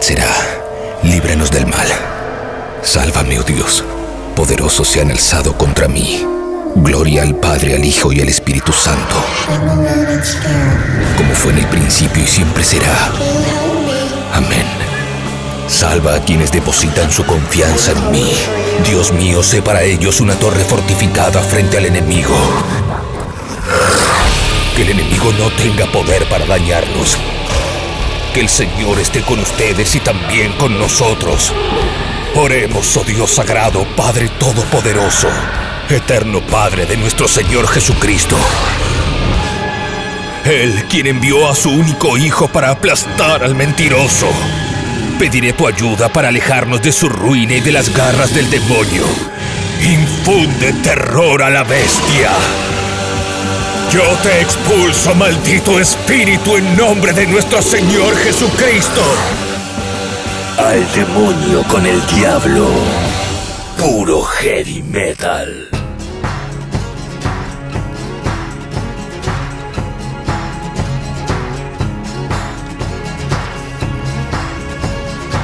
será. Líbranos del mal. Sálvame, oh Dios. Poderosos se han alzado contra mí. Gloria al Padre, al Hijo y al Espíritu Santo. Como fue en el principio y siempre será. Amén. Salva a quienes depositan su confianza en mí. Dios mío, sé para ellos una torre fortificada frente al enemigo. Que el enemigo no tenga poder para dañarlos. Que el Señor esté con ustedes y también con nosotros. Oremos, oh Dios sagrado, Padre Todopoderoso, eterno Padre de nuestro Señor Jesucristo. Él quien envió a su único Hijo para aplastar al mentiroso. Pediré tu ayuda para alejarnos de su ruina y de las garras del demonio. Infunde terror a la bestia. Yo te expulso, maldito espíritu, en nombre de nuestro Señor Jesucristo. Al demonio con el diablo. Puro heavy metal.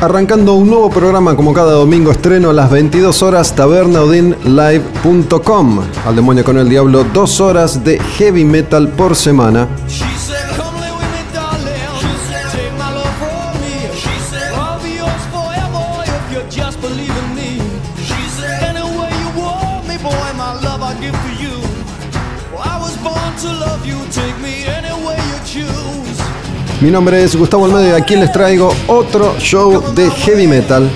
Arrancando un nuevo programa como cada domingo estreno a las 22 horas tabernaudinlive.com. Al demonio con el diablo, dos horas de heavy metal por semana. Mi nombre es Gustavo Almeida y aquí les traigo otro show de heavy metal.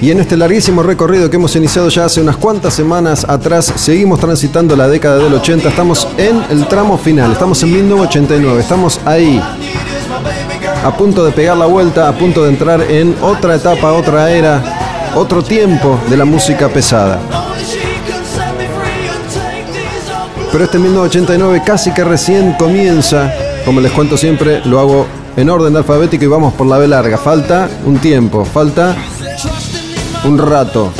Y en este larguísimo recorrido que hemos iniciado ya hace unas cuantas semanas atrás, seguimos transitando la década del 80, estamos en el tramo final, estamos en 1989, estamos ahí, a punto de pegar la vuelta, a punto de entrar en otra etapa, otra era, otro tiempo de la música pesada. Pero este 1989 casi que recién comienza. Como les cuento siempre, lo hago en orden alfabético y vamos por la B larga. Falta un tiempo, falta un rato.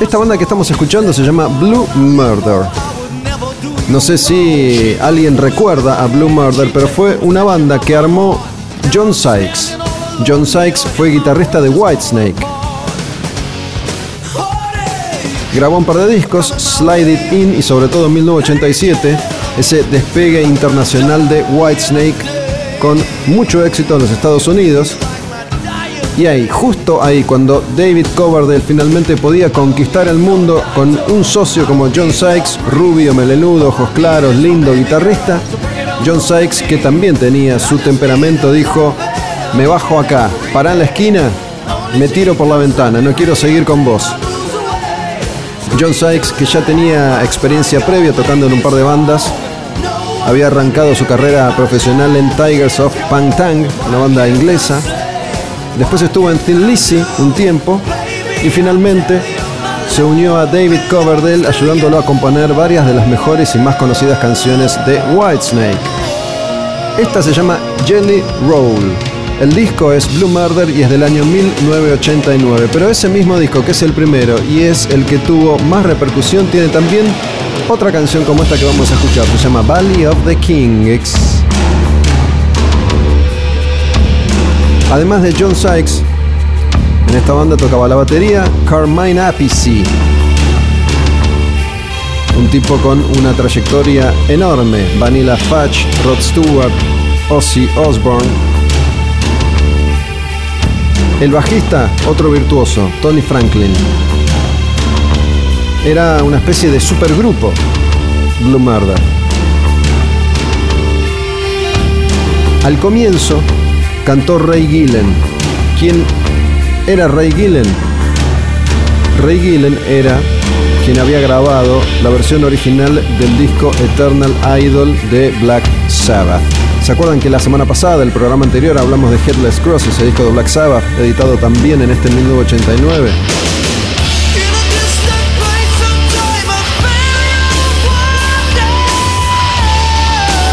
Esta banda que estamos escuchando se llama Blue Murder. No sé si alguien recuerda a Blue Murder, pero fue una banda que armó John Sykes. John Sykes fue guitarrista de Whitesnake Grabó un par de discos, Slide It In y sobre todo en 1987, ese despegue internacional de Whitesnake con mucho éxito en los Estados Unidos. Y ahí, justo ahí, cuando David Coverdale finalmente podía conquistar el mundo con un socio como John Sykes, rubio, melenudo, ojos claros, lindo guitarrista, John Sykes, que también tenía su temperamento, dijo, me bajo acá, para en la esquina, me tiro por la ventana, no quiero seguir con vos. John Sykes, que ya tenía experiencia previa tocando en un par de bandas, había arrancado su carrera profesional en Tigers of Pantang, una banda inglesa. Después estuvo en Thin Lizzy un tiempo y finalmente se unió a David Coverdale ayudándolo a componer varias de las mejores y más conocidas canciones de Whitesnake. Esta se llama Jelly Roll. El disco es Blue Murder y es del año 1989, pero ese mismo disco que es el primero y es el que tuvo más repercusión tiene también otra canción como esta que vamos a escuchar, se llama Valley of the Kings. Además de John Sykes, en esta banda tocaba la batería Carmine Appice, un tipo con una trayectoria enorme, Vanilla Fudge, Rod Stewart, Ozzy Osbourne, el bajista, otro virtuoso, Tony Franklin. Era una especie de supergrupo, Blue Murder. Al comienzo cantó Ray Gillen. ¿Quién era Ray Gillen? Ray Gillen era quien había grabado la versión original del disco Eternal Idol de Black Sabbath. ¿Se acuerdan que la semana pasada, el programa anterior, hablamos de Headless Cross, ese disco de Black Sabbath, editado también en este 1989?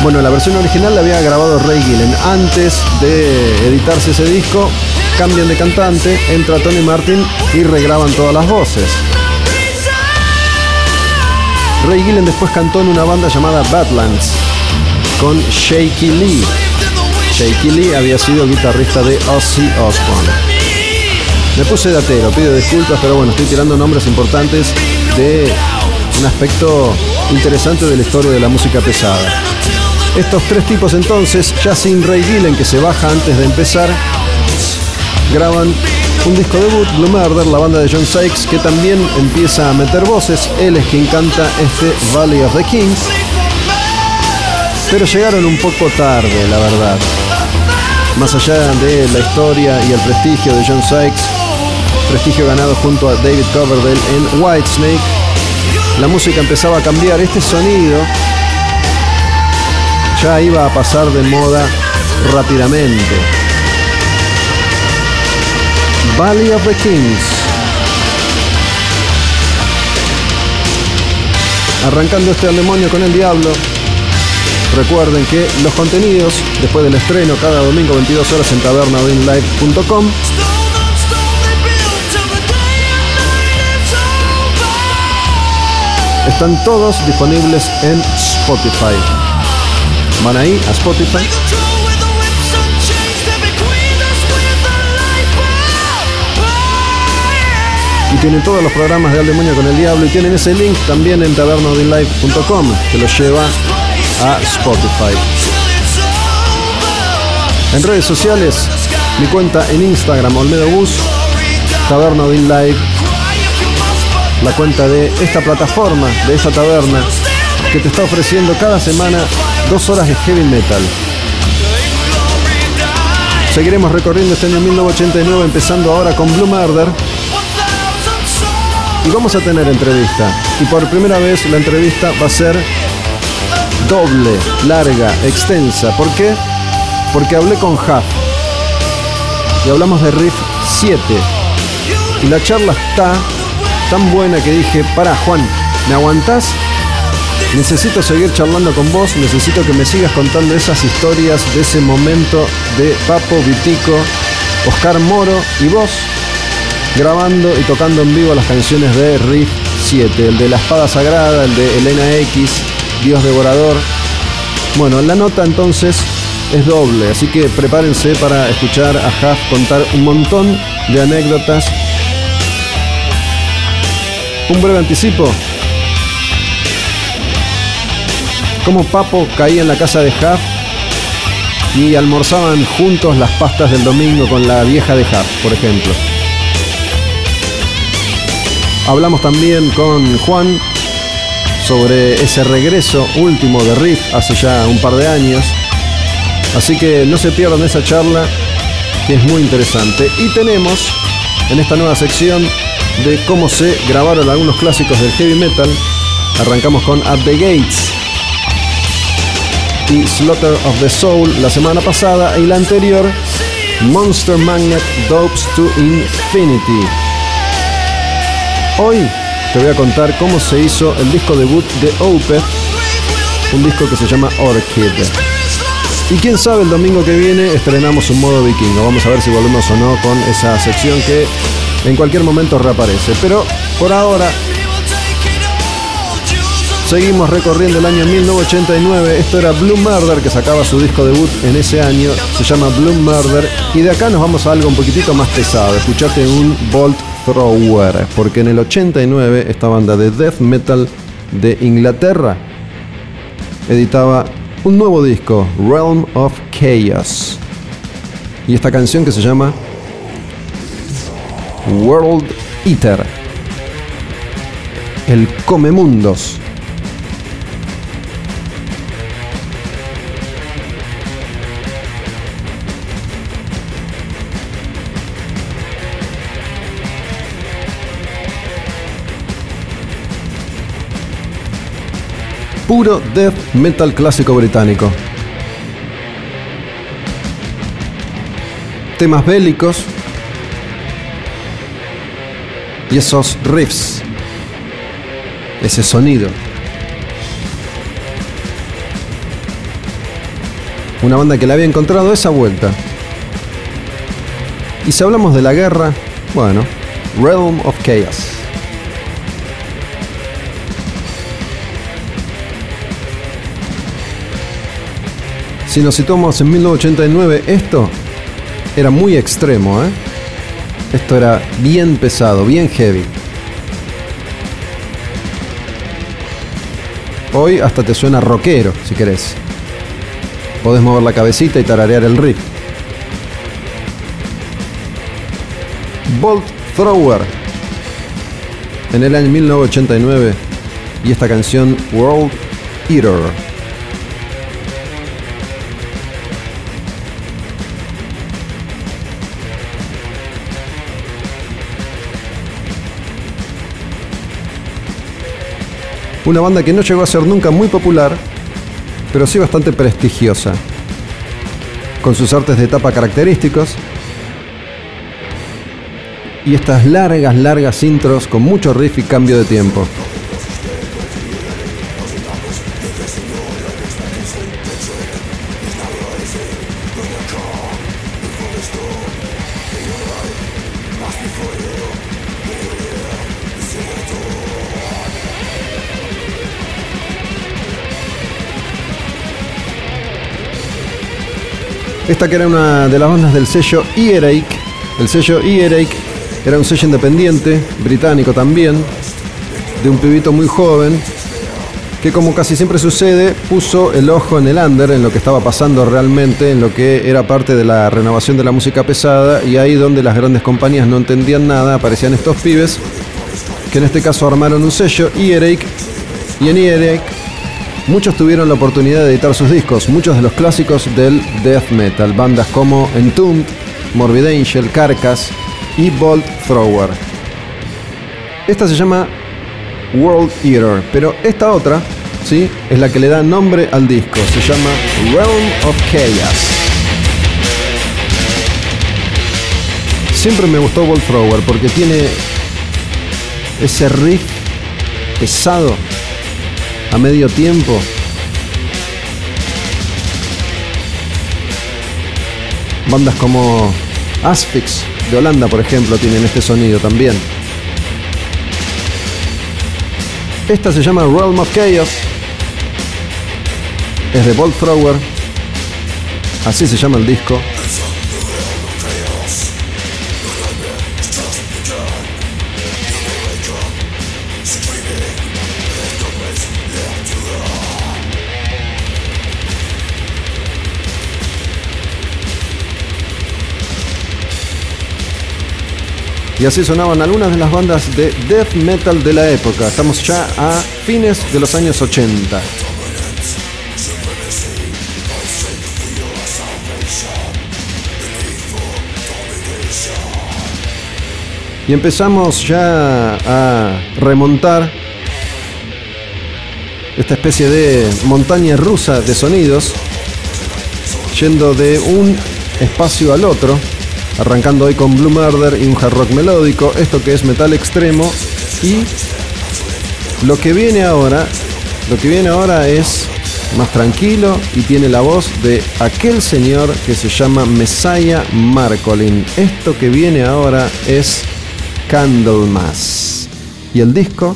Bueno, la versión original la había grabado Ray Gillen. Antes de editarse ese disco, cambian de cantante, entra Tony Martin y regraban todas las voces. Ray Gillen después cantó en una banda llamada Badlands con Shaky Lee. Shaky Lee había sido guitarrista de Ozzy Osbourne. Me puse datero, pido disculpas, pero bueno, estoy tirando nombres importantes de un aspecto interesante de la historia de la música pesada. Estos tres tipos entonces, ya sin Ray Gillen que se baja antes de empezar, graban un disco debut, Blue Murder, la banda de John Sykes, que también empieza a meter voces. Él es quien canta este Valley of the Kings. Pero llegaron un poco tarde, la verdad. Más allá de la historia y el prestigio de John Sykes, prestigio ganado junto a David Coverdale en Whitesnake, la música empezaba a cambiar. Este sonido ya iba a pasar de moda rápidamente. Valley of the Kings. Arrancando este al demonio con el diablo. Recuerden que los contenidos, después del estreno, cada domingo 22 horas en tabernadinlive.com, están todos disponibles en Spotify. Van ahí a Spotify y tienen todos los programas de Al Demonio con el Diablo y tienen ese link también en tabernodinlife.com que los lleva a Spotify. En redes sociales, mi cuenta en Instagram, Olmedo Bus, Tabernodinlife, la cuenta de esta plataforma, de esta taberna, que te está ofreciendo cada semana dos horas de heavy metal. Seguiremos recorriendo este año 1989, empezando ahora con Blue Murder, y vamos a tener entrevista. Y por primera vez la entrevista va a ser doble, larga, extensa. ¿Por qué? Porque hablé con Huff y hablamos de Riff 7. Y la charla está tan buena que dije, para Juan, ¿me aguantás? Necesito seguir charlando con vos, necesito que me sigas contando esas historias de ese momento de Papo, Vitico, Oscar Moro y vos grabando y tocando en vivo las canciones de Riff 7, el de la espada sagrada, el de Elena X, Dios devorador. Bueno, la nota entonces es doble, así que prepárense para escuchar a Huff contar un montón de anécdotas. Un breve anticipo. Como Papo caía en la casa de Huff y almorzaban juntos las pastas del domingo con la vieja de Huff, por ejemplo. Hablamos también con Juan sobre ese regreso último de Riff hace ya un par de años. Así que no se pierdan esa charla que es muy interesante. Y tenemos en esta nueva sección de cómo se grabaron algunos clásicos del heavy metal. Arrancamos con At the Gates y Slaughter of the Soul la semana pasada y la anterior Monster Magnet Dopes to Infinity. Hoy te voy a contar cómo se hizo el disco debut de Opeth, un disco que se llama Orchid. Y quién sabe, el domingo que viene estrenamos un modo vikingo. Vamos a ver si volvemos o no con esa sección que en cualquier momento reaparece. Pero por ahora seguimos recorriendo el año 1989. Esto era Blue Murder que sacaba su disco debut en ese año. Se llama Blue Murder. Y de acá nos vamos a algo un poquitito más pesado. Escuchate un Bolt Porque en el 89 esta banda de death metal de Inglaterra editaba un nuevo disco, Realm of Chaos. Y esta canción que se llama World Eater. El Come puro death metal clásico británico. Temas bélicos y esos riffs, ese sonido. Una banda que le había encontrado esa vuelta. Y si hablamos de la guerra, bueno, Realm of Chaos. Si nos situamos en 1989, esto era muy extremo, ¿eh? Esto era bien pesado, bien heavy. Hoy hasta te suena rockero, si querés. Podés mover la cabecita y tararear el riff. Bolt Thrower. En el año 1989. Y esta canción World Eater. Una banda que no llegó a ser nunca muy popular, pero sí bastante prestigiosa. Con sus artes de tapa característicos y estas largas, largas intros con mucho riff y cambio de tiempo. Esta que era una de las bandas del sello Earache. El sello Earache era un sello independiente, británico también, de un pibito muy joven, que como casi siempre sucede, puso el ojo en el under, en lo que estaba pasando realmente, en lo que era parte de la renovación de la música pesada, y ahí donde las grandes compañías no entendían nada, aparecían estos pibes, que en este caso armaron un sello, Earache, y en Earache Muchos tuvieron la oportunidad de editar sus discos, muchos de los clásicos del death metal, bandas como Entombed, Morbid Angel, Carcass y Bolt Thrower. Esta se llama World Eater, pero esta otra, ¿sí? Es la que le da nombre al disco, se llama Realm of Chaos. Siempre me gustó Bolt Thrower porque tiene ese riff pesado a medio tiempo. Bandas como Asphyx de Holanda, por ejemplo, tienen este sonido también. Esta se llama Realm of Chaos. Es de Bolt Thrower. Así se llama el disco. Y así sonaban algunas de las bandas de death metal de la época. Estamos ya a fines de los años 80. Y empezamos ya a remontar esta especie de montaña rusa de sonidos, yendo de un espacio al otro arrancando hoy con Blue Murder y un hard rock melódico, esto que es metal extremo y lo que viene ahora, lo que viene ahora es más tranquilo y tiene la voz de aquel señor que se llama Messiah Marcolin. Esto que viene ahora es Candlemas y el disco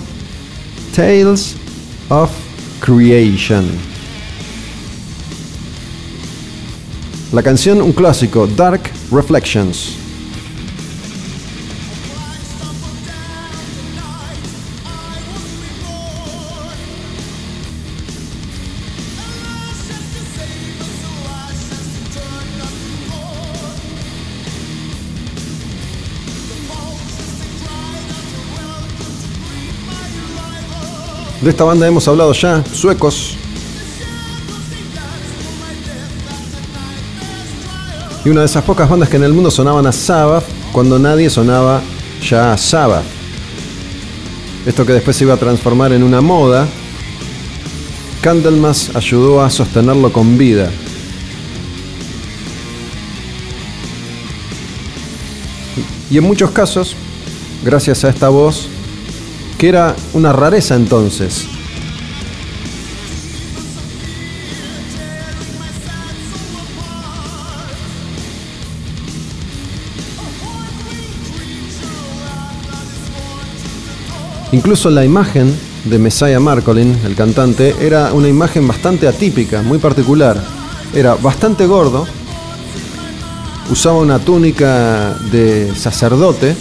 Tales of Creation. La canción, un clásico, Dark Reflections. De esta banda hemos hablado ya, suecos, y una de esas pocas bandas que en el mundo sonaban a Sabbath cuando nadie sonaba ya a Sabbath. Esto que después se iba a transformar en una moda, Candlemas ayudó a sostenerlo con vida. Y en muchos casos, gracias a esta voz, que era una rareza entonces, Incluso la imagen de Messiah Marcolin, el cantante, era una imagen bastante atípica, muy particular. era bastante gordo, usaba una túnica de sacerdote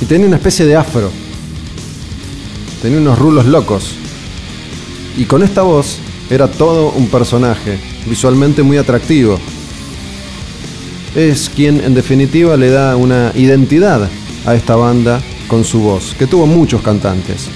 y tenía una especie de afro. Tenía unos rulos locos. Y con esta voz era todo un personaje, visualmente muy atractivo. Es quien en definitiva le da una identidad a esta banda con su voz, que tuvo muchos cantantes.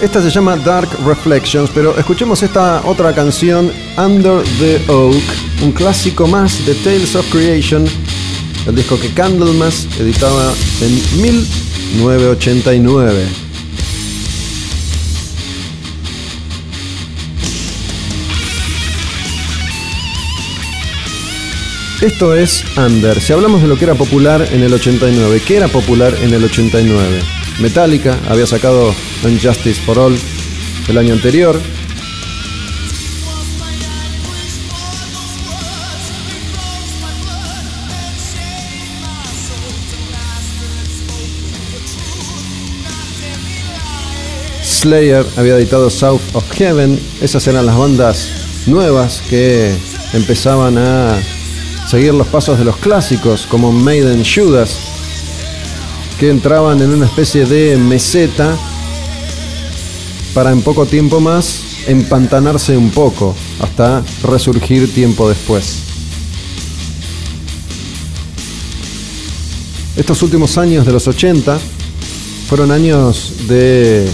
Esta se llama Dark Reflections, pero escuchemos esta otra canción, Under the Oak, un clásico más de Tales of Creation, el disco que Candlemas editaba en 1989. Esto es Under. Si hablamos de lo que era popular en el 89, ¿qué era popular en el 89? Metallica había sacado Justice for All el año anterior. Slayer había editado South of Heaven. Esas eran las bandas nuevas que empezaban a seguir los pasos de los clásicos, como Maiden Judas, que entraban en una especie de meseta para en poco tiempo más empantanarse un poco hasta resurgir tiempo después. Estos últimos años de los 80 fueron años de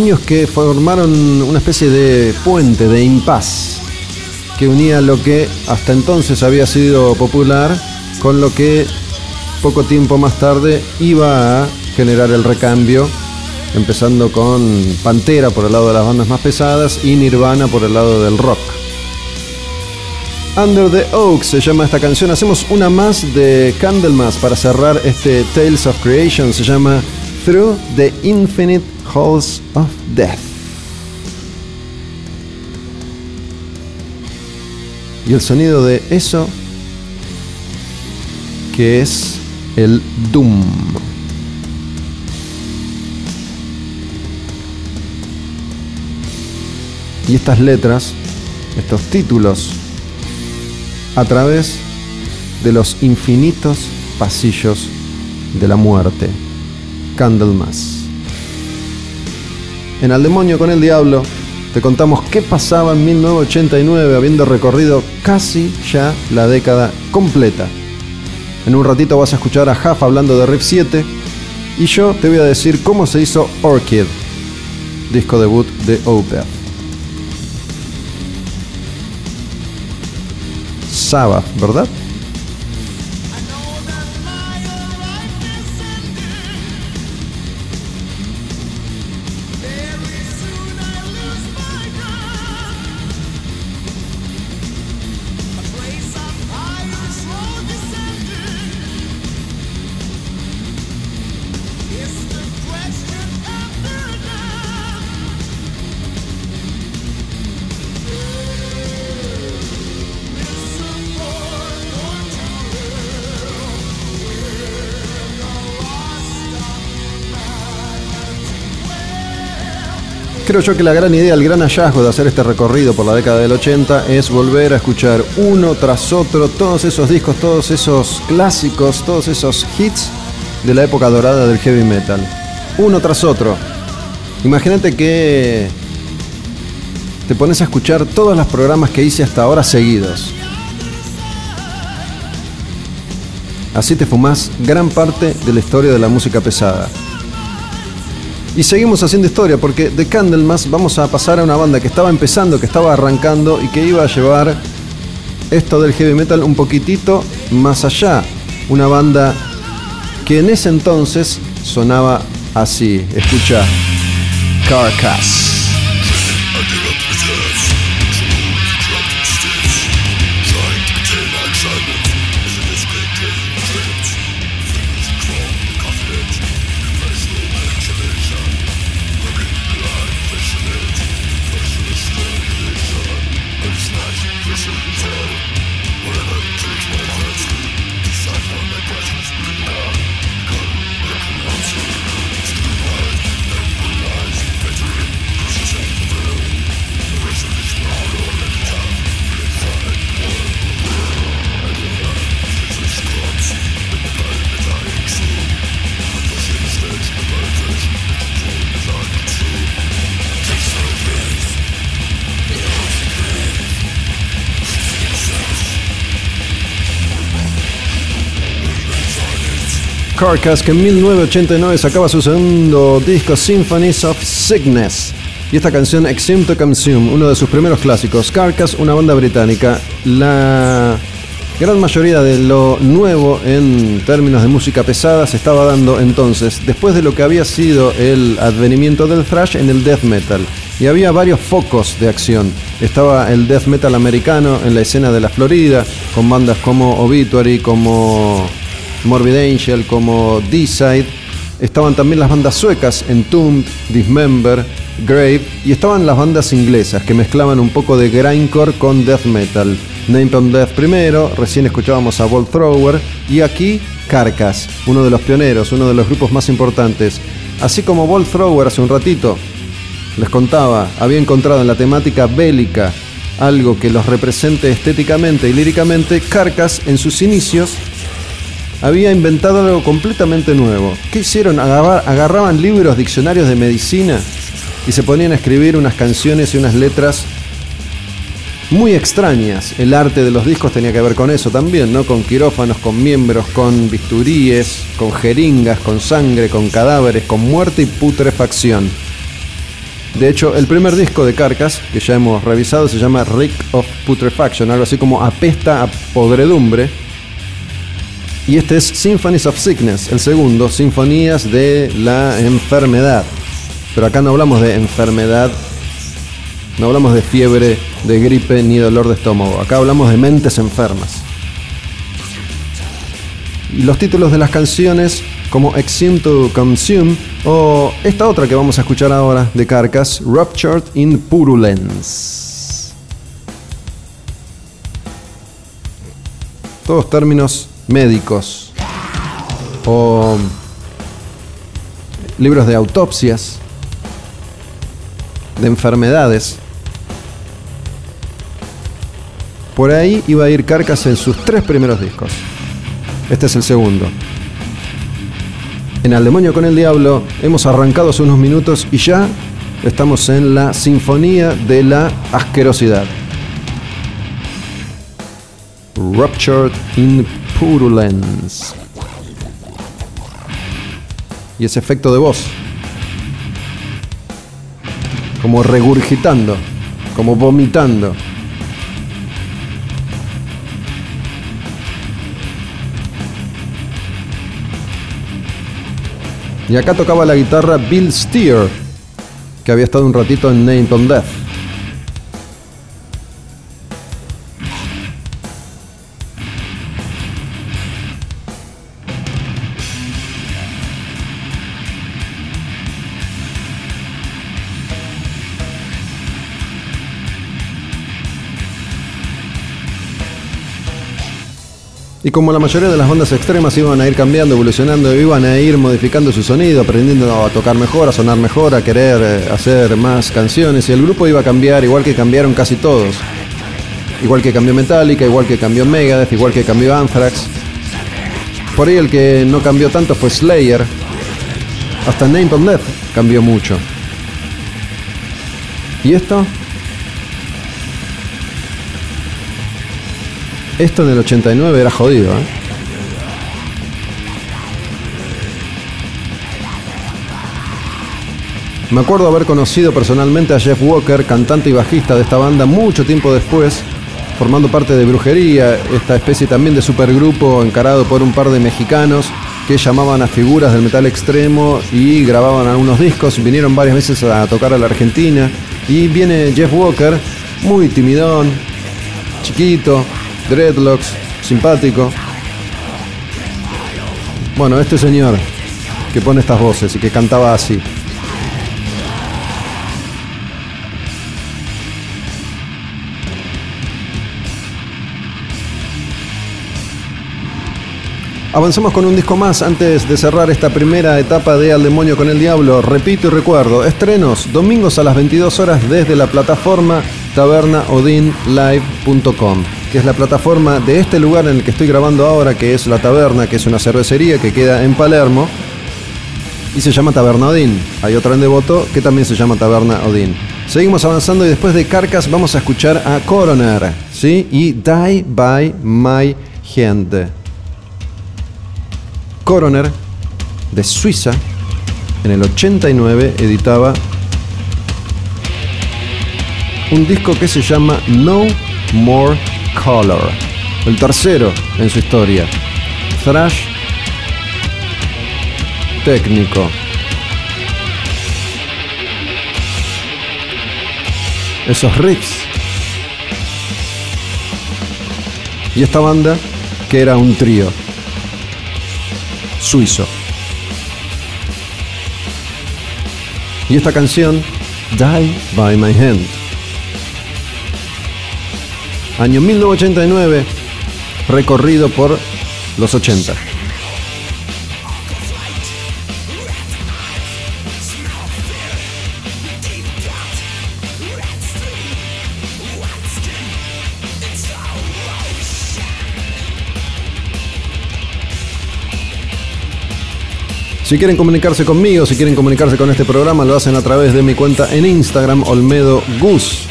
Años que formaron una especie de puente, de impas, que unía lo que hasta entonces había sido popular con lo que poco tiempo más tarde iba a generar el recambio, empezando con Pantera por el lado de las bandas más pesadas y Nirvana por el lado del rock. Under the Oak se llama esta canción. Hacemos una más de Candlemas para cerrar este Tales of Creation. Se llama Through the Infinite Halls of Death. Y el sonido de eso que es el Doom. Y estas letras, estos títulos, a través de los infinitos pasillos de la muerte. Candlemas. En Al Demonio con el Diablo te contamos qué pasaba en 1989 habiendo recorrido casi ya la década completa. En un ratito vas a escuchar a Huff hablando de Riff 7 y yo te voy a decir cómo se hizo Orchid, disco debut de Opeth. Sabbath, ¿verdad? Creo yo que la gran idea, el gran hallazgo de hacer este recorrido por la década del 80 es volver a escuchar uno tras otro todos esos discos, todos esos clásicos, todos esos hits de la época dorada del heavy metal. Uno tras otro. Imagínate que te pones a escuchar todos los programas que hice hasta ahora seguidos. Así te fumás gran parte de la historia de la música pesada. Y seguimos haciendo historia porque de Candlemas vamos a pasar a una banda que estaba empezando, que estaba arrancando y que iba a llevar esto del heavy metal un poquitito más allá. Una banda que en ese entonces sonaba así. Escucha Carcass. Carcass que en 1989 sacaba su segundo disco Symphonies of Sickness. Y esta canción Exim to Consume, uno de sus primeros clásicos. Carcass, una banda británica. La gran mayoría de lo nuevo en términos de música pesada se estaba dando entonces, después de lo que había sido el advenimiento del thrash en el death metal. Y había varios focos de acción. Estaba el death metal americano en la escena de la Florida, con bandas como Obituary, como Morbid Angel, como D-Side. Estaban también las bandas suecas, Entombed, Dismember, Grave, y estaban las bandas inglesas que mezclaban un poco de grindcore con death metal. Name on Death primero, recién escuchábamos a Bolt Thrower, y aquí Carcass, uno de los pioneros, uno de los grupos más importantes. Así como Bolt Thrower hace un ratito les contaba, había encontrado en la temática bélica algo que los represente estéticamente y líricamente, Carcass en sus inicios había inventado algo completamente nuevo. ¿Qué hicieron? agarraban libros, diccionarios de medicina y se ponían a escribir unas canciones y unas letras muy extrañas. El arte de los discos tenía que ver con eso también, ¿no? Con quirófanos, con miembros, con bisturíes, con jeringas, con sangre, con cadáveres, con muerte y putrefacción. De hecho, el primer disco de Carcass, que ya hemos revisado, se llama Rick of Putrefaction, algo así como apesta a podredumbre. Y este es Symphonies of Sickness, el segundo, Sinfonías de la Enfermedad. Pero acá no hablamos de enfermedad, no hablamos de fiebre, de gripe ni dolor de estómago. Acá hablamos de mentes enfermas. Y los títulos de las canciones como Exim to Consume o esta otra que vamos a escuchar ahora de Carcass, Ruptured in Purulence. Todos términos médicos o libros de autopsias, de enfermedades. Por ahí iba a ir Carcass en sus tres primeros discos. Este es el segundo. En Al Demonio con el Diablo hemos arrancado hace unos minutos y ya estamos en la Sinfonía de la Asquerosidad. Ruptured in Y ese efecto de voz. Como regurgitando, como vomitando. Y acá tocaba la guitarra Bill Steer, que había estado un ratito en Name on Death. Y como la mayoría de las bandas extremas iban a ir cambiando, evolucionando, iban a ir modificando su sonido, aprendiendo a tocar mejor, a sonar mejor, a querer eh, hacer más canciones, y el grupo iba a cambiar igual que cambiaron casi todos. Igual que cambió Metallica, igual que cambió Megadeth, igual que cambió Anthrax. Por ahí el que no cambió tanto fue Slayer. Hasta Name on Death cambió mucho. ¿Y esto? Esto en el 89 era jodido, ¿eh? Me acuerdo haber conocido personalmente a Jeff Walker, cantante y bajista de esta banda, mucho tiempo después, formando parte de Brujería, esta especie también de supergrupo encarado por un par de mexicanos que llamaban a figuras del metal extremo y grababan algunos discos. Vinieron varias veces a tocar a la Argentina y viene Jeff Walker, muy timidón, chiquito, dreadlocks, simpático. Bueno, este señor que pone estas voces y que cantaba así. Avanzamos con un disco más antes de cerrar esta primera etapa de Al Demonio con el Diablo. Repito y recuerdo, estrenos domingos a las 22 horas desde la plataforma tabernaodinlive.com que es la plataforma de este lugar en el que estoy grabando ahora, que es La Taberna, que es una cervecería que queda en Palermo y se llama Taberna Odín. Hay otra en Devoto que también se llama Taberna Odín. Seguimos avanzando y después de Carcas vamos a escuchar a Coroner, ¿sí? Y Die by My Hand. Coroner de Suiza, en el 89 editaba un disco que se llama No More Color, el tercero en su historia. Thrash técnico. Esos riffs. Y esta banda que era un trío suizo. Y esta canción, Die by My Hand. Año 1989, recorrido por los 80. Si quieren comunicarse conmigo, si quieren comunicarse con este programa, lo hacen a través de mi cuenta en Instagram, Olmedo Gus.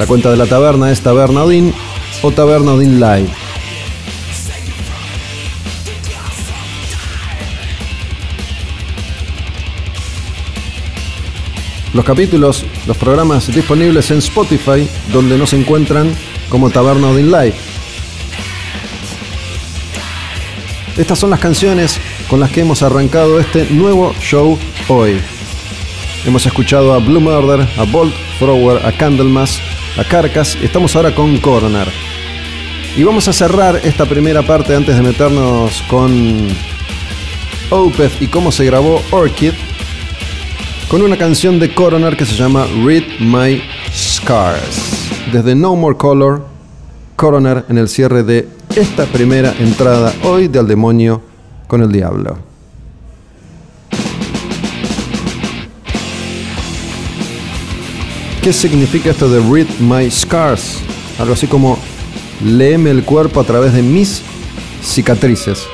La cuenta de la taberna es Tabernadin o Tabernadin Live. Los capítulos, los programas disponibles en Spotify, donde nos encuentran como Taberna Odin Live. Estas son las canciones con las que hemos arrancado este nuevo show hoy. Hemos escuchado a Blue Murder, a Bolt Thrower, a Candlemas, a Carcass y estamos ahora con Coroner. Y vamos a cerrar esta primera parte antes de meternos con Opeth y cómo se grabó Orchid con una canción de Coroner que se llama Read My Scars. Desde No More Color, Coroner en el cierre de esta primera entrada hoy de Al Demonio con el Diablo. ¿Qué significa esto de Read My Scars? Algo así como léeme el cuerpo a través de mis cicatrices.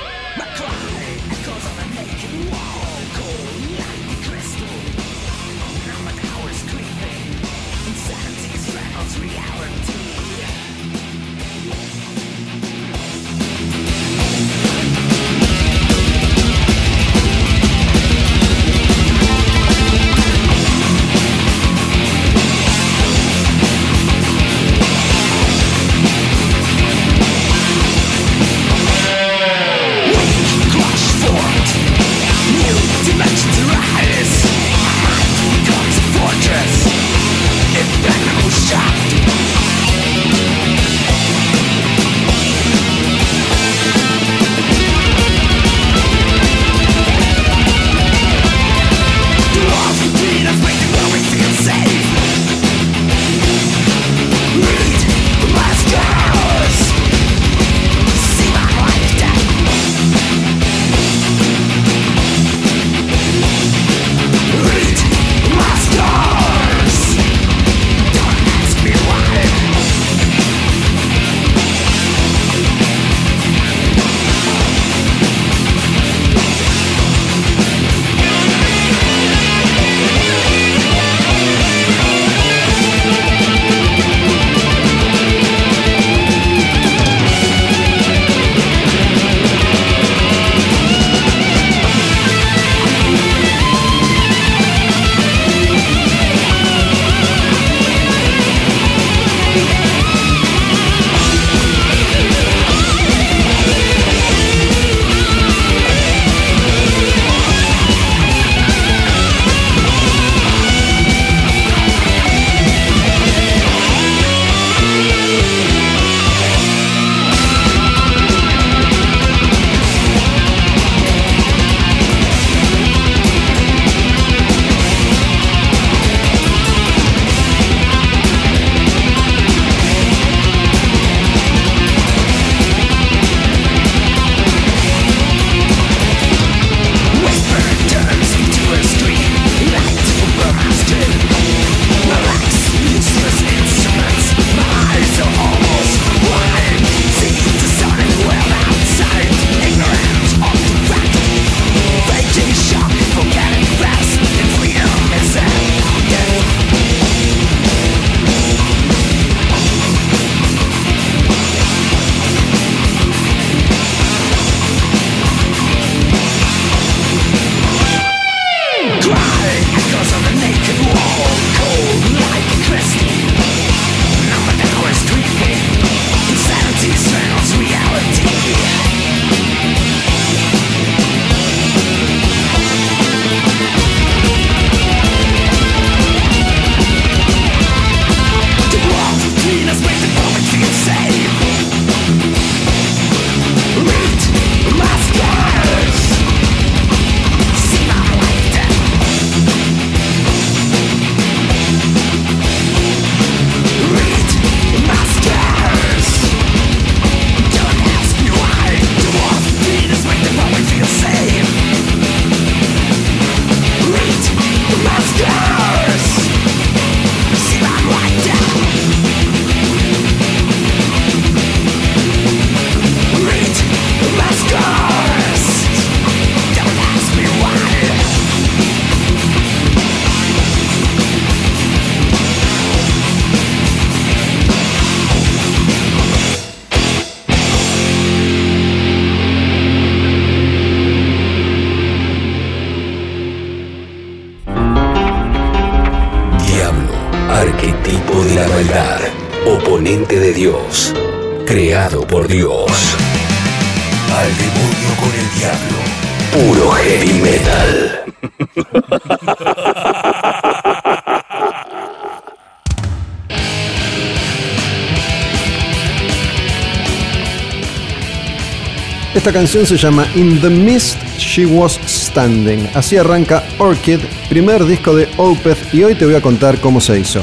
Canción se llama In the Mist She Was Standing. Así arranca Orchid, primer disco de Opeth, y hoy te voy a contar cómo se hizo.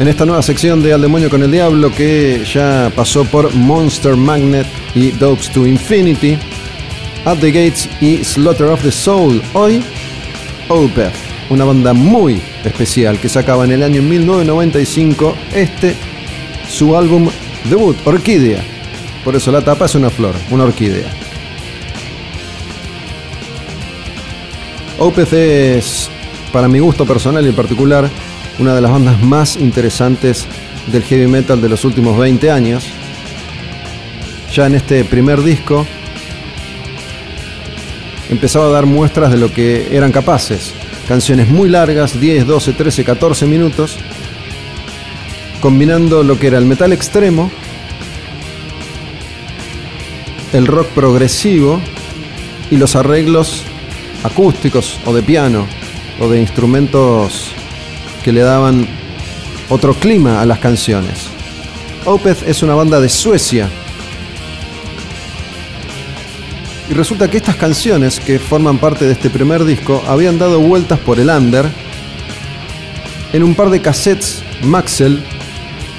En esta nueva sección de Al Demonio con el Diablo, que ya pasó por Monster Magnet y Dopes to Infinity, At the Gates y Slaughter of the Soul, hoy Opeth, una banda muy especial que sacaba en el año 1995 este, su álbum debut, Orquídea por eso la tapa es una flor, una orquídea. Opeth es, para mi gusto personal y en particular, una de las bandas más interesantes del heavy metal de los últimos 20 años. Ya en este primer disco empezaba a dar muestras de lo que eran capaces. Canciones muy largas, 10, 12, 13, 14 minutos, combinando lo que era el metal extremo el rock progresivo y los arreglos acústicos o de piano o de instrumentos que le daban otro clima a las canciones. Opeth es una banda de Suecia. Y resulta que estas canciones que forman parte de este primer disco habían dado vueltas por el under en un par de cassettes Maxell.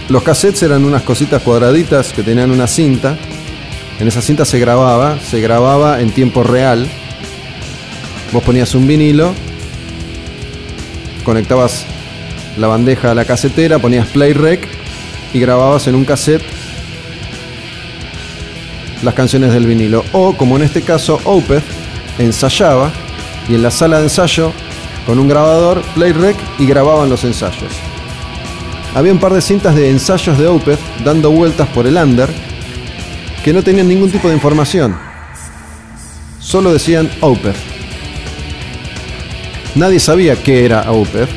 Los cassettes eran unas cositas cuadraditas que tenían una cinta en esa cinta se grababa, se grababa en tiempo real. Vos ponías un vinilo, conectabas la bandeja a la casetera, ponías play rec y grababas en un cassette las canciones del vinilo. O, como en este caso, Opeth ensayaba y en la sala de ensayo con un grabador, play rec y grababan los ensayos. Había un par de cintas de ensayos de Opeth dando vueltas por el under que no tenían ningún tipo de información. Solo decían Opeth. Nadie sabía qué era Opeth.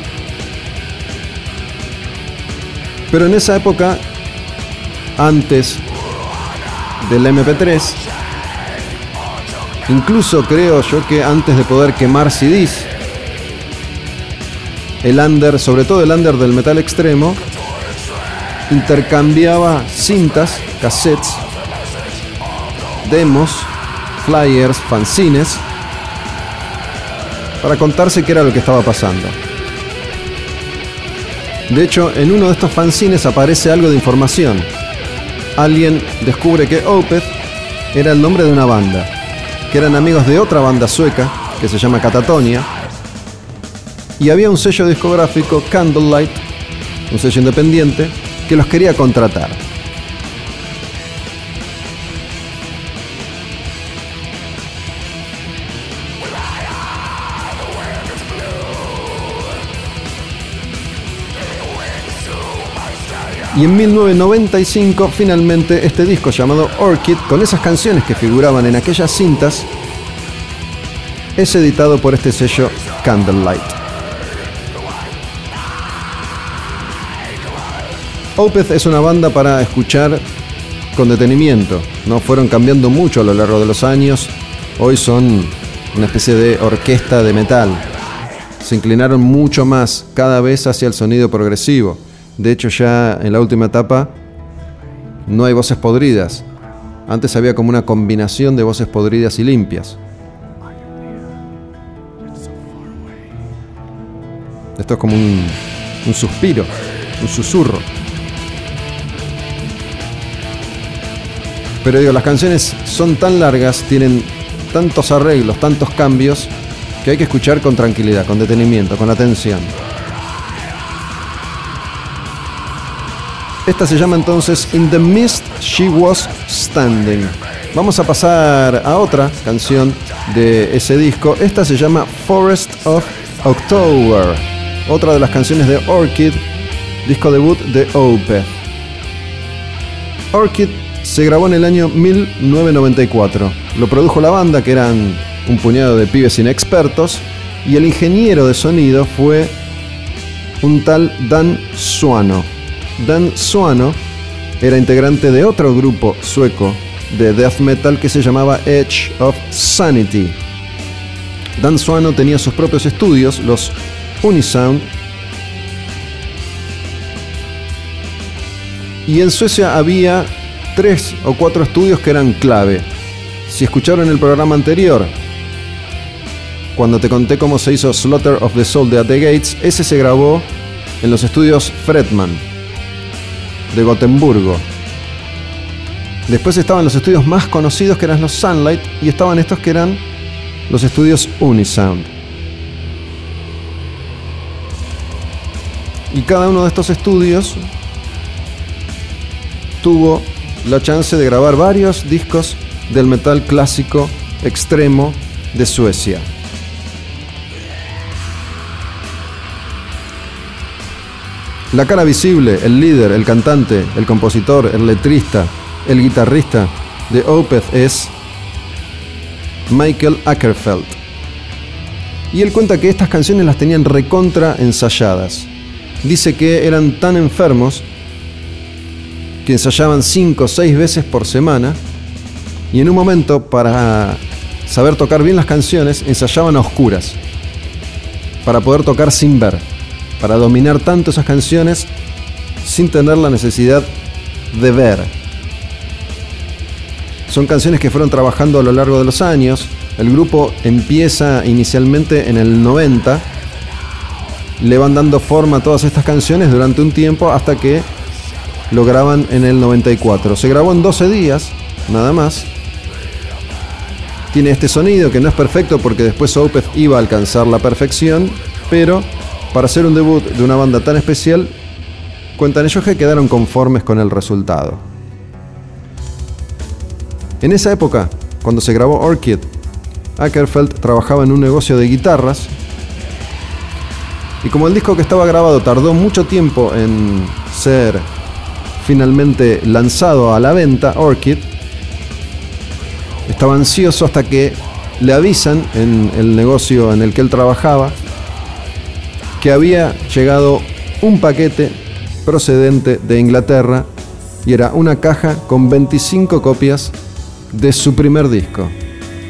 Pero en esa época, antes del MP3, incluso creo yo que antes de poder quemar CDs, el under, sobre todo el under del metal extremo, intercambiaba cintas, cassettes, demos, flyers, fanzines, para contarse qué era lo que estaba pasando. De hecho, en uno de estos fanzines aparece algo de información. Alguien descubre que Opeth era el nombre de una banda, que eran amigos de otra banda sueca, que se llama Catatonia, y había un sello discográfico, Candlelight, un sello independiente, que los quería contratar. Y en 1995 finalmente este disco llamado Orchid, con esas canciones que figuraban en aquellas cintas, es editado por este sello Candlelight. Opeth es una banda para escuchar con detenimiento. No fueron cambiando mucho a lo largo de los años. Hoy son una especie de orquesta de metal. Se inclinaron mucho más cada vez hacia el sonido progresivo. De hecho, ya en la última etapa no hay voces podridas. Antes había como una combinación de voces podridas y limpias. Esto es como un, un suspiro, un susurro. Pero digo, las canciones son tan largas, tienen tantos arreglos, tantos cambios, que hay que escuchar con tranquilidad, con detenimiento, con atención. Esta se llama entonces In the Mist She Was Standing. Vamos a pasar a otra canción de ese disco. Esta se llama Forest of October. Otra de las canciones de Orchid, disco debut de Opeth. Orchid se grabó en el año 1994. Lo produjo la banda, que eran un puñado de pibes inexpertos, y el ingeniero de sonido fue un tal Dan Suano. Dan Suano era integrante de otro grupo sueco de death metal que se llamaba Edge of Sanity. Dan Suano tenía sus propios estudios, los Unisound, y en Suecia había tres o cuatro estudios que eran clave. Si escucharon el programa anterior, cuando te conté cómo se hizo Slaughter of the Soul de At the Gates, ese se grabó en los estudios Fredman de Gotemburgo. Después estaban los estudios más conocidos que eran los Sunlight y estaban estos que eran los estudios Unisound. Y cada uno de estos estudios tuvo la chance de grabar varios discos del metal clásico extremo de Suecia. La cara visible, el líder, el cantante, el compositor, el letrista, el guitarrista de Opeth es Michael Ackerfeld. Y él cuenta que estas canciones las tenían recontra ensayadas. Dice que eran tan enfermos que ensayaban 5 o 6 veces por semana y en un momento para saber tocar bien las canciones ensayaban a oscuras para poder tocar sin ver, para dominar tanto esas canciones sin tener la necesidad de ver. Son canciones que fueron trabajando a lo largo de los años. El grupo empieza inicialmente en el 90. Le van dando forma a todas estas canciones durante un tiempo hasta que lo graban en el 94. Se grabó en 12 días, nada más. Tiene este sonido que no es perfecto porque después Opeth iba a alcanzar la perfección, pero para hacer un debut de una banda tan especial, cuentan ellos que quedaron conformes con el resultado. En esa época, cuando se grabó Orchid, Ackerfeld trabajaba en un negocio de guitarras y como el disco que estaba grabado tardó mucho tiempo en ser finalmente lanzado a la venta, Orchid, estaba ansioso hasta que le avisan en el negocio en el que él trabajaba que había llegado un paquete procedente de Inglaterra y era una caja con 25 copias de su primer disco,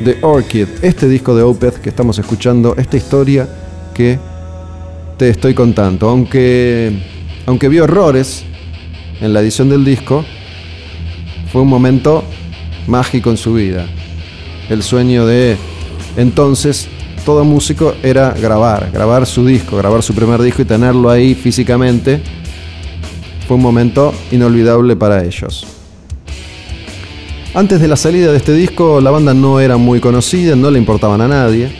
The Orchid, este disco de Opeth que estamos escuchando, esta historia que te estoy contando. Aunque, aunque vio errores en la edición del disco, fue un momento mágico en su vida. El sueño de entonces todo músico era grabar, grabar su disco, grabar su primer disco y tenerlo ahí físicamente. Fue un momento inolvidable para ellos. Antes de la salida de este disco, la banda no era muy conocida, no le importaban a nadie.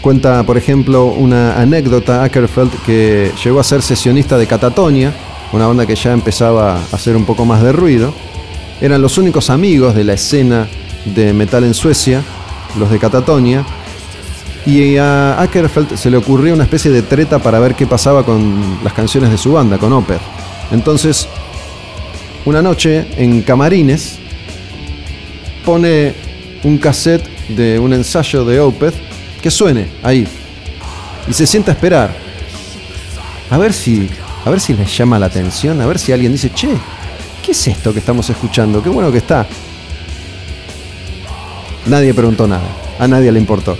Cuenta, por ejemplo, una anécdota Ackerfeld que llegó a ser sesionista de Catatonia, una banda que ya empezaba a hacer un poco más de ruido. Eran los únicos amigos de la escena de metal en Suecia, los de Catatonia. Y a Ackerfeld se le ocurrió una especie de treta para ver qué pasaba con las canciones de su banda, con Opeth. Entonces, una noche en Camarines, pone un cassette de un ensayo de Opeth que suene ahí y se sienta a esperar. A ver si a ver si les llama la atención, a ver si alguien dice, "Che, ¿qué es esto que estamos escuchando? Qué bueno que está." Nadie preguntó nada, a nadie le importó.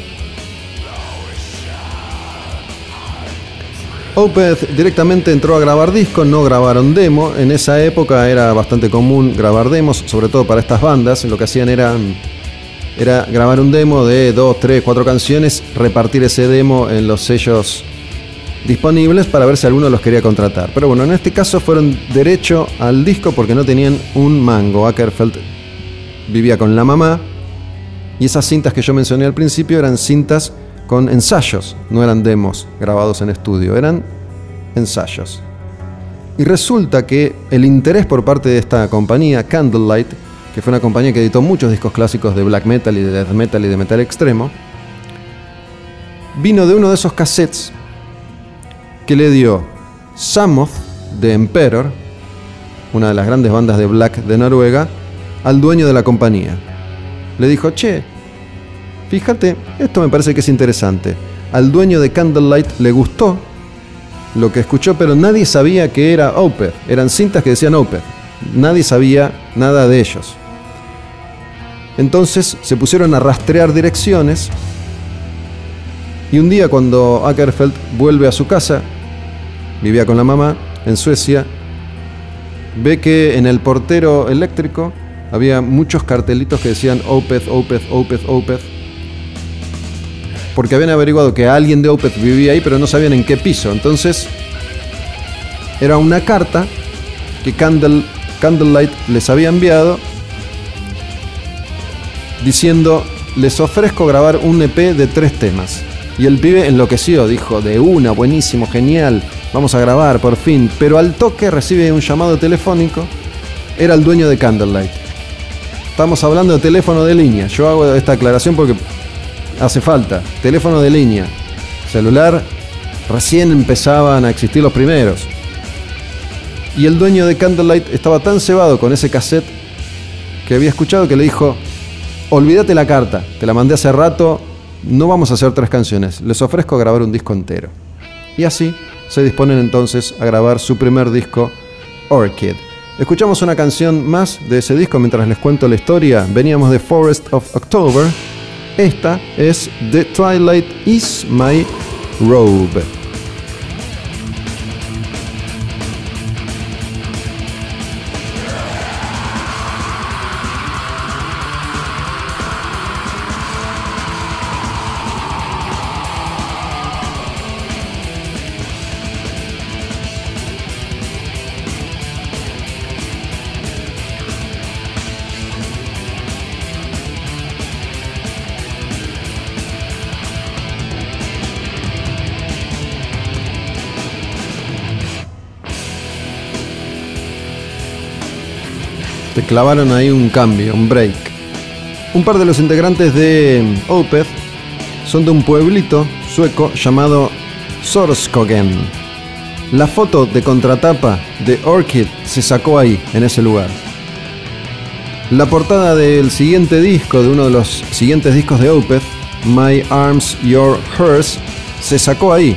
Opeth directamente entró a grabar discos, no grabaron demo. En esa época era bastante común grabar demos, sobre todo para estas bandas. Lo que hacían era, era grabar un demo de dos, tres, cuatro canciones, repartir ese demo en los sellos disponibles para ver si alguno los quería contratar. Pero bueno, en este caso fueron derecho al disco porque no tenían un mango. Ackerfeld vivía con la mamá y esas cintas que yo mencioné al principio eran cintas con ensayos, no eran demos grabados en estudio, eran ensayos. Y resulta que el interés por parte de esta compañía, Candlelight, que fue una compañía que editó muchos discos clásicos de black metal y de death metal y de metal extremo, vino de uno de esos cassettes que le dio Samoth de Emperor, una de las grandes bandas de black de Noruega, al dueño de la compañía. Le dijo, che, Fíjate, esto me parece que es interesante. Al dueño de Candlelight le gustó lo que escuchó, pero nadie sabía que era Opeth. Eran cintas que decían Opeth. Nadie sabía nada de ellos. Entonces se pusieron a rastrear direcciones y un día cuando Ackerfeld vuelve a su casa, vivía con la mamá en Suecia, ve que en el portero eléctrico había muchos cartelitos que decían Opeth, Opeth, Opeth, Opeth. Porque habían averiguado que alguien de Opeth vivía ahí, pero no sabían en qué piso. Entonces, era una carta que Candle, Candlelight les había enviado diciendo, les ofrezco grabar un EP de tres temas. Y el pibe enloqueció, dijo, de una, buenísimo, genial, vamos a grabar por fin. Pero al toque recibe un llamado telefónico, era el dueño de Candlelight. Estamos hablando de teléfono de línea, yo hago esta aclaración porque hace falta. Teléfono de línea, celular, recién empezaban a existir los primeros. Y el dueño de Candlelight estaba tan cebado con ese cassette que había escuchado que le dijo, olvídate la carta, te la mandé hace rato, no vamos a hacer tres canciones, les ofrezco grabar un disco entero. Y así se disponen entonces a grabar su primer disco, Orchid. Escuchamos una canción más de ese disco mientras les cuento la historia. Veníamos de Forest of October. Esta es The Twilight is My Robe. Te clavaron ahí un cambio, un break. Un par de los integrantes de Opeth son de un pueblito sueco llamado Sorskogen. La foto de contratapa de Orchid se sacó ahí, en ese lugar. La portada del siguiente disco, de uno de los siguientes discos de Opeth, My Arms, Your Hers, se sacó ahí.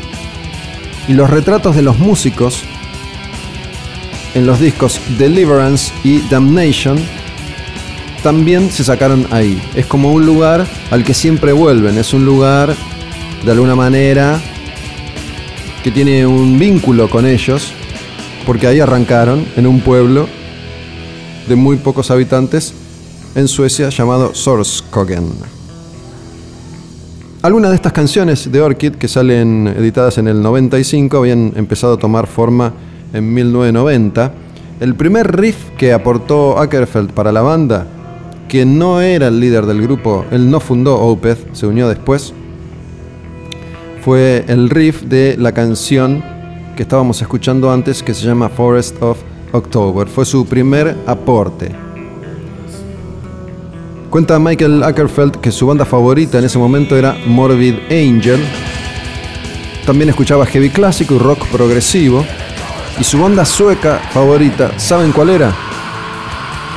Y los retratos de los músicos en los discos Deliverance y Damnation también se sacaron ahí. Es como un lugar al que siempre vuelven, es un lugar de alguna manera que tiene un vínculo con ellos, porque ahí arrancaron en un pueblo de muy pocos habitantes en Suecia llamado Sorskogen. Algunas de estas canciones de Orchid que salen editadas en el 95 habían empezado a tomar forma en 1990. El primer riff que aportó Ackerfeld para la banda, que no era el líder del grupo, él no fundó Opeth, se unió después, fue el riff de la canción que estábamos escuchando antes que se llama Forest of October. Fue su primer aporte. Cuenta Michael Ackerfeld que su banda favorita en ese momento era Morbid Angel. También escuchaba heavy clásico y rock progresivo. Y su banda sueca favorita, ¿saben cuál era?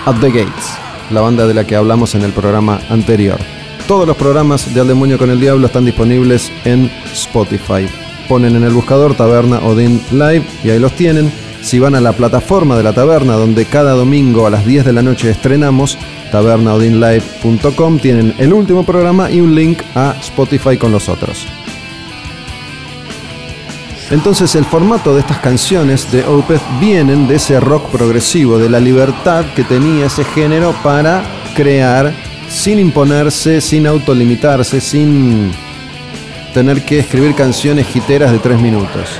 At the Gates, la banda de la que hablamos en el programa anterior. Todos los programas de Al Demonio con el Diablo están disponibles en Spotify. Ponen en el buscador Taberna Odin Live y ahí los tienen. Si van a la plataforma de la taberna donde cada domingo a las 10 de la noche estrenamos, tabernaodinlive.com, tienen el último programa y un link a Spotify con los otros. Entonces el formato de estas canciones de Opeth vienen de ese rock progresivo, de la libertad que tenía ese género para crear sin imponerse, sin autolimitarse, sin tener que escribir canciones jiteras de tres minutos.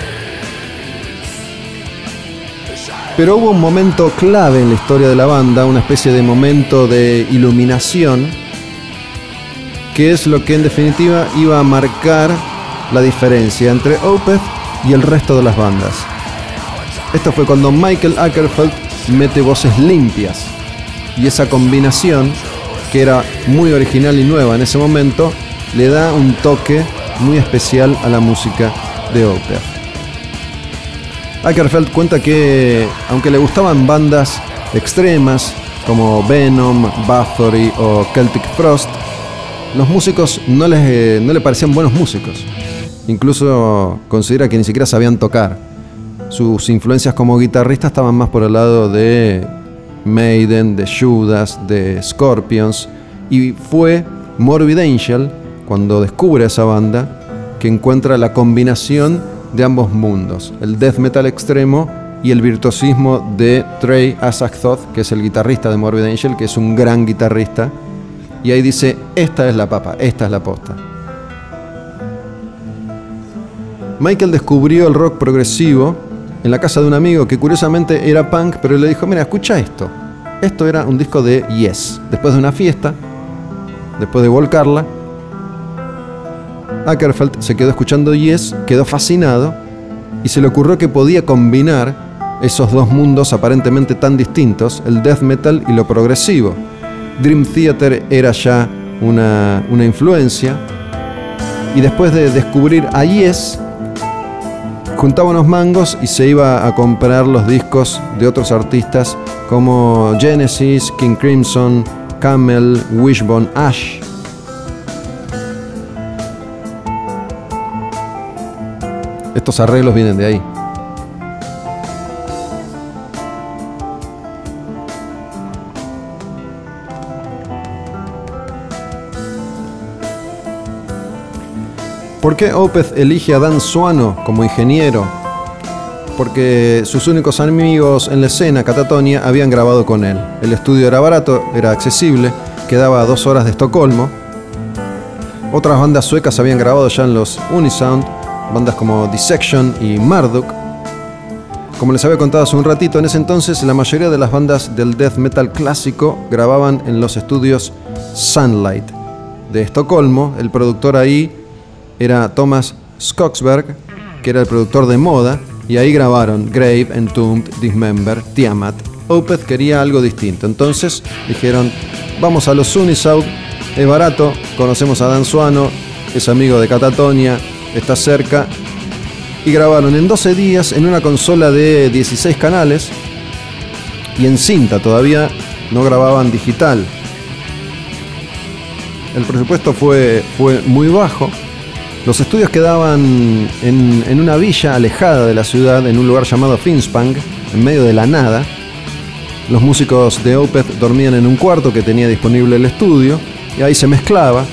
Pero hubo un momento clave en la historia de la banda, una especie de momento de iluminación, que es lo que en definitiva iba a marcar la diferencia entre Opeth y el resto de las bandas. Esto fue cuando Michael Ackerfeld mete voces limpias y esa combinación, que era muy original y nueva en ese momento, le da un toque muy especial a la música de Opeth. Ackerfeld cuenta que, aunque le gustaban bandas extremas como Venom, Bathory o Celtic Frost, los músicos no, les, no le parecían buenos músicos. Incluso considera que ni siquiera sabían tocar. sus influencias como guitarrista estaban más por el lado de Maiden, de Judas, de Scorpions, y fue Morbid Angel, cuando descubre esa banda, que encuentra la combinación de ambos mundos, el death metal extremo y el virtuosismo de Trey Asakthot, que es el guitarrista de Morbid Angel, que es un gran guitarrista, y ahí dice, esta es la papa, esta es la posta. Michael descubrió el rock progresivo en la casa de un amigo que curiosamente era punk, pero le dijo, mira, escucha esto. Esto era un disco de Yes. Después de una fiesta, después de volcarla, Ackerfeld se quedó escuchando Yes, quedó fascinado y se le ocurrió que podía combinar esos dos mundos aparentemente tan distintos, el death metal y lo progresivo. Dream Theater era ya una, una influencia y después de descubrir a Yes, juntaba unos mangos y se iba a comprar los discos de otros artistas como Genesis, King Crimson, Camel, Wishbone, Ash. Estos arreglos vienen de ahí. ¿Por qué Opeth elige a Dan Suano como ingeniero? Porque sus únicos amigos en la escena, Catatonia, habían grabado con él. El estudio era barato, era accesible, quedaba a dos horas de Estocolmo. Otras bandas suecas habían grabado ya en los Unisound, bandas como Dissection y Marduk. Como les había contado hace un ratito, en ese entonces la mayoría de las bandas del death metal clásico grababan en los estudios Sunlight de Estocolmo. El productor ahí era Thomas Skogsberg, que era el productor de moda, y ahí grabaron Grave, Entombed, Dismember, Tiamat. Opeth quería algo distinto, entonces dijeron, vamos a los Sunisau, es barato, conocemos a Dan Suano, es amigo de Catatonia, está cerca, y grabaron en 12 días en una consola de 16 canales y en cinta, todavía no grababan digital. El presupuesto fue, fue muy bajo, los estudios quedaban en, una villa alejada de la ciudad, en un lugar llamado Finspang, en medio de la nada. Los músicos de Opeth dormían en un cuarto que tenía disponible el estudio y ahí se mezclaba.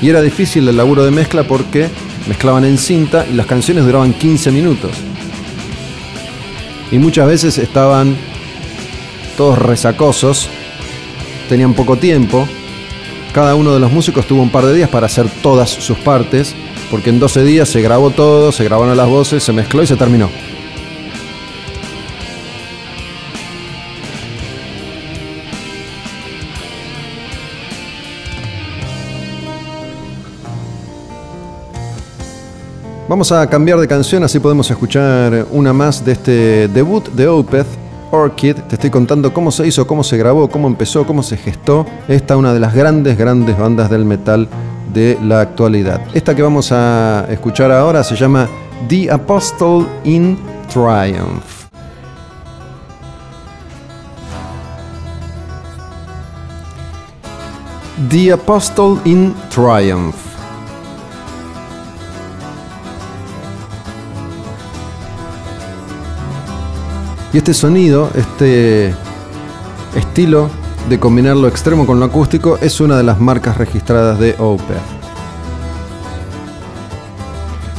Y era difícil el laburo de mezcla porque mezclaban en cinta y las canciones duraban 15 minutos. Y muchas veces estaban todos resacosos, tenían poco tiempo cada uno de los músicos tuvo un par de días para hacer todas sus partes, porque en 12 días se grabó todo, se grabaron las voces, se mezcló y se terminó. Vamos a cambiar de canción, así podemos escuchar una más de este debut de Opeth Orchid. Te estoy contando cómo se hizo, cómo se grabó, cómo empezó, cómo se gestó. Esta una de las grandes, grandes bandas del metal de la actualidad. Esta que vamos a escuchar ahora se llama The Apostle in Triumph. The Apostle in Triumph. Y este sonido, este estilo de combinar lo extremo con lo acústico es una de las marcas registradas de Opeth.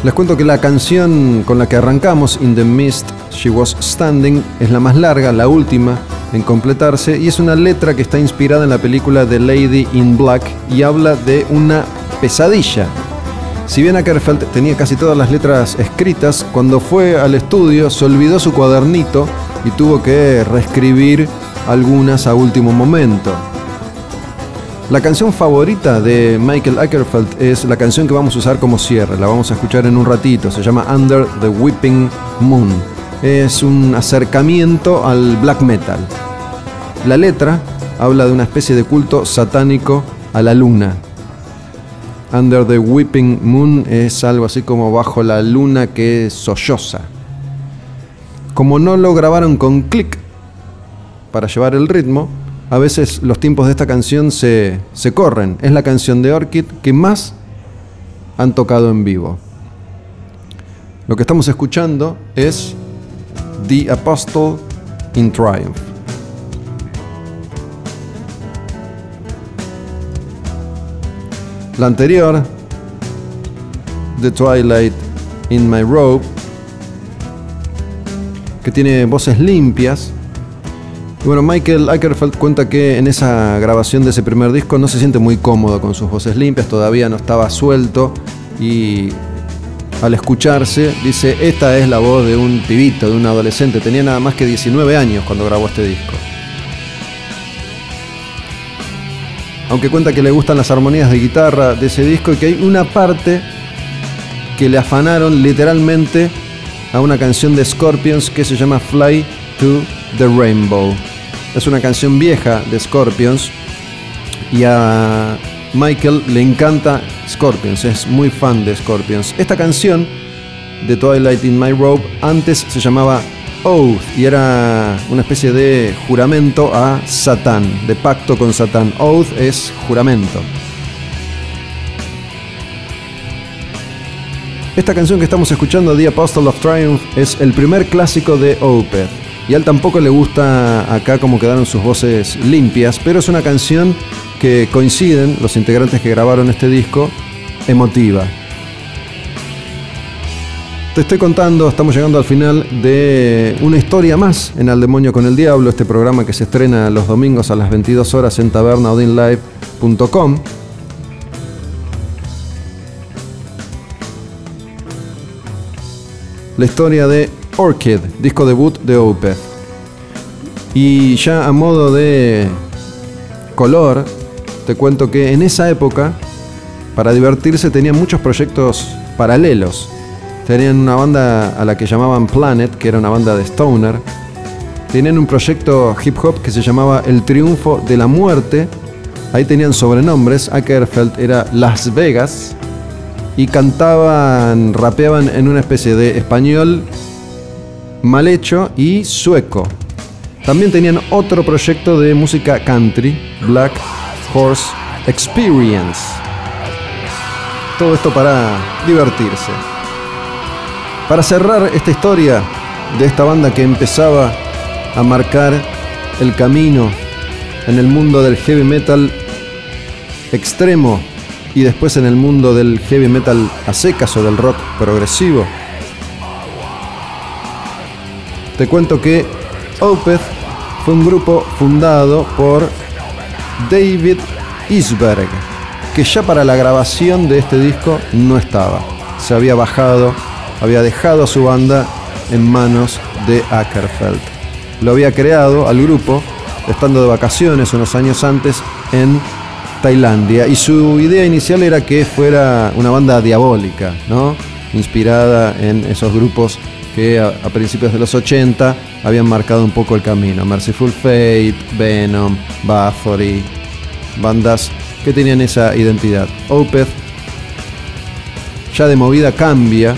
Les cuento que la canción con la que arrancamos, In the Mist, She Was Standing, es la más larga, la última en completarse, y es una letra que está inspirada en la película The Lady in Black y habla de una pesadilla si bien Ackerfeld tenía casi todas las letras escritas, cuando fue al estudio se olvidó su cuadernito y tuvo que reescribir algunas a último momento. La canción favorita de Michael Ackerfeld es la canción que vamos a usar como cierre, la vamos a escuchar en un ratito, se llama Under the Whipping Moon. Es un acercamiento al black metal. La letra habla de una especie de culto satánico a la luna, Under the Whipping Moon es algo así como bajo la luna que solloza. Como no lo grabaron con click para llevar el ritmo, a veces los tiempos de esta canción se, se corren. Es la canción de Orchid que más han tocado en vivo. Lo que estamos escuchando es The Apostle in Triumph. La anterior, The Twilight in My Robe, que tiene voces limpias. Y bueno, Michael Ackerfeld cuenta que en esa grabación de ese primer disco no se siente muy cómodo con sus voces limpias, todavía no estaba suelto y al escucharse dice, esta es la voz de un pibito, de un adolescente, tenía nada más que 19 años cuando grabó este disco. Aunque cuenta que le gustan las armonías de guitarra de ese disco y que hay una parte que le afanaron literalmente a una canción de Scorpions que se llama Fly to the Rainbow. Es una canción vieja de Scorpions y a Michael le encanta Scorpions, es muy fan de Scorpions. Esta canción de Twilight in My Robe antes se llamaba Oath y era una especie de juramento a Satán, de pacto con Satán. Oath es juramento. Esta canción que estamos escuchando, The Apostle of Triumph, es el primer clásico de Opeth. Y a él tampoco le gusta acá cómo quedaron sus voces limpias, pero es una canción que coinciden los integrantes que grabaron este disco, emotiva. Te estoy contando, estamos llegando al final de una historia más en Al Demonio con el Diablo, este programa que se estrena los domingos a las 22 horas en tabernaudinlive.com. la historia de Orchid, disco debut de Opeth. Y ya a modo de color, te cuento que en esa época, para divertirse, tenían muchos proyectos paralelos. Tenían una banda a la que llamaban Planet, que era una banda de Stoner. Tenían un proyecto hip hop que se llamaba El Triunfo de la Muerte. Ahí tenían sobrenombres. Ackerfeld era Las Vegas y cantaban, rapeaban en una especie de español mal hecho y sueco. También tenían otro proyecto de música country, Black Horse Experience. Todo esto para divertirse. Para cerrar esta historia de esta banda que empezaba a marcar el camino en el mundo del heavy metal extremo y después en el mundo del heavy metal a secas o del rock progresivo. Te cuento que Opeth fue un grupo fundado por David Isberg, que ya para la grabación de este disco no estaba. Se había bajado, había dejado a su banda en manos de Ackerfeld. Lo había creado al grupo estando de vacaciones unos años antes en Tailandia y su idea inicial era que fuera una banda diabólica, ¿no? Inspirada en esos grupos que a, principios de los 80 habían marcado un poco el camino. Merciful Fate, Venom, Bathory, bandas que tenían esa identidad. Opeth ya de movida cambia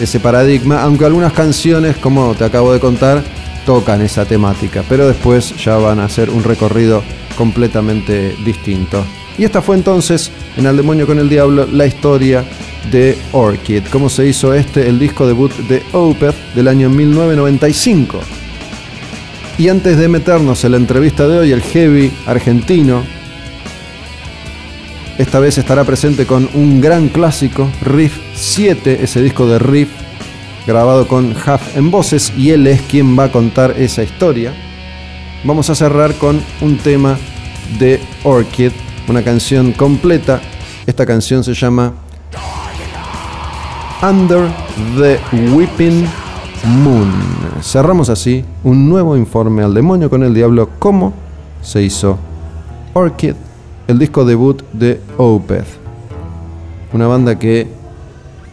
ese paradigma, aunque algunas canciones, como te acabo de contar, tocan esa temática, pero después ya van a hacer un recorrido completamente distinto. Y esta fue entonces, en Al Demonio con el Diablo, la historia de Orchid, cómo se hizo este, el disco debut de Opeth del año 1995. Y antes de meternos en la entrevista de hoy, el heavy argentino, esta vez estará presente con un gran clásico, Riff 7, ese disco de Riff grabado con Huff en voces, y él es quien va a contar esa historia vamos a cerrar con un tema de Orchid, una canción completa. Esta canción se llama Under the Whipping Moon. Cerramos así un nuevo informe al demonio con el diablo, cómo se hizo Orchid, el disco debut de Opeth. Una banda que,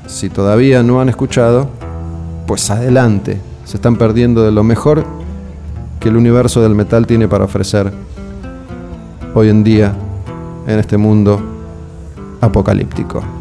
si todavía no han escuchado, pues adelante, se están perdiendo de lo mejor que el universo del metal tiene para ofrecer hoy en día en este mundo apocalíptico.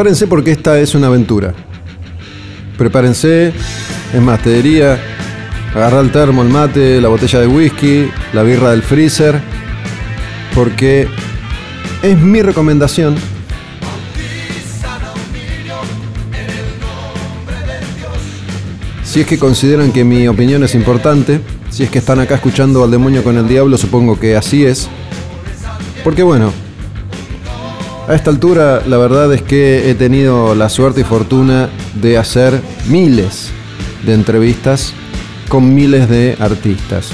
Prepárense porque esta es una aventura. Prepárense, es más, te diría, agarrar el termo, el mate, la botella de whisky, la birra del freezer, porque es mi recomendación. Si es que consideran que mi opinión es importante, si es que están acá escuchando al demonio con el diablo, supongo que así es. Porque bueno, a esta altura la verdad es que he tenido la suerte y fortuna de hacer miles de entrevistas con miles de artistas.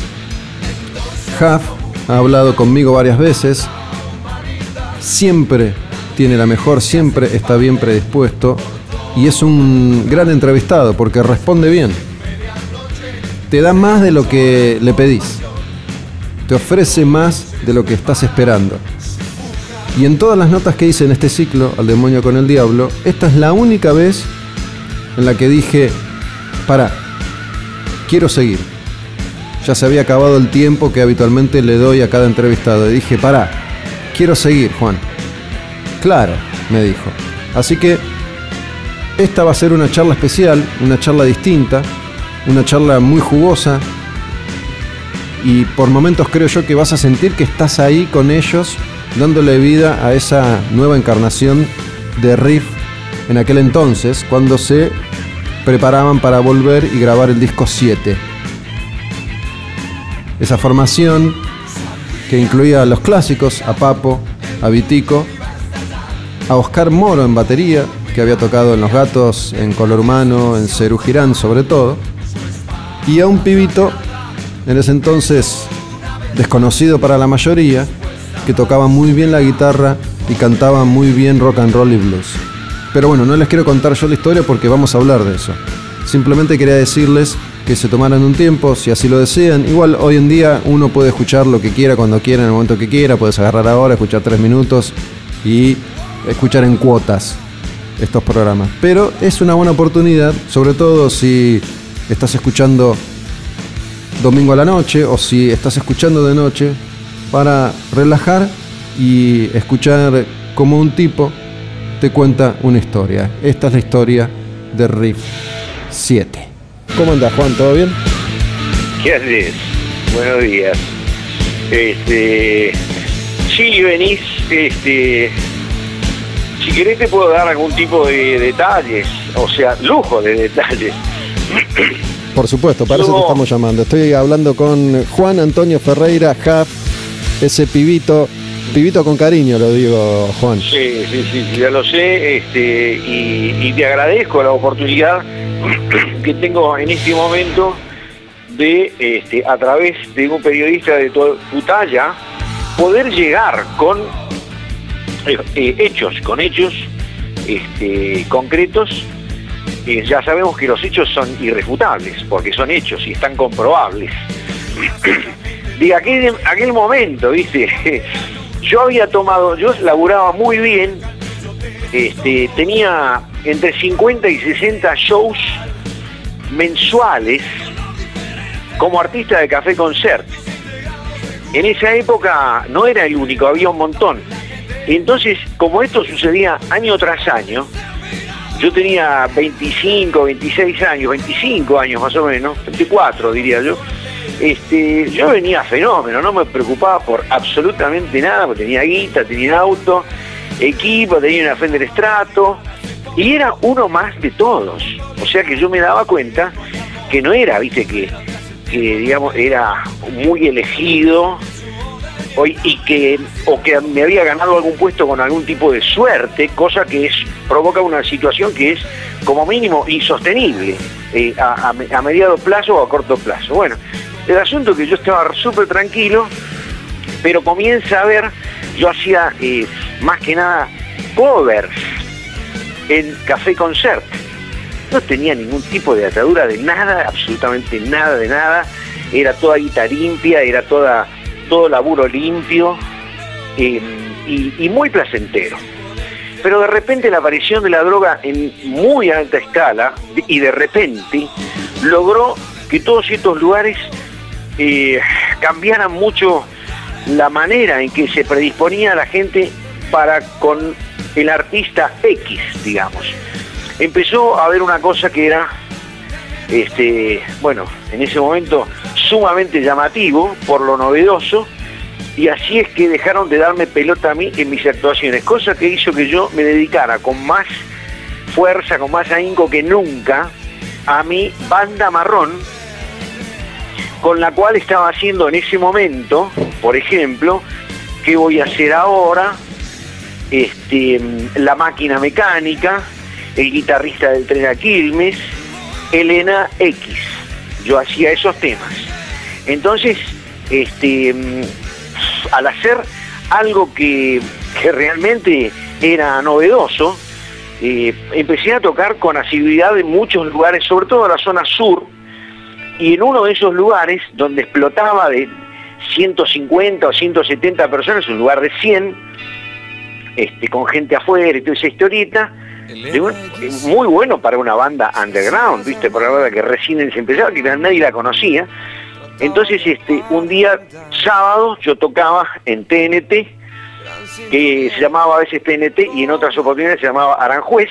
Huff ha hablado conmigo varias veces, siempre tiene la mejor, siempre está bien predispuesto y es un gran entrevistado porque responde bien. Te da más de lo que le pedís, te ofrece más de lo que estás esperando. Y en todas las notas que hice en este ciclo, Al demonio con el diablo, esta es la única vez en la que dije, para, quiero seguir. Ya se había acabado el tiempo que habitualmente le doy a cada entrevistado. Y dije, para, quiero seguir, Juan. Claro, me dijo. Así que esta va a ser una charla especial, una charla distinta, una charla muy jugosa. Y por momentos creo yo que vas a sentir que estás ahí con ellos dándole vida a esa nueva encarnación de Riff en aquel entonces, cuando se preparaban para volver y grabar el disco 7. Esa formación que incluía a los clásicos, a Papo, a Vitico, a Oscar Moro en batería, que había tocado en Los Gatos, en Color Humano, en Cerú Girán sobre todo, y a un pibito, en ese entonces desconocido para la mayoría, que tocaba muy bien la guitarra y cantaba muy bien rock and roll y blues. Pero bueno, no les quiero contar yo la historia porque vamos a hablar de eso. Simplemente quería decirles que se tomaran un tiempo, si así lo desean. Igual hoy en día uno puede escuchar lo que quiera, cuando quiera, en el momento que quiera. Puedes agarrar ahora, escuchar tres minutos y escuchar en cuotas estos programas. Pero es una buena oportunidad, sobre todo si estás escuchando domingo a la noche o si estás escuchando de noche, para relajar y escuchar como un tipo te cuenta una historia. Esta es la historia de Riff 7. ¿Cómo andas, Juan? ¿Todo bien? ¿Qué haces? Buenos días. Este. Sí, venís. Este. Si querés te puedo dar algún tipo de detalles, o sea, lujo de detalles. Por supuesto, para eso te estamos llamando. Estoy hablando con Juan Antonio Ferreira, Jaf, ese pibito, pibito con cariño, lo digo, Juan. Sí, sí, sí, ya lo sé, este, y, te agradezco la oportunidad que tengo en este momento de, este, a través de un periodista de tu, talla, poder llegar con eh, eh, hechos, con hechos este, concretos ya sabemos que los hechos son irrefutables, porque son hechos y están comprobables. de aquel, aquel momento, ¿viste? Yo había tomado, yo laburaba muy bien, este, tenía entre 50 y 60 shows mensuales como artista de Café Concert. En esa época no era el único, había un montón. Entonces, como esto sucedía año tras año, yo tenía 25, 26 años, 25 años más o menos, 24 diría yo. Este, yo venía fenómeno, no me preocupaba por absolutamente nada, porque tenía guita, tenía auto, equipo, tenía una Fender Strato, y era uno más de todos. O sea que yo me daba cuenta que no era, viste, que, que digamos, era muy elegido, y que o que me había ganado algún puesto con algún tipo de suerte, cosa que es provoca una situación que es como mínimo insostenible eh, a, mediado plazo o a corto plazo. Bueno, el asunto es que yo estaba súper tranquilo, pero comienza a ver, yo hacía eh, más que nada covers en Café Concert. No tenía ningún tipo de atadura de nada, absolutamente nada de nada. Era toda guita limpia, era toda todo laburo limpio eh, y, muy placentero. Pero de repente la aparición de la droga en muy alta escala y de repente logró que todos estos lugares eh, cambiaran mucho la manera en que se predisponía la gente para con el artista X, digamos. Empezó a haber una cosa que era, este, bueno, en ese momento sumamente llamativo por lo novedoso y así es que dejaron de darme pelota a mí en mis actuaciones, cosa que hizo que yo me dedicara con más fuerza, con más ahínco que nunca a mi banda marrón, con la cual estaba haciendo en ese momento, por ejemplo, ¿qué voy a hacer ahora? Este, la máquina mecánica, el guitarrista del tren a Quilmes, Elena X. Yo hacía esos temas. Entonces, este, al hacer algo que, realmente era novedoso, eh, empecé a tocar con asiduidad en muchos lugares, sobre todo en la zona sur, y en uno de esos lugares donde explotaba de 150 o 170 personas, un lugar de 100, este, con gente afuera y toda esa historieta, muy bueno para una banda underground, ¿viste? Por la verdad que recién se empezaba, que nadie la conocía, entonces, este, un día sábado yo tocaba en TNT, que se llamaba a veces TNT y en otras oportunidades se llamaba Aranjuez,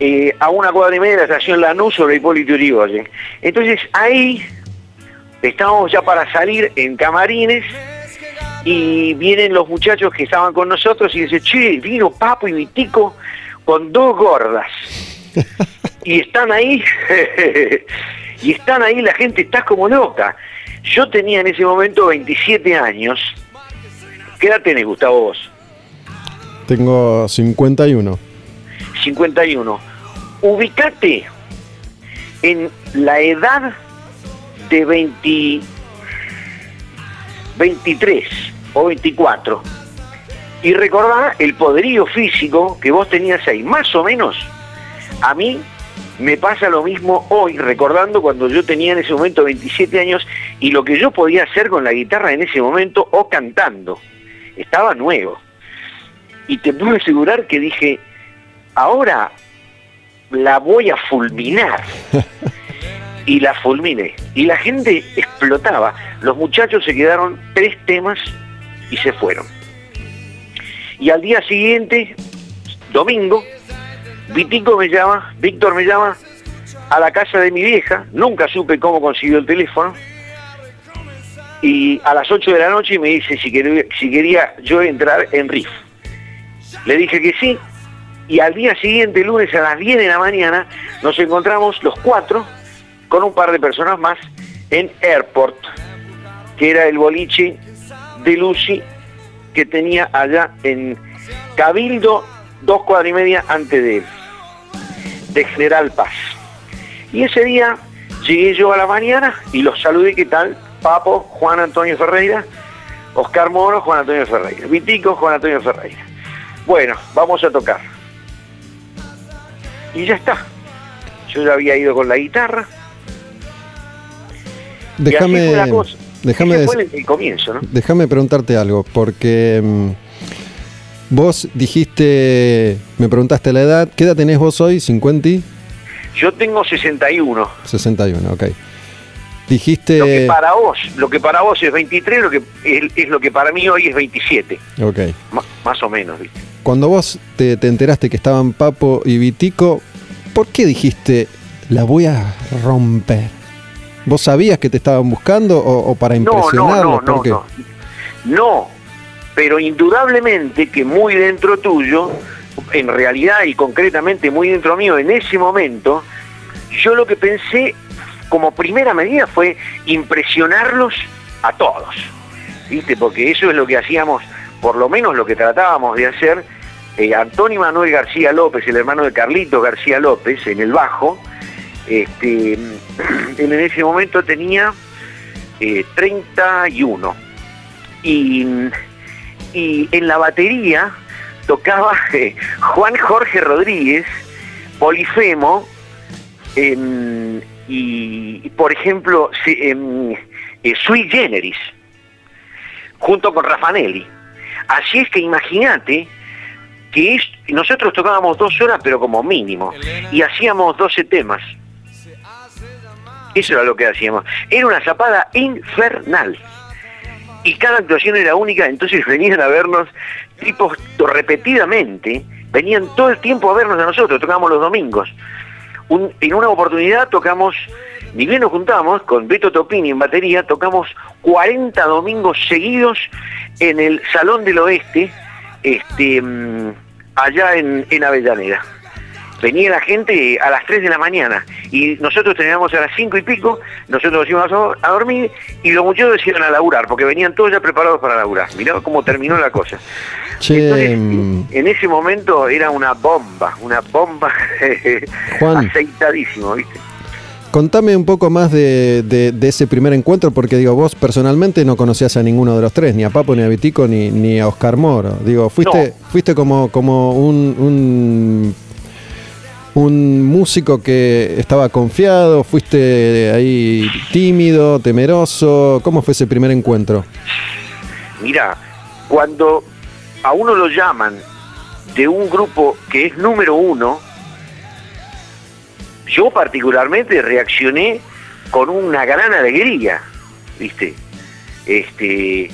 eh, a una cuadra y media de la estación Lanús sobre Hipólito Uribe. Entonces ahí estábamos ya para salir en camarines y vienen los muchachos que estaban con nosotros y dicen, che, vino Papo y Vitico con dos gordas. y están ahí y están ahí, la gente está como loca. Yo tenía en ese momento 27 años. ¿Qué edad tenés, Gustavo, vos? Tengo 51. 51. Ubicate en la edad de 20, 23 o 24 y recordá el poderío físico que vos tenías ahí. Más o menos, a mí me pasa lo mismo hoy, recordando cuando yo tenía en ese momento 27 años y lo que yo podía hacer con la guitarra en ese momento o cantando. Estaba nuevo. Y te puedo asegurar que dije, ahora la voy a fulminar. y la fulminé. Y la gente explotaba. Los muchachos se quedaron tres temas y se fueron. Y al día siguiente, domingo, Vitico me llama, Víctor me llama a la casa de mi vieja, nunca supe cómo consiguió el teléfono, y a las 8 de la noche me dice si quería, si quería yo entrar en RIF. Le dije que sí, Y al día siguiente, lunes a las 10 de la mañana, nos encontramos los cuatro con un par de personas más en Airport, que era el boliche de Lucy que tenía allá en Cabildo, dos cuadras y media antes de, de General Paz. Y ese día llegué yo a la mañana y los saludé, ¿qué tal? Papo, Juan Antonio Ferreira, Oscar Moro, Juan Antonio Ferreira, Vitico, Juan Antonio Ferreira. Bueno, vamos a tocar. Y ya está. Yo ya había ido con la guitarra. Déjame, déjame, el, comienzo, ¿no? déjame preguntarte algo, porque mm, vos dijiste, me preguntaste la edad, ¿qué edad tenés vos hoy? ¿50? Yo tengo 61. 61, ok. Dijiste... Lo que para vos, lo que para vos es 23, lo que es, lo que para mí hoy es 27. Ok. más o menos, ¿viste? Cuando vos te, enteraste que estaban Papo y Vitico, ¿por qué dijiste, la voy a romper? ¿Vos sabías que te estaban buscando o, para impresionarlos? No, no, no, no, no. pero indudablemente que muy dentro tuyo, en realidad y concretamente muy dentro mío, en ese momento, yo lo que pensé como primera medida fue impresionarlos a todos, ¿viste? Porque eso es lo que hacíamos, por lo menos lo que tratábamos de hacer, eh, Antonio Manuel García López, el hermano de Carlito García López, en el bajo, este, en ese momento tenía 31. Eh, y, en la batería tocaba eh, Juan Jorge Rodríguez, Polifemo, y, por ejemplo, em, Sui Generis, junto con Rafanelli. Así es que imagínate que es, nosotros tocábamos dos horas, pero como mínimo, y hacíamos 12 temas. Eso era lo que hacíamos. Era una zapada infernal. Y cada actuación era única, entonces venían a vernos tipos repetidamente, venían todo el tiempo a vernos a nosotros, tocábamos los domingos en una oportunidad tocamos, ni bien nos juntamos, con Beto Topini en batería, tocamos 40 domingos seguidos en el Salón del Oeste, este, mm, allá en, en Avellaneda. Venía la gente a las 3 de la mañana y nosotros teníamos a las 5 y pico, nosotros nos íbamos a dormir y los muchachos iban a laburar porque venían todos ya preparados para laburar. Mirá cómo terminó la cosa. Mm. en ese momento era una bomba, una bomba aceitadísimo, ¿viste? Contame un poco más de, ese primer encuentro, porque digo, vos personalmente no conocías a ninguno de los tres, ni a Papo, ni a Vitico, ni, ni a Oscar Moro. Digo, fuiste, fuiste como, como un, un, músico que estaba confiado, fuiste ahí tímido, temeroso. ¿Cómo fue ese primer encuentro? Mira, cuando a uno lo llaman de un grupo que es número uno, yo particularmente reaccioné con una gran alegría, ¿viste? Este,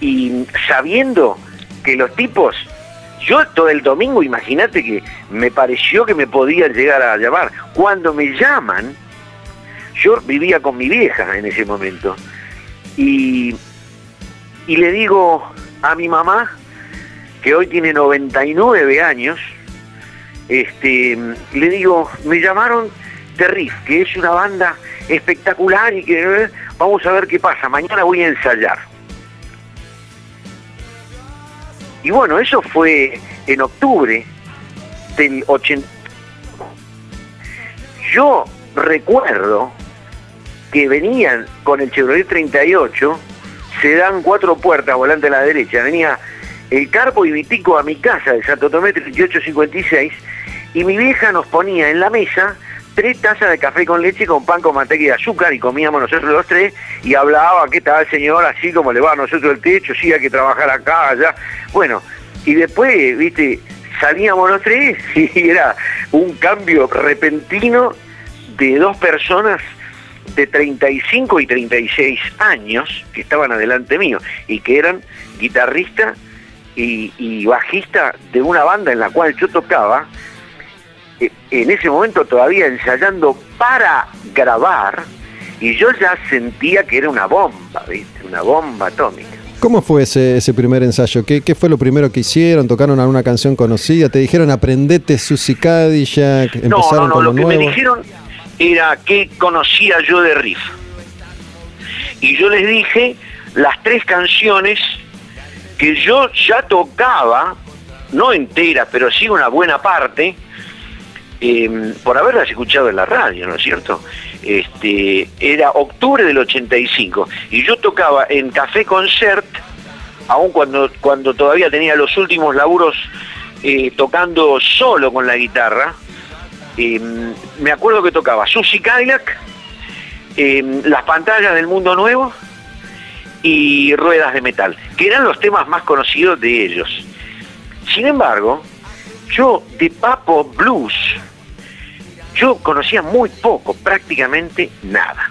y sabiendo que los tipos, yo todo el domingo, imagínate que me pareció que me podían llegar a llamar. Cuando me llaman, yo vivía con mi vieja en ese momento, y, y le digo a mi mamá, que hoy tiene 99 años, este, le digo, me llamaron The que es una banda espectacular y que eh, vamos a ver qué pasa, mañana voy a ensayar. Y bueno, eso fue en octubre del 80. Yo recuerdo que venían con el Chevrolet 38, se dan cuatro puertas volante a la derecha, venía el Carpo y Vitico a mi casa de Santo Tomé 3856 y mi vieja nos ponía en la mesa tres tazas de café con leche con pan con manteca y azúcar y comíamos nosotros los tres y hablaba, ¿qué tal señor? Así como le va a nosotros el techo, sí hay que trabajar acá, allá. Bueno, y después, viste, salíamos los tres y era un cambio repentino de dos personas de 35 y 36 años que estaban adelante mío y que eran guitarristas y, bajista de una banda en la cual yo tocaba, en ese momento todavía ensayando para grabar, y yo ya sentía que era una bomba, ¿viste? Una bomba atómica. ¿Cómo fue ese, ese primer ensayo? ¿Qué, ¿Qué, fue lo primero que hicieron? ¿Tocaron alguna canción conocida? ¿Te dijeron aprendete Susie Cadillac? ¿Empezaron no, no, no, lo, que me dijeron era que conocía yo de riff. Y yo les dije las tres canciones que yo ya tocaba, no enteras, pero sí una buena parte, eh, por haberlas escuchado en la radio, ¿no es cierto? Este, era octubre del 85 y yo tocaba en Café Concert, aun cuando, cuando todavía tenía los últimos laburos eh, tocando solo con la guitarra. Em, me acuerdo que tocaba Susie Cadillac, em, las pantallas del mundo nuevo y ruedas de metal, que eran los temas más conocidos de ellos. Sin embargo, yo de Papo Blues, yo conocía muy poco, prácticamente nada.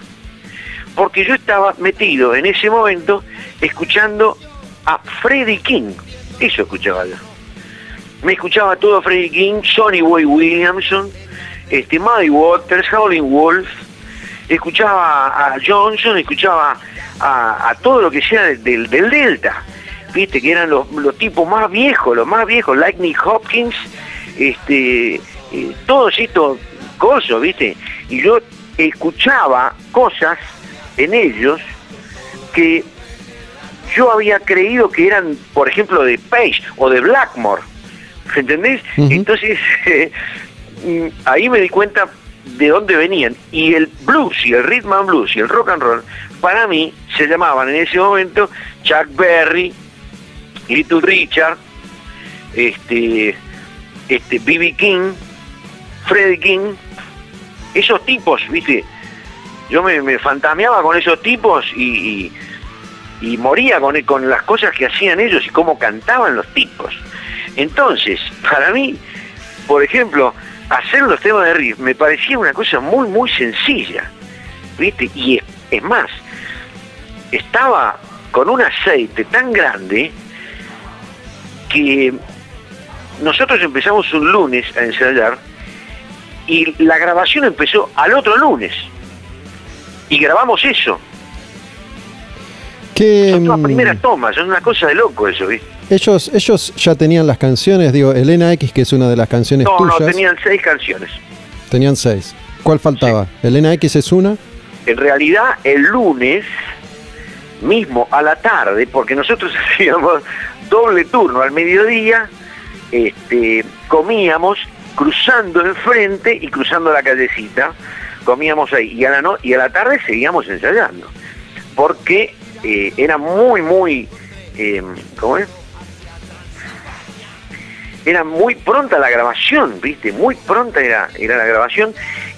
Porque yo estaba metido en ese momento escuchando a Freddie King. Eso escuchaba yo. Me escuchaba todo Freddie King, Sonny Boy Williamson, este, Muddy Waters, Howling Wolf, escuchaba a Johnson, escuchaba a, todo lo que sea del, Delta, viste, que eran los, tipos más viejos, los más viejos, Lightning Hopkins, este, eh, todos estos cosas, viste, y yo escuchaba cosas en ellos que yo había creído que eran, por ejemplo, de Page o de Blackmore, ¿entendés? Entonces, mm, ahí me di cuenta de dónde venían. Y el blues y el rhythm and blues y el rock and roll, para mí, se llamaban en ese momento Chuck Berry, Little Richard, este, este, B.B. King, Freddie King, esos tipos, viste, yo me, fantameaba con esos tipos y, y, moría con, con las cosas que hacían ellos y cómo cantaban los tipos. Entonces, para mí, por ejemplo, hacer los temas de riff me parecía una cosa muy, muy sencilla, ¿viste? Y es, más, estaba con un aceite tan grande que nosotros empezamos un lunes a ensayar y la grabación empezó al otro lunes. Y grabamos eso. Que, son las primeras tomas, son una cosa de loco eso, ¿viste? Ellos, ellos ya tenían las canciones, digo, Elena X, que es una de las canciones no, tuyas. No, tenían seis canciones. Tenían seis. ¿Cuál faltaba? ¿Elena X es una? En realidad, el lunes mismo a la tarde, porque nosotros hacíamos doble turno al mediodía, este, comíamos cruzando enfrente y cruzando la callecita, comíamos ahí. Y a la, no, y a la tarde seguíamos ensayando. Porque eh, era muy, muy, eh, ¿cómo es? Era muy pronta la grabación, ¿viste? Muy pronta era, era la grabación.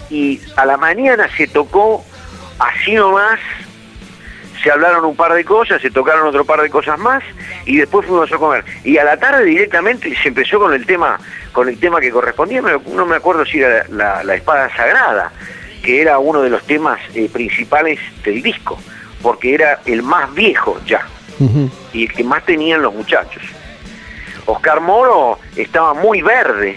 Y a la mañana se tocó así nomás se hablaron un par de cosas, se tocaron otro par de cosas más y después fuimos a comer. Y a la tarde directamente se empezó con el tema, con el tema que correspondía, no me acuerdo si era la, espada sagrada, que era uno de los temas eh, principales del disco, porque era el más viejo ya y el que más tenían los muchachos. Oscar Moro estaba muy verde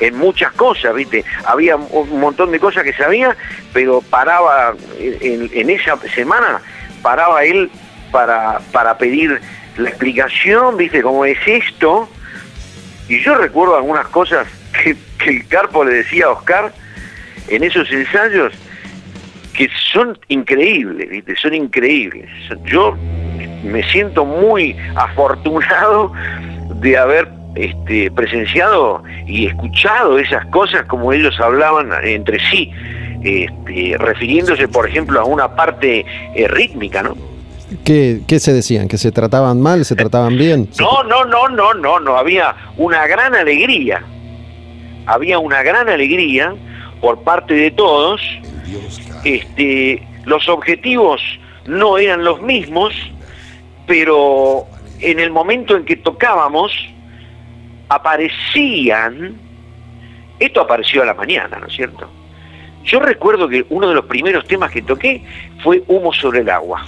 en muchas cosas, ¿viste? Había un montón de cosas que sabía, pero paraba en esa semana paraba él para, para pedir la explicación, viste, cómo es esto. Y yo recuerdo algunas cosas que, el Carpo le decía a Oscar en esos ensayos que son increíbles, ¿viste? son increíbles. Yo me siento muy afortunado de haber este, presenciado y escuchado esas cosas como ellos hablaban entre sí este, refiriéndose, por ejemplo, a una parte eh, rítmica, ¿no? ¿Qué, se decían? ¿Que se trataban mal? ¿Se trataban bien? No, no, no, no, no, no. Había una gran alegría. Había una gran alegría por parte de todos. Este, los objetivos no eran los mismos, pero en el momento en que tocábamos, aparecían, esto apareció a la mañana, ¿no es cierto? Yo recuerdo que uno de los primeros temas que toqué fue Humo sobre el agua.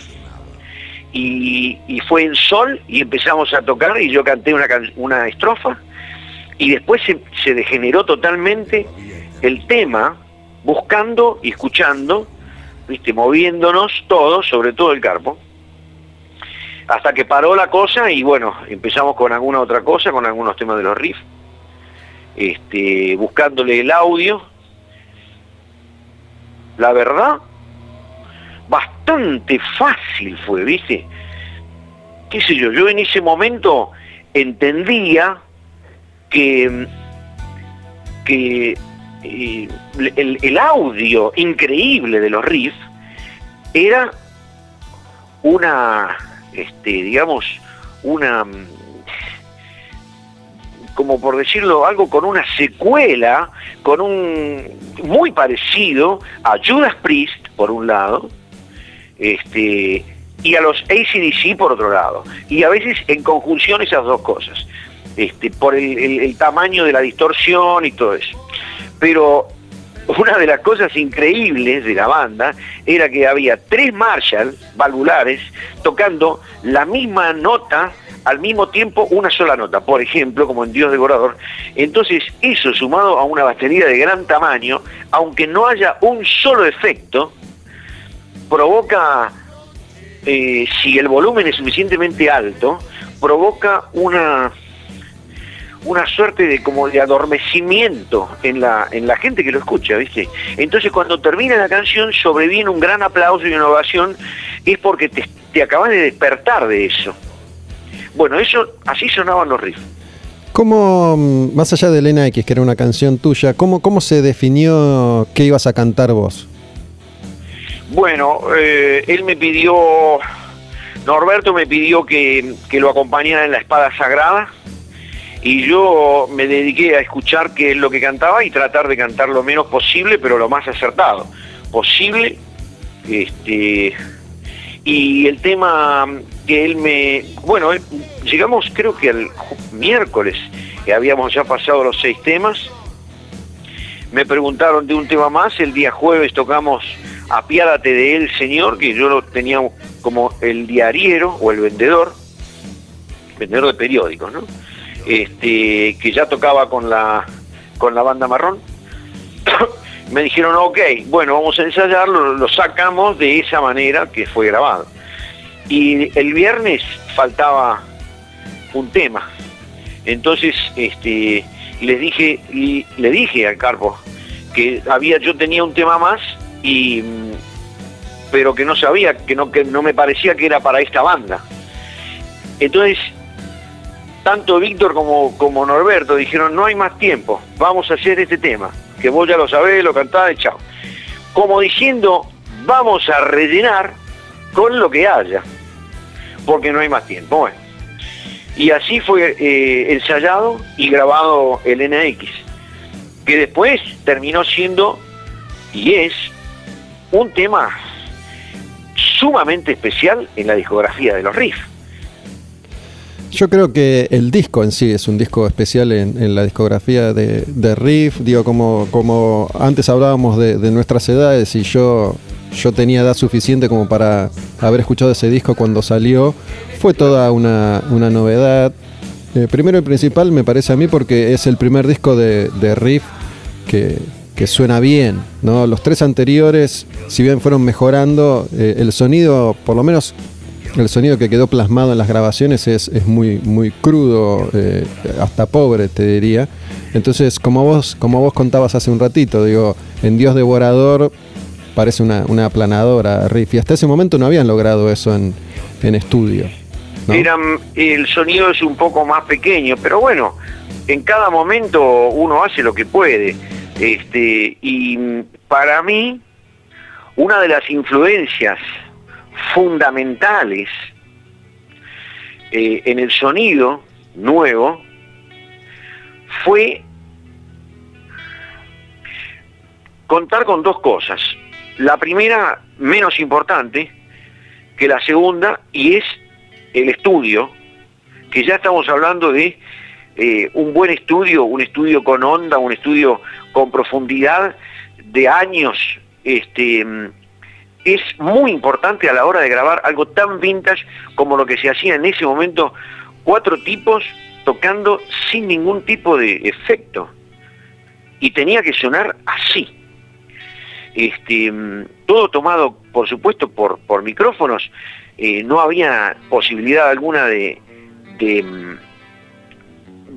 Y, fue en sol y empezamos a tocar y yo canté una, estrofa y después se, degeneró totalmente el tema buscando y escuchando, ¿viste? moviéndonos todos, sobre todo el carpo, hasta que paró la cosa y bueno, empezamos con alguna otra cosa, con algunos temas de los riffs, este, buscándole el audio. La verdad, bastante fácil fue, ¿viste? qué sé yo, yo en ese momento entendía que, que eh, el, audio increíble de los riffs era una, este, digamos, una, como por decirlo, algo con una secuela, con un muy parecido a Judas Priest, por un lado, este, y a los ACDC por otro lado. Y a veces en conjunción esas dos cosas, este, por el, tamaño de la distorsión y todo eso. Pero una de las cosas increíbles de la banda era que había tres Marshall valvulares tocando la misma nota al mismo tiempo una sola nota, por ejemplo, como en Dios Devorador. Entonces, eso sumado a una batería de gran tamaño, aunque no haya un solo efecto, provoca eh, si el volumen es suficientemente alto, provoca una, una suerte de como de adormecimiento en la, en la gente que lo escucha, ¿viste? Entonces cuando termina la canción sobreviene un gran aplauso y una ovación, es porque te, te de despertar de eso. Bueno, eso, así sonaban los riffs. ¿Cómo, más allá de Elena X, que era una canción tuya, cómo, cómo se definió qué ibas a cantar vos? Bueno, eh, él me pidió, Norberto me pidió que, lo acompañara en la espada sagrada y yo me dediqué a escuchar qué es lo que cantaba y tratar de cantar lo menos posible, pero lo más acertado posible. Este, y el tema que él me... Bueno, llegamos creo que al miércoles, que habíamos ya pasado los seis temas, me preguntaron de un tema más, el día jueves tocamos apiádate de él, Señor, que yo lo tenía como el diariero o el vendedor, vendedor de periódicos, ¿no? Este, que ya tocaba con la, con la banda marrón. Me dijeron, ok, bueno, vamos a ensayarlo, lo sacamos de esa manera que fue grabado. Y el viernes faltaba un tema. Entonces, este, les dije, le dije al Carpo que había, yo tenía un tema más y pero que no sabía, que no, que no me parecía que era para esta banda. Entonces, tanto Víctor como, como Norberto dijeron, no hay más tiempo, vamos a hacer este tema, que vos ya lo sabés, lo cantás, chao. Como diciendo, vamos a rellenar con lo que haya, porque no hay más tiempo. Bueno, y así fue eh, ensayado y grabado el NX, que después terminó siendo y es un tema sumamente especial en la discografía de los Riffs. Yo creo que el disco en sí es un disco especial en, la discografía de, Riff. Digo, como, como antes hablábamos de, nuestras edades y yo, yo tenía edad suficiente como para haber escuchado ese disco cuando salió, fue toda una, novedad. Eh, primero y principal me parece a mí porque es el primer disco de, de Riff que, que suena bien, ¿no? Los tres anteriores, si bien fueron mejorando, eh, el sonido, por lo menos el sonido que quedó plasmado en las grabaciones es, muy, muy crudo, eh, hasta pobre, te diría. Entonces, como vos, como vos contabas hace un ratito, digo, en Dios Devorador parece una, una aplanadora, riff, y hasta ese momento no habían logrado eso en, estudio. el sonido es un poco más pequeño, pero bueno, en cada momento uno hace lo que puede. Este, y para mí, una de las influencias fundamentales eh, en el sonido nuevo fue contar con dos cosas. La primera, menos importante que la segunda, y es el estudio, que ya estamos hablando de eh, un buen estudio, un estudio con onda, un estudio con profundidad de años, este, es muy importante a la hora de grabar algo tan vintage como lo que se hacía en ese momento, cuatro tipos tocando sin ningún tipo de efecto. Y tenía que sonar así. Este, todo tomado, por supuesto, por, por micrófonos eh, no había posibilidad alguna de, de,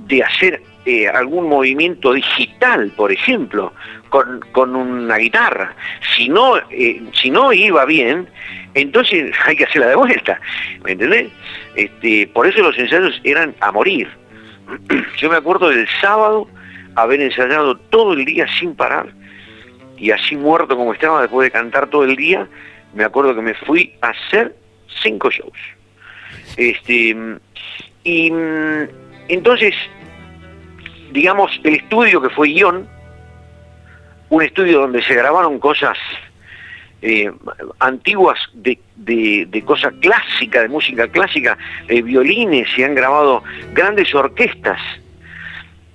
de hacer eh, algún movimiento digital, por ejemplo, con, con una guitarra. Si no, eh, si no iba bien, entonces hay que hacerla de vuelta. ¿Me entendés? Este, por eso los ensayos eran a morir. Yo me acuerdo del sábado haber ensayado todo el día sin parar y así muerto como estaba después de cantar todo el día, me acuerdo que me fui a hacer cinco shows. Este, y mm, entonces, digamos, el estudio que fue guion, un estudio donde se grabaron cosas eh, antiguas de, de, cosas clásicas, de música clásica, eh, violines, se han grabado grandes orquestas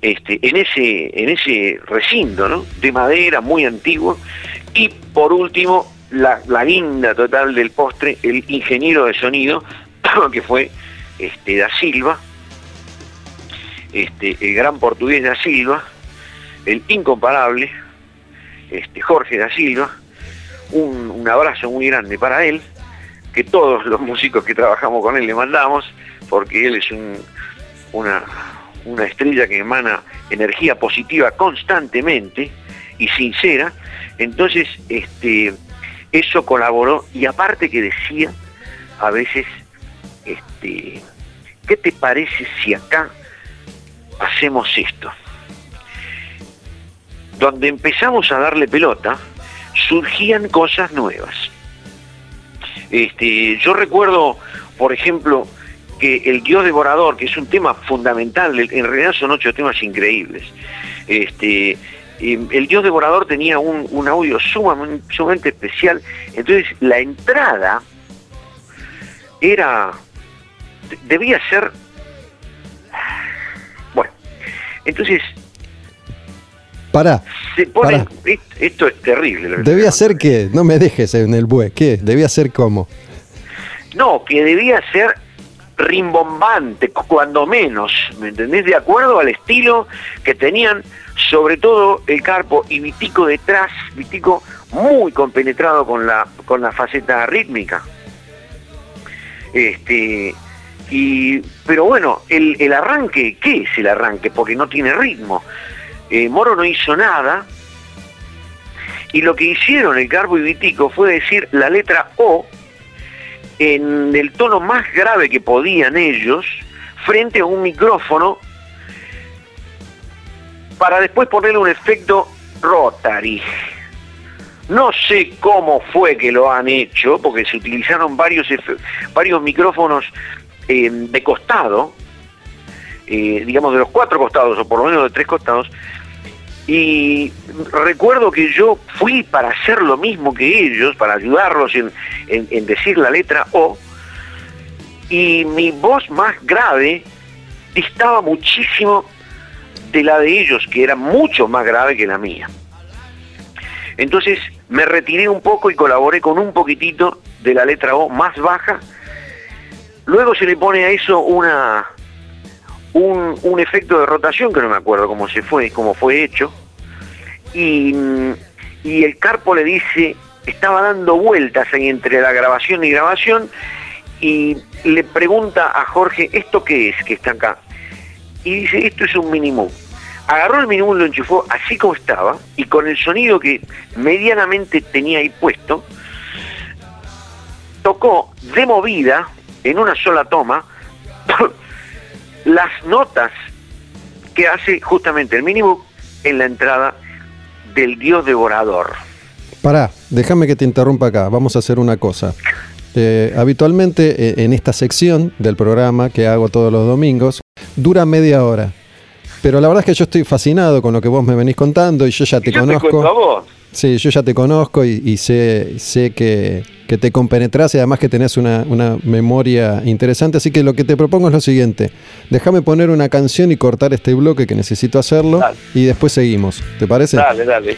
este, en, ese, en ese recinto, ¿no? De madera, muy antiguo. Y por último, la, la guinda total del postre, el ingeniero de sonido, que fue este, Da Silva, este, el gran portugués Da Silva, el incomparable, este, Jorge Da Silva, un, abrazo muy grande para él, que todos los músicos que trabajamos con él le mandamos, porque él es un, una, estrella que emana energía positiva constantemente y sincera, entonces este, eso colaboró y aparte que decía a veces, ¿qué te parece si acá hacemos esto? Donde empezamos a darle pelota, surgían cosas nuevas. Este, yo recuerdo, por ejemplo, que el Dios devorador, que es un tema fundamental, en realidad son ocho temas increíbles. Este, el Dios devorador tenía un, audio sumamente, especial, entonces la entrada era, debía ser, entonces... Para. Esto es terrible. Debía ser que, no me dejes en el bue, ¿qué? Debía ser cómo. No, que debía ser rimbombante, cuando menos, ¿me entendés? De acuerdo al estilo que tenían, sobre todo el Carpo y Vitico detrás, Vitico muy compenetrado con la, con la faceta rítmica. Este, y, pero bueno, el, el arranque, ¿qué es el arranque? Porque no tiene ritmo. Eh, Moro no hizo nada, y lo que hicieron el Carpo y Vitico fue decir la letra O en el tono más grave que podían ellos, frente a un micrófono, para después ponerle un efecto rotary. No sé cómo fue que lo han hecho, porque se utilizaron varios, varios micrófonos eh, de costado, eh, digamos de los cuatro costados, o por lo menos de tres costados, y recuerdo que yo fui para hacer lo mismo que ellos, para ayudarlos en, decir la letra O, y mi voz más grave distaba muchísimo de la de ellos, que era mucho más grave que la mía. Entonces me retiré un poco y colaboré con un poquitito de la letra O más baja. Luego se le pone a eso una, un, efecto de rotación que no me acuerdo cómo se fue, cómo fue hecho, y, el carpo le dice, estaba dando vueltas ahí entre la grabación y grabación, y le pregunta a Jorge, ¿esto qué es que está acá? Y dice, esto es un minimum. Agarró el minimum, lo enchufó así como estaba, y con el sonido que medianamente tenía ahí puesto, tocó de movida, en una sola toma, las notas que hace justamente el mínimo en la entrada del dios devorador. Pará, déjame que te interrumpa acá, vamos a hacer una cosa. Eh, habitualmente eh, en esta sección del programa que hago todos los domingos, dura media hora. Pero la verdad es que yo estoy fascinado con lo que vos me venís contando y yo ya te conozco. Sí, yo ya te conozco y, sé, sé que, te compenetras y además que tenés una, memoria interesante. Así que lo que te propongo es lo siguiente. Déjame poner una canción y cortar este bloque que necesito hacerlo y después seguimos. ¿Te parece? Dale, dale.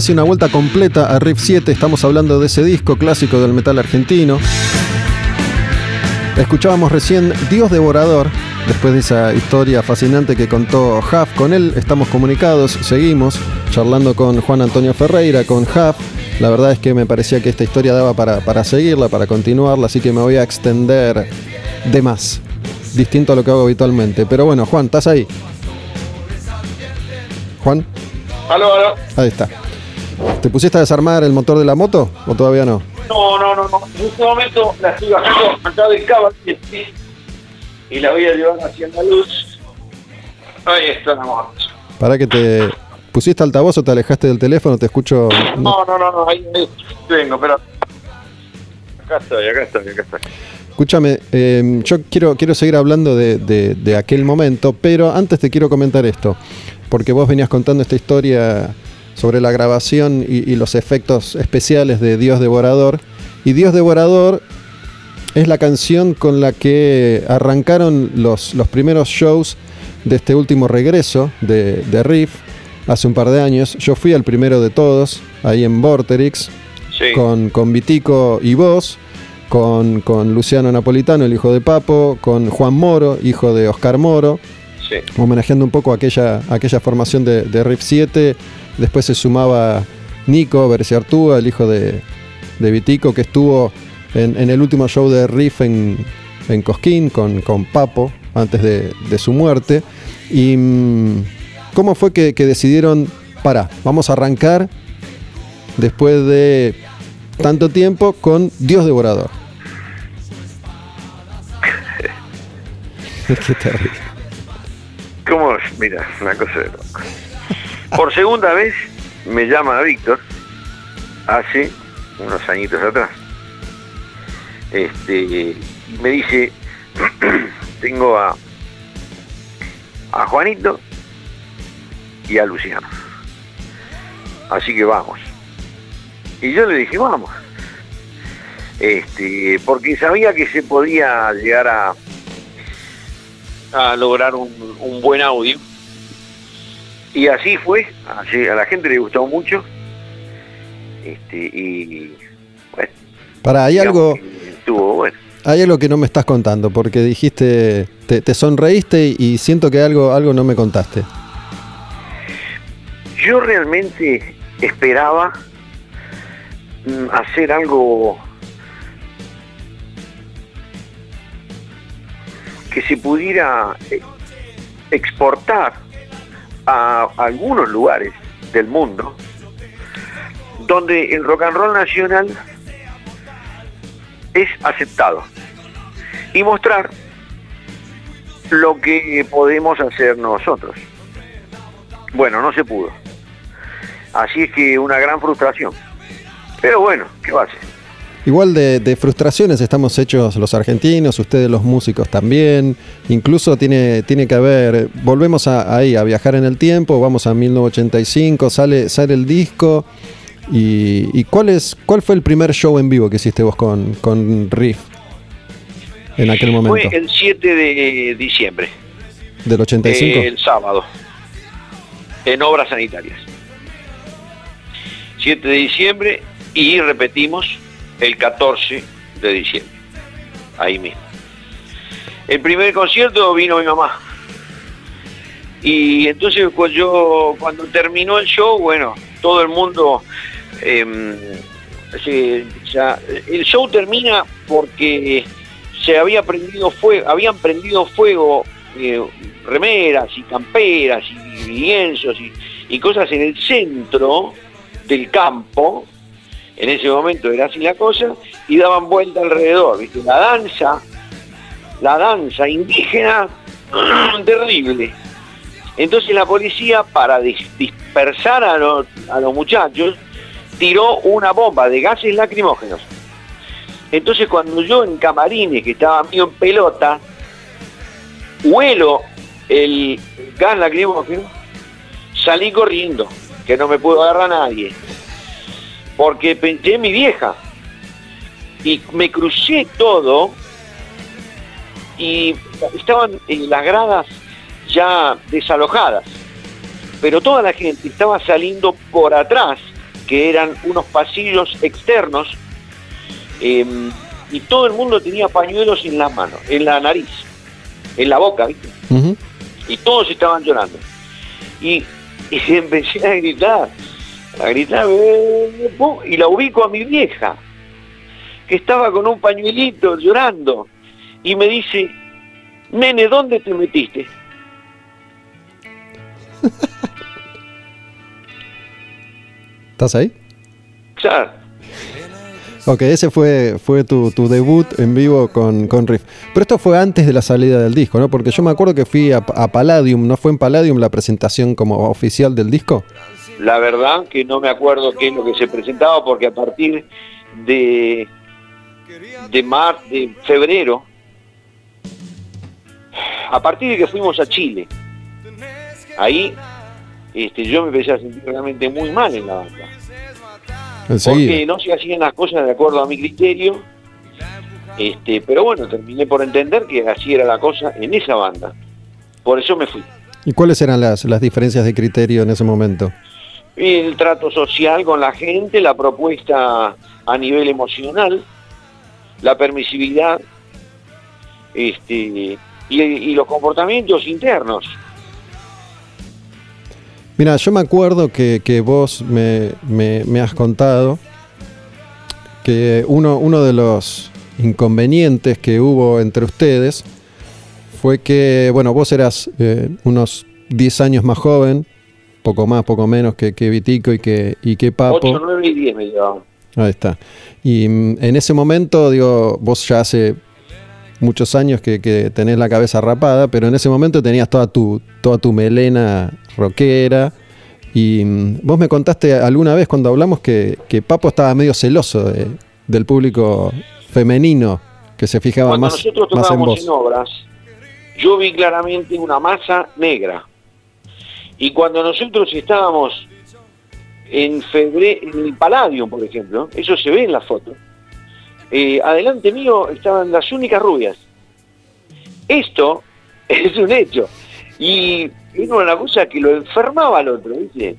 Casi una vuelta completa a Riff 7, estamos hablando de ese disco clásico del metal argentino. Escuchábamos recién Dios Devorador, después de esa historia fascinante que contó Huff. Con él estamos comunicados, seguimos charlando con Juan Antonio Ferreira, con Huff. La verdad es que me parecía que esta historia daba para, para seguirla, para continuarla, así que me voy a extender de más, distinto a lo que hago habitualmente. Pero bueno, Juan, ¿estás ahí? Juan. Aló, aló. Ahí está. ¿Te pusiste a desarmar el motor de la moto o todavía no? No, no, no, no. En este momento la estoy bajando acá del cabo y la voy a llevar hacia la luz. Ahí está la moto. Para que te pusiste altavoz o te alejaste del teléfono, te escucho. No, no, no, no, ahí vengo, pero. Acá estoy, acá estoy, acá estoy. Escúchame, eh, yo quiero, quiero seguir hablando de, de- de aquel momento, pero antes te quiero comentar esto, porque vos venías contando esta historia sobre la grabación y, y los efectos especiales de Dios Devorador, y Dios Devorador es la canción con la que arrancaron los, los primeros shows de este último regreso de, de Riff hace un par de años. Yo fui el primero de todos, ahí en Vorterix, Sí. con, con Vitico y vos, con, con Luciano Napolitano, el hijo de Papo, con Juan Moro, hijo de Oscar Moro, Sí. homenajeando un poco aquella, aquella formación de, de Riff 7. Después se sumaba Nico Berciartúa, el hijo de, Vitico, que estuvo en, el último show de Riff en, Cosquín con, Papo antes de, su muerte. Y mm, cómo fue que, decidieron, para, vamos a arrancar después de tanto tiempo con Dios Devorador. Qué terrible. ¿Cómo? Mira, una cosa de loco. Por segunda vez me llama Víctor, hace unos añitos atrás. Este, me dice, tengo a, a Juanito y a Luciano. Así que vamos. Y yo le dije, vamos. Este, porque sabía que se podía llegar a, a lograr un, un buen audio. Y así fue, así, a la gente le gustó mucho. Este, y bueno, Para, hay algo, estuvo bueno. hay algo que no me estás contando, porque dijiste, te, te sonreíste y, y siento que algo, algo no me contaste. Yo realmente esperaba mm, hacer algo que se pudiera eh, exportar a algunos lugares del mundo donde el rock and roll nacional es aceptado y mostrar lo que podemos hacer nosotros. Bueno, no se pudo. Así es que una gran frustración. Pero bueno, ¿qué va a hacer? Igual de, de frustraciones estamos hechos los argentinos, ustedes los músicos también. Incluso tiene, tiene que haber, volvemos a, ahí, a viajar en el tiempo, vamos a 1985, sale, sale el disco. ¿Y, y cuál, es, cuál fue el primer show en vivo que hiciste vos con, con Riff en aquel momento? Fue el 7 de diciembre, ¿Del 85? eh, el sábado, en obras sanitarias. 7 de diciembre y repetimos el 14 de diciembre, ahí mismo. El primer concierto vino mi mamá. Y entonces cuando, yo, cuando terminó el show, bueno, todo el mundo... ya- el show termina porque se había prendido fuego, habían prendido fuego eh, remeras y camperas y lienzos y, y cosas en el centro del campo, en ese momento era así la cosa, y daban vuelta alrededor, ¿viste? La danza, la danza indígena, terrible. Entonces la policía, para dis- dispersar a los, a los muchachos, tiró una bomba de gases lacrimógenos. Entonces cuando yo en camarines, que estaba mío en pelota, huelo el gas lacrimógeno, salí corriendo, que no me pudo agarrar nadie. Porque pensé en mi vieja. Y me crucé todo y estaban en las gradas ya desalojadas. Pero toda la gente estaba saliendo por atrás, que eran unos pasillos externos, em, y todo el mundo tenía pañuelos en las manos, en la nariz, en la boca, ¿viste? Y todos estaban llorando. Y, y empecé a gritar, a gritar, eh, y la ubico a mi vieja, que estaba con un pañuelito llorando, y me dice, nene, ¿dónde te metiste? ¿Estás ahí? Claro. Ok, ese fue, fue tu, debut en vivo con, con, Riff. Pero esto fue antes de la salida del disco, ¿no? Porque yo me acuerdo que fui a, Palladium, ¿no fue en Palladium la presentación como oficial del disco? La verdad que no me acuerdo qué es lo que se presentaba, porque a partir de, de, mar, de febrero, a partir de que fuimos a Chile, ahí este, yo me empecé a sentir realmente muy mal en la banda. Porque no se hacían las cosas de acuerdo a mi criterio. Este, pero bueno, terminé por entender que así era la cosa en esa banda. Por eso me fui. ¿Y cuáles eran las, las diferencias de criterio en ese momento? El trato social con la gente, la propuesta a nivel emocional, la permisividad este, y los comportamientos internos. Mira, yo me acuerdo que, vos me, has contado que uno, uno de los inconvenientes que hubo entre ustedes fue que, bueno, vos eras eh, unos 10 años más joven, poco más, poco menos que, que Vitico y que, y que Papo. 8, 9 y 10 me llevaban. Ahí está. Y mm, en ese momento, digo, vos ya hace muchos años que, tenés la cabeza rapada, pero en ese momento tenías toda tu, toda tu melena rockera. Y mm, vos me contaste alguna vez cuando hablamos que, Papo estaba medio celoso del público femenino que se fijaba más, nosotros más en vos. En obras, yo vi claramente una masa negra. Y cuando nosotros estábamos en febrero, en el Palladium, por ejemplo, eso se ve en la foto, eh, adelante mío estaban las únicas rubias. Esto es un hecho. Y era una cosa que lo enfermaba al otro, ¿viste?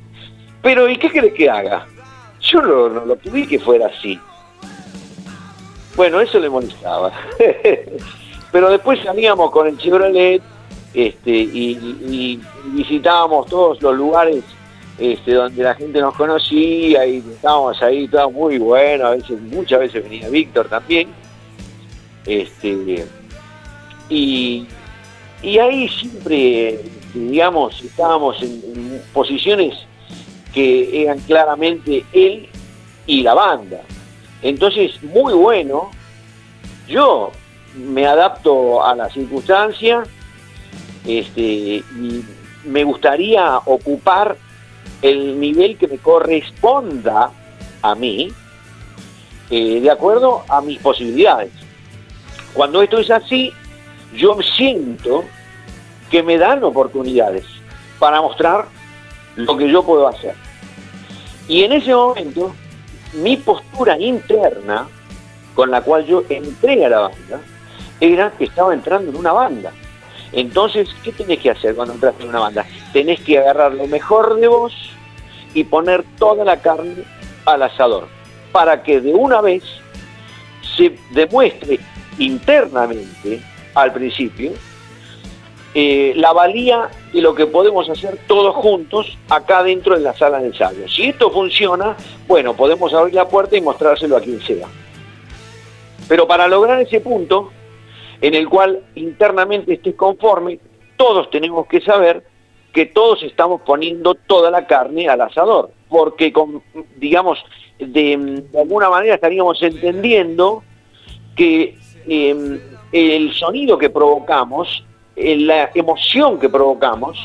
Pero ¿y qué crees que haga? Yo no, lo tuve que fuera así. Bueno, eso le molestaba. Pero después salíamos con el Chevrolet este, y visitábamos todos los lugares este, donde la gente nos conocía y estábamos ahí, todo muy bueno, a veces, muchas veces venía Víctor también. Este, y, ahí siempre, digamos, estábamos en, posiciones que eran claramente él y la banda. Entonces, muy bueno, yo me adapto a la circunstancia este, me gustaría ocupar el nivel que me corresponda a mí, eh, de acuerdo a mis posibilidades. Cuando esto es así, yo siento que me dan oportunidades para mostrar lo que yo puedo hacer. Y en ese momento, mi postura interna, con la cual yo entré a la banda, era que estaba entrando en una banda. Entonces, ¿qué tenés que hacer cuando entras en una banda? Tenés que agarrar lo mejor de vos y poner toda la carne al asador, para que de una vez se demuestre internamente, al principio, eh, la valía de lo que podemos hacer todos juntos acá dentro de la sala de ensayo. Si esto funciona, bueno, podemos abrir la puerta y mostrárselo a quien sea. Pero para lograr ese punto, en el cual internamente estés conforme, todos tenemos que saber que todos estamos poniendo toda la carne al asador, porque digamos, de, alguna manera estaríamos entendiendo que em, el sonido que provocamos, la emoción que provocamos,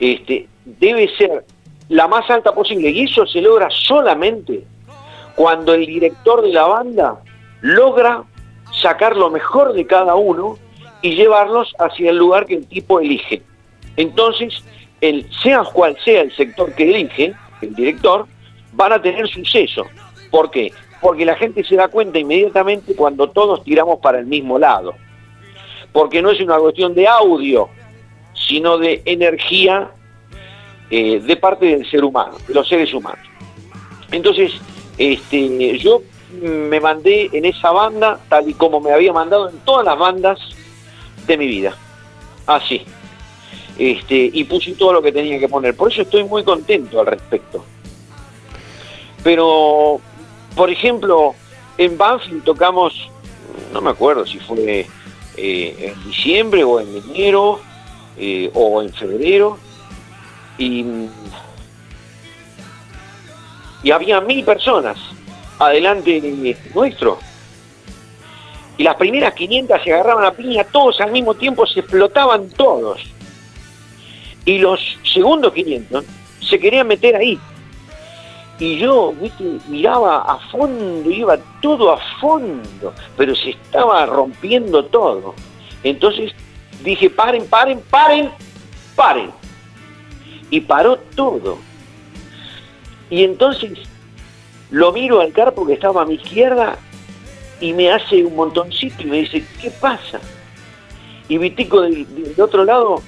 este, debe ser la más alta posible y eso se logra solamente cuando el director de la banda logra sacar lo mejor de cada uno y llevarlos hacia el lugar que el tipo elige. Entonces, el, sea cual sea el sector que elige, el director, van a tener suceso. ¿Por qué? Porque la gente se da cuenta inmediatamente cuando todos tiramos para el mismo lado. Porque no es una cuestión de audio, sino de energía eh, de parte del ser humano, de los seres humanos. Entonces, este, yo me mandé en esa banda tal y como me había mandado en todas las bandas de mi vida. Así. Este, y puse todo lo que tenía que poner. Por eso estoy muy contento al respecto. Pero, por ejemplo, en Banfield tocamos, no me acuerdo si fue eh, en diciembre o en enero eh, o en febrero, y, y había mil personas adelante nuestro. Y las primeras 500 se agarraban a piña todos al mismo tiempo, se explotaban todos. Y los segundos 500 se querían meter ahí. Y yo, miraba a fondo, iba todo a fondo, pero se estaba rompiendo todo. Entonces dije, paren, paren, paren, paren. Y paró todo. Y entonces lo miro al carpo que estaba a mi izquierda y me hace un montoncito y me dice, ¿qué pasa? Y Vitico del, otro lado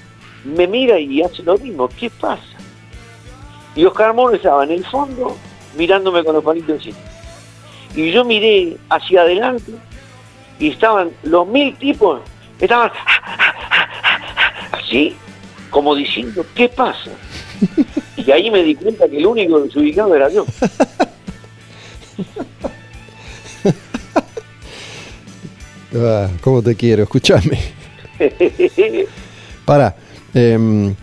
me mira y hace lo mismo, ¿qué pasa? Y Oscar Mono estaba en el fondo mirándome con los palitos encima. Y yo miré hacia adelante y estaban los mil tipos, estaban así, como diciendo, ¿qué pasa? Y ahí me di cuenta que el único desubicado era yo. Ah, ¿Cómo te quiero? Escúchame. Para. Em,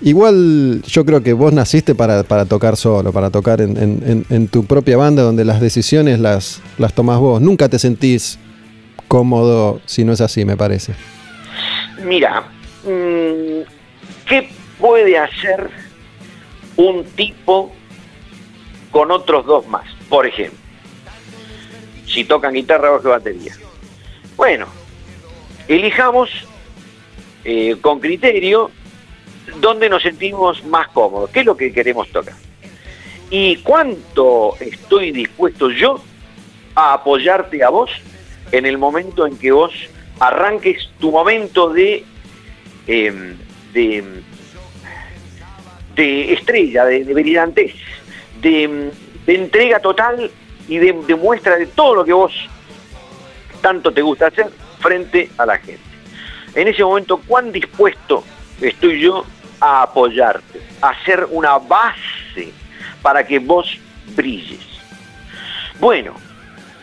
igual yo creo que vos naciste para, tocar solo, para tocar en, tu propia banda donde las decisiones las, las tomás vos. Nunca te sentís cómodo si no es así, me parece. Mira, mm, ¿qué puede hacer un tipo con otros dos más? Por ejemplo, si tocan guitarra o batería. Bueno, elijamos eh, con criterio dónde nos sentimos más cómodos, qué es lo que queremos tocar. Y cuánto estoy dispuesto yo a apoyarte a vos en el momento en que vos arranques tu momento de, em, de, de, estrella, de, de brillantez, de, entrega total y de, muestra de todo lo que vos tanto te gusta hacer frente a la gente. En ese momento, ¿cuán dispuesto estoy yo a apoyarte, a hacer una base para que vos brilles? Bueno,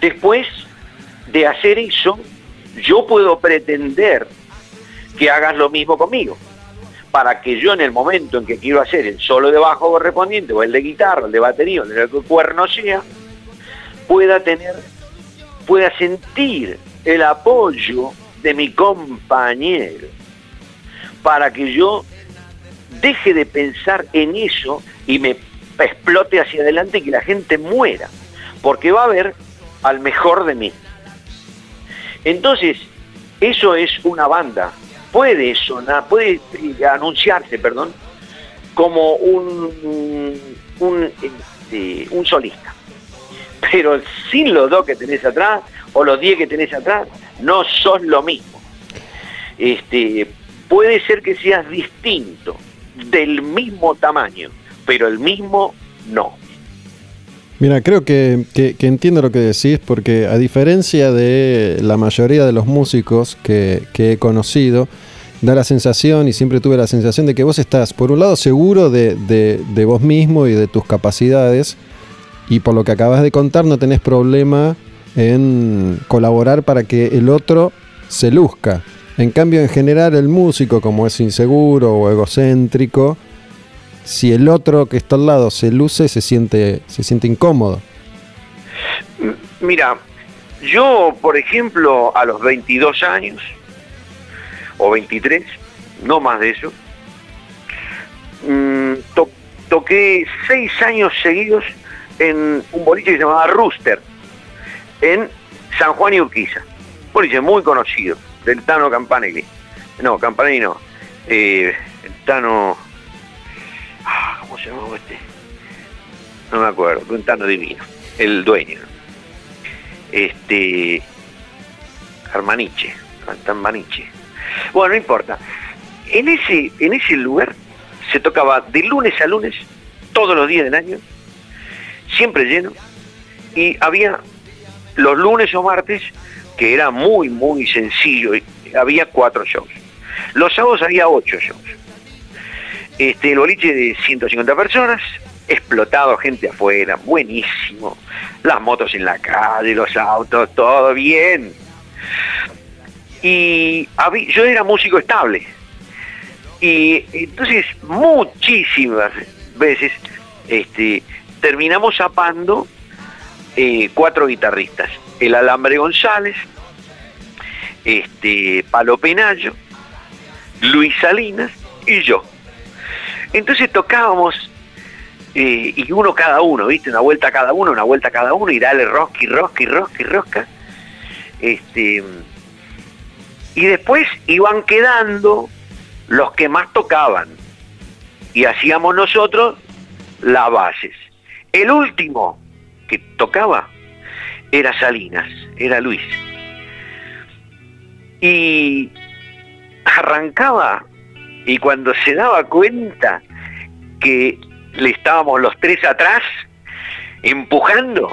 después de hacer eso, yo puedo pretender que hagas lo mismo conmigo, para que yo en el momento en que quiero hacer el solo de bajo correspondiente, o el de guitarra, el de batería, o el de cuerno sea, pueda tener pueda sentir el apoyo de mi compañero para que yo deje de pensar en eso y me explote hacia adelante y que la gente muera, porque va a ver al mejor de mí. Entonces, eso es una banda. Puede sonar, puede anunciarse, perdón, como un, un, este, un solista pero sin los dos que tenés atrás o los diez que tenés atrás, no sos lo mismo. Este, puede ser que seas distinto, del mismo tamaño, pero el mismo no. Mira, creo que, entiendo lo que decís, porque a diferencia de la mayoría de los músicos que, he conocido, da la sensación, y siempre tuve la sensación, de que vos estás, por un lado, seguro de, de vos mismo y de tus capacidades, y por lo que acabas de contar no tenés problema en colaborar para que el otro se luzca. En cambio, en general, el músico, como es inseguro o egocéntrico, si el otro que está al lado se luce, se siente, se siente incómodo. Mira, yo, por ejemplo, a los 22 años, o 23, no más de eso, mm, toqué seis años seguidos en un boliche que se llamaba Rooster, en San Juan y Urquiza. Boliche muy conocido, del Tano Campanelli. No, Campanelli no. eh, Tano, ah, ¿cómo se llama este? No me acuerdo, un divino, el dueño. Este, Armaniche, Armaniche. Bueno, no importa. En ese, en ese lugar se tocaba de lunes a lunes, todos los días del año, siempre lleno, y había los lunes o martes, que era muy, muy sencillo, había cuatro shows. Los sábados había ocho shows. Este, el boliche de 150 personas, explotado, gente afuera, buenísimo. Las motos en la calle, los autos, todo bien. Y yo era músico estable. Y entonces muchísimas veces este, terminamos zapando eh, cuatro guitarristas. El Alambre González, este, Palo Penayo, Luis Salinas y yo. Entonces tocábamos, eh, y uno cada uno, ¿viste? Una vuelta cada uno, una vuelta cada uno, y dale rosca y rosca y rosca y rosca. Este, y después iban quedando los que más tocaban. Y hacíamos nosotros las bases. El último que tocaba era Salinas, era Luis. Y arrancaba y cuando se daba cuenta que le estábamos los tres atrás, empujando,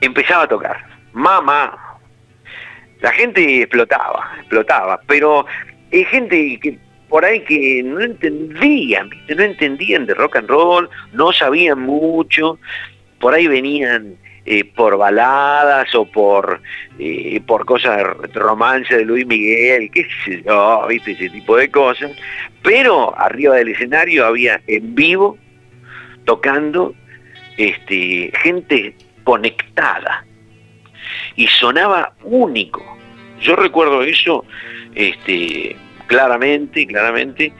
empezaba a tocar. Mamá, la gente explotaba, explotaba, pero hay gente que por ahí que no entendían, no entendían de rock and roll, no sabían mucho, por ahí venían eh, por baladas o por, por cosas de romance de Luis Miguel, qué sé yo, viste ese tipo de cosas, pero arriba del escenario había en vivo, tocando, este, gente conectada y sonaba único. Yo recuerdo eso este, claramente, claramente,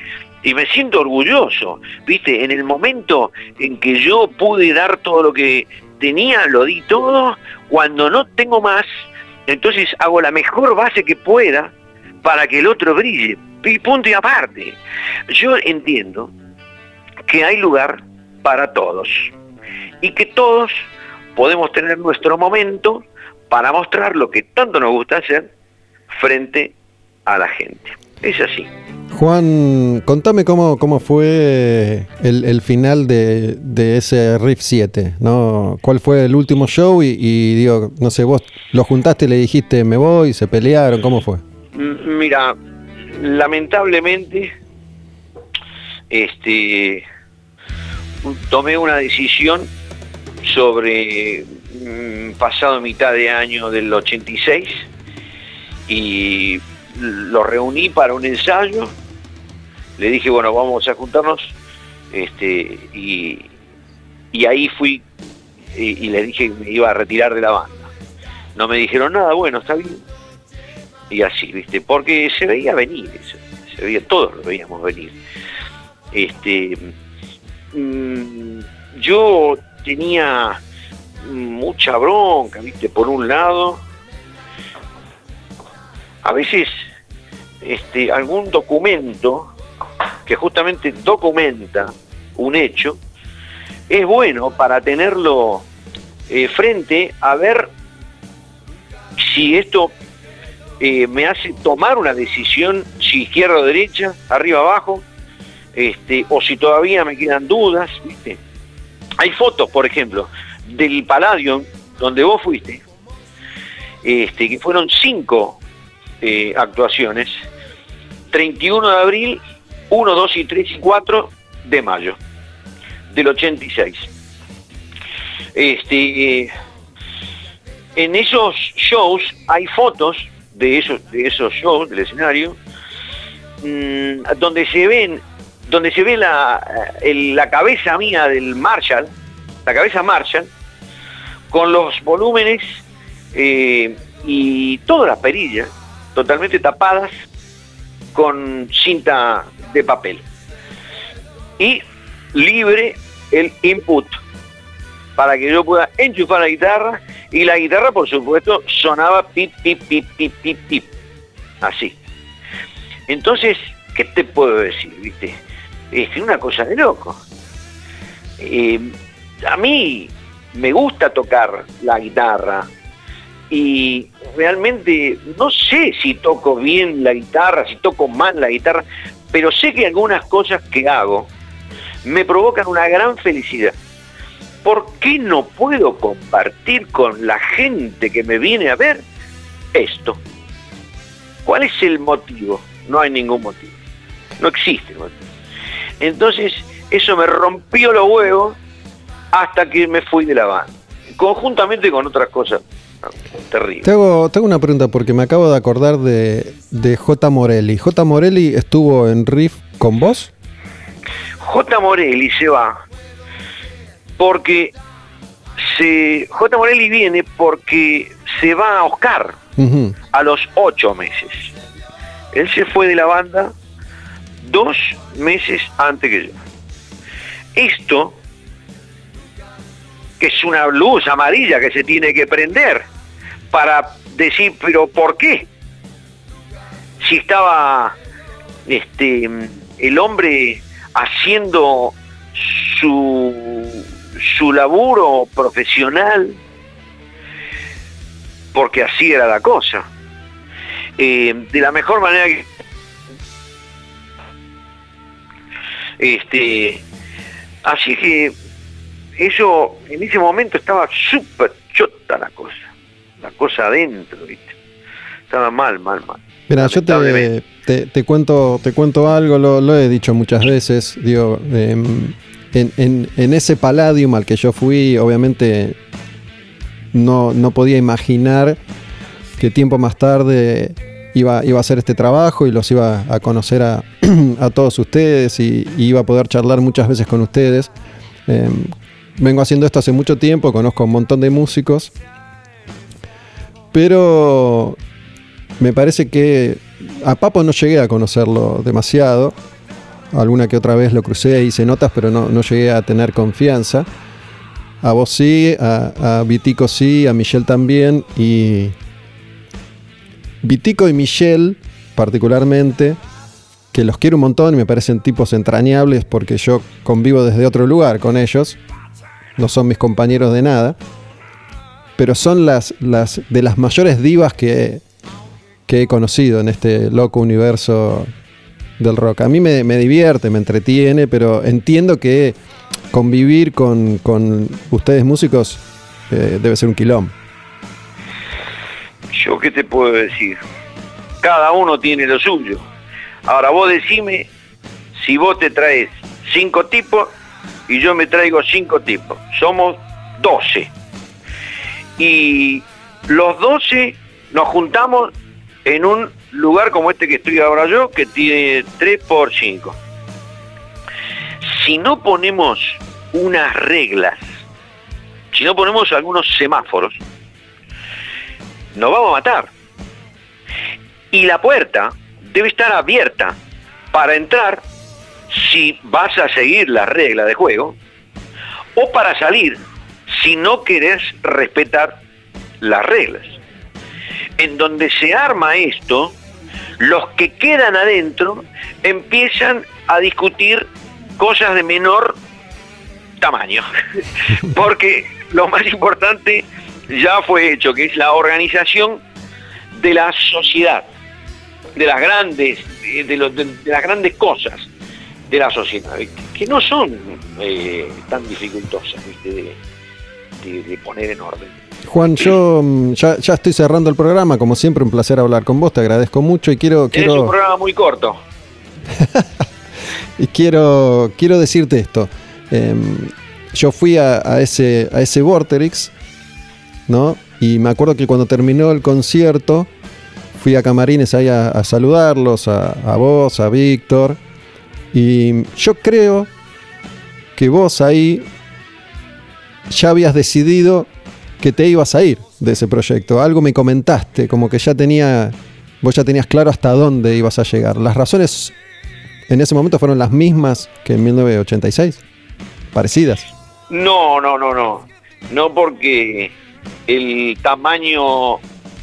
y me siento orgulloso, viste, en el momento en que yo pude dar todo lo que tenía, lo di todo, cuando no tengo más, entonces hago la mejor base que pueda para que el otro brille, y punto y aparte. Yo entiendo que hay lugar para todos y que todos podemos tener nuestro momento para mostrar lo que tanto nos gusta hacer frente a la gente. Es así. Juan, contame cómo, cómo fue el, final de, ese Riff 7, ¿no? ¿Cuál fue el último show? Y, digo, no sé, vos lo juntaste y le dijiste me voy, se pelearon, ¿cómo fue? Mira, lamentablemente, este, tomé una decisión sobre mm, pasado mitad de año del 86 y lo reuní para un ensayo, le dije, bueno, vamos a juntarnos, este, y, ahí fui y, le dije que me iba a retirar de la banda. No me dijeron nada, bueno, está bien. Y así, ¿viste? Porque se veía venir, se, veía, todos lo veíamos venir. Este, mm, yo tenía mucha bronca, ¿viste? Por un lado, a veces este, algún documento que justamente documenta un hecho, es bueno para tenerlo eh, frente a ver si esto eh, me hace tomar una decisión, si izquierda o derecha, arriba abajo, este, o si todavía me quedan dudas, ¿viste? Hay fotos, por ejemplo, del Palladium, donde vos fuiste, este, que fueron cinco eh, actuaciones, 31 de abril, 1, 2 y 3 y 4 de mayo del 86. Este, en esos shows hay fotos de esos, de esos shows del escenario mm, donde se ven donde se ve la, la cabeza mía del Marshall, la cabeza Marshall, con los volúmenes eh, y todas las perillas totalmente tapadas con cinta de papel. Y libre el input para que yo pueda enchufar la guitarra y la guitarra por supuesto sonaba pip pip pip pip pip pip así entonces ¿qué te puedo decir? ¿Viste? Es una cosa de loco. Eh, a mí me gusta tocar la guitarra y realmente no sé si toco bien la guitarra, si toco mal la guitarra, pero sé que algunas cosas que hago me provocan una gran felicidad. ¿Por qué no puedo compartir con la gente que me viene a ver esto? ¿Cuál es el motivo? No hay ningún motivo. No existe motivo. Entonces, eso me rompió los huevos hasta que me fui de la banda. Conjuntamente con otras cosas terribles. Te hago, una pregunta porque me acabo de acordar de, de J. Morelli. ¿J. Morelli estuvo en Riff con vos? J. Morelli se va porque se, J. Morelli viene porque se va a Oscar a los ocho meses. Él se fue de la banda dos meses antes que yo. Esto, que es una luz amarilla que se tiene que prender para decir, pero ¿por qué? Si estaba este, el hombre haciendo su, su laburo profesional, porque así era la cosa. Eh, de la mejor manera que este así que eso en ese momento estaba súper chota la cosa la cosa adentro ¿viste? estaba mal mal mal Mira, yo te, te, cuento te cuento algo lo, he dicho muchas veces digo em, en, en, en, ese palladium al que yo fui obviamente no, no podía imaginar que tiempo más tarde iba, iba a hacer este trabajo y los iba a conocer a, todos ustedes y, iba a poder charlar muchas veces con ustedes. Em, vengo haciendo esto hace mucho tiempo, conozco un montón de músicos, pero me parece que a Papo no llegué a conocerlo demasiado. Alguna que otra vez lo crucé, hice notas, pero no, no llegué a tener confianza. A vos sí, a, a Vitico sí, a Michelle también. Y Vitico y Michelle, particularmente, que los quiero un montón y me parecen tipos entrañables porque yo convivo desde otro lugar con ellos. No son mis compañeros de nada. Pero son las, las de las mayores divas que, que he conocido en este loco universo del rock. A mí me, divierte, me entretiene, pero entiendo que convivir con, ustedes músicos eh, debe ser un quilombo. Yo qué te puedo decir. Cada uno tiene lo suyo. Ahora vos decime si vos te traes cinco tipos y yo me traigo cinco tipos. Somos doce. Y los doce nos juntamos en un lugar como este que estoy ahora yo, que tiene 3 por 5. Si no ponemos unas reglas, si no ponemos algunos semáforos, nos vamos a matar. Y la puerta debe estar abierta para entrar si vas a seguir la regla de juego o para salir si no querés respetar las reglas. En donde se arma esto, los que quedan adentro empiezan a discutir cosas de menor tamaño. Porque lo más importante ya fue hecho, que es la organización de la sociedad, de las grandes, de, las grandes cosas de la sociedad, que no son eh, tan dificultosas de, poner en orden. Juan, yo mm, ya, estoy cerrando el programa, como siempre un placer hablar con vos, te agradezco mucho y quiero... quiero... Es un programa muy corto. y quiero, quiero decirte esto. Em, yo fui a, ese, a ese Vorterix ¿no? Y me acuerdo que cuando terminó el concierto, fui a Camarines ahí a, saludarlos, a, vos, a Víctor. Y yo creo que vos ahí ya habías decidido que te ibas a ir de ese proyecto. Algo me comentaste, como que ya tenía, vos ya tenías claro hasta dónde ibas a llegar. Las razones en ese momento fueron las mismas que en 1986, parecidas. No, no, no, no. No porque el tamaño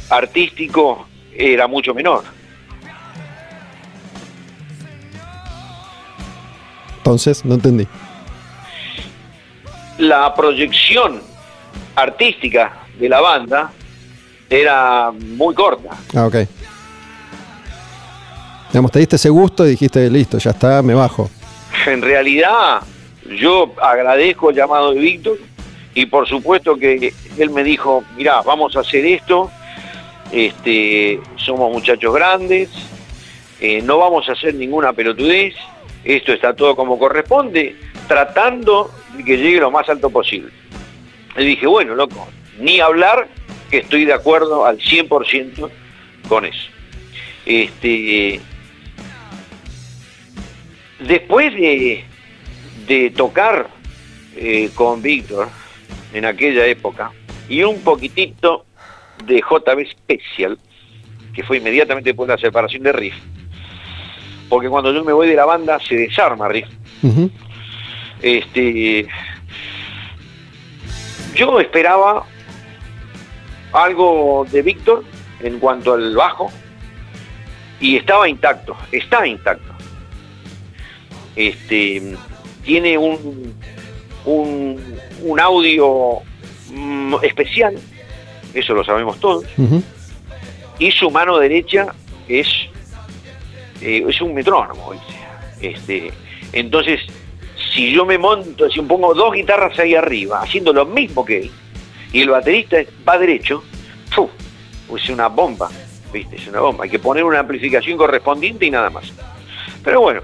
artístico era mucho menor. Entonces, no entendí. La proyección artística de la banda era muy corta. Ah, ok. Digamos, te diste ese gusto y dijiste, listo, ya está, me bajo. En realidad, yo agradezco el llamado de Víctor y por supuesto que él me dijo, mira, vamos a hacer esto, este, somos muchachos grandes, eh, no vamos a hacer ninguna pelotudez, esto está todo como corresponde, tratando de que llegue lo más alto posible. Le dije, bueno, loco, ni hablar, que estoy de acuerdo al 100% con eso. Este, después de, de tocar eh, con Víctor en aquella época y un poquitito de JB Special, que fue inmediatamente después de la separación de Riff, porque cuando yo me voy de la banda se desarma Riff. Este, yo esperaba algo de Víctor en cuanto al bajo y estaba intacto, está intacto. Este, tiene un, un, un audio mm, especial, eso lo sabemos todos, y su mano derecha es, eh, es un metrónomo. Este, entonces, si yo me monto, si pongo dos guitarras ahí arriba, haciendo lo mismo que él, y el baterista va derecho, ¡fu! es una bomba, ¿viste? Es una bomba. Hay que poner una amplificación correspondiente y nada más. Pero bueno,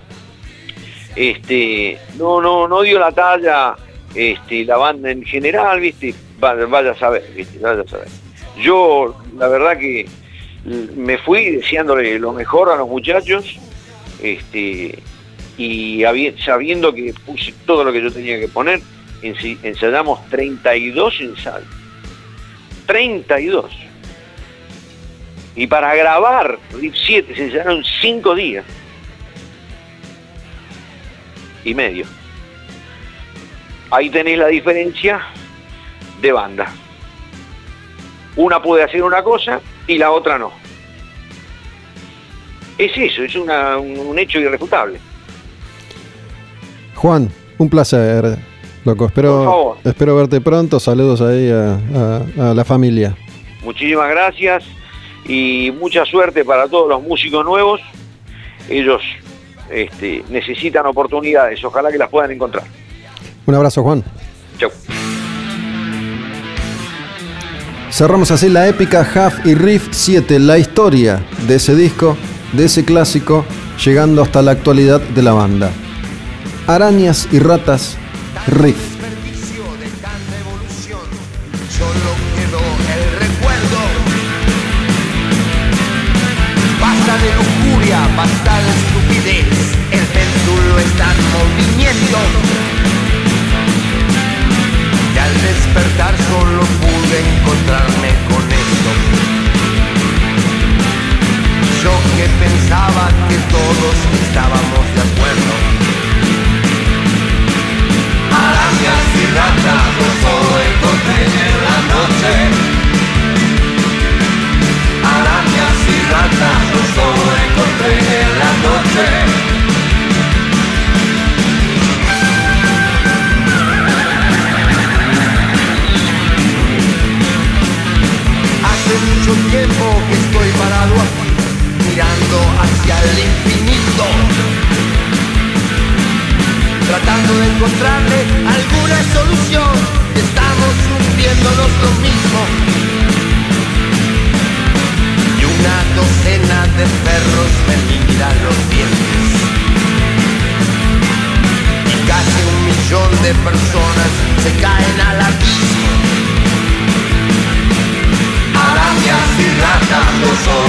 este, no, no, no dio la talla este, la banda en general, ¿viste? Vaya, vaya a saber, ¿viste? Vaya a saber. Yo, la verdad que me fui deseándole lo mejor a los muchachos, este, y sabiendo que puse todo lo que yo tenía que poner, ensayamos 32 ensayos. 32. Y para grabar RIP 7 se ensayaron 5 días. Y medio. Ahí tenéis la diferencia de banda. Una puede hacer una cosa y la otra no. Es eso, es una- un, hecho irrefutable. Juan, un placer, loco. Espero, espero verte pronto. Saludos ahí a, a- a la familia. Muchísimas gracias y mucha suerte para todos los músicos nuevos. Ellos este, necesitan oportunidades, ojalá que las puedan encontrar. Un abrazo, Juan. Chau. Cerramos así la épica Half y Riff 7, la historia de ese disco, de ese clásico, llegando hasta la actualidad de la banda. Arañas y ratas, Riff. Yo que pensaba que todos estábamos de acuerdo. Arañas y ratas, yo solo encontré en la noche. Arañas y ratas, yo solo encontré en la noche. Personas se caen al abismo. Arañas y ratas, yo solo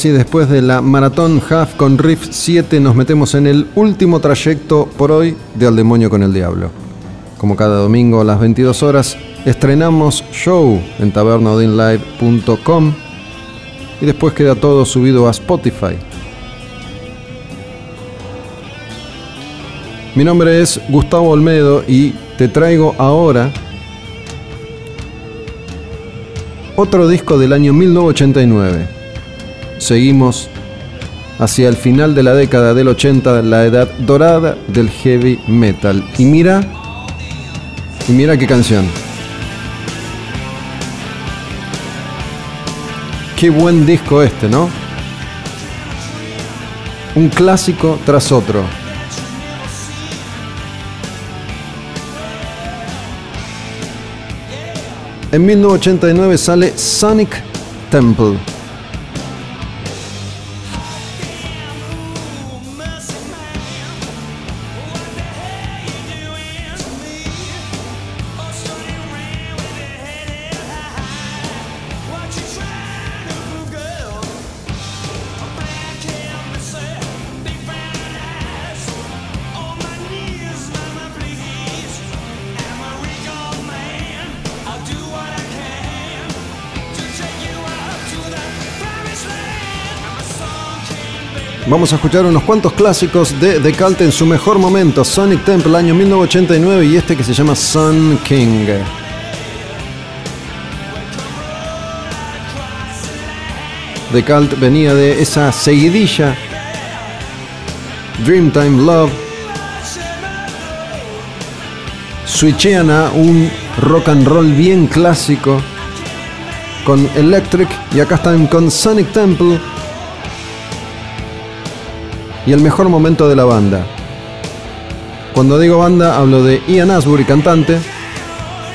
Ahora sí, después de la maratón Half con Riff 7, nos metemos en el último trayecto por hoy de Al Demonio con el Diablo. Como cada domingo a las 22 horas, estrenamos show en tabernodinlive.com y después queda todo subido a Spotify. Mi nombre es Gustavo Olmedo y te traigo ahora otro disco del año 1989 seguimos hacia el final de la década del 80, la edad dorada del heavy metal. Y mira, y mira qué canción. Qué buen disco este, ¿no? Un clásico tras otro. En 1989 sale Sonic Temple. Vamos a escuchar unos cuantos clásicos de The Cult en su mejor momento. Sonic Temple, año 1989, y este que se llama Sun King. The Cult venía de esa seguidilla. Dreamtime Love. Switchean a un rock and roll bien clásico con Electric y acá están con Sonic Temple y el mejor momento de la banda. Cuando digo banda hablo de Ian Asbury, cantante,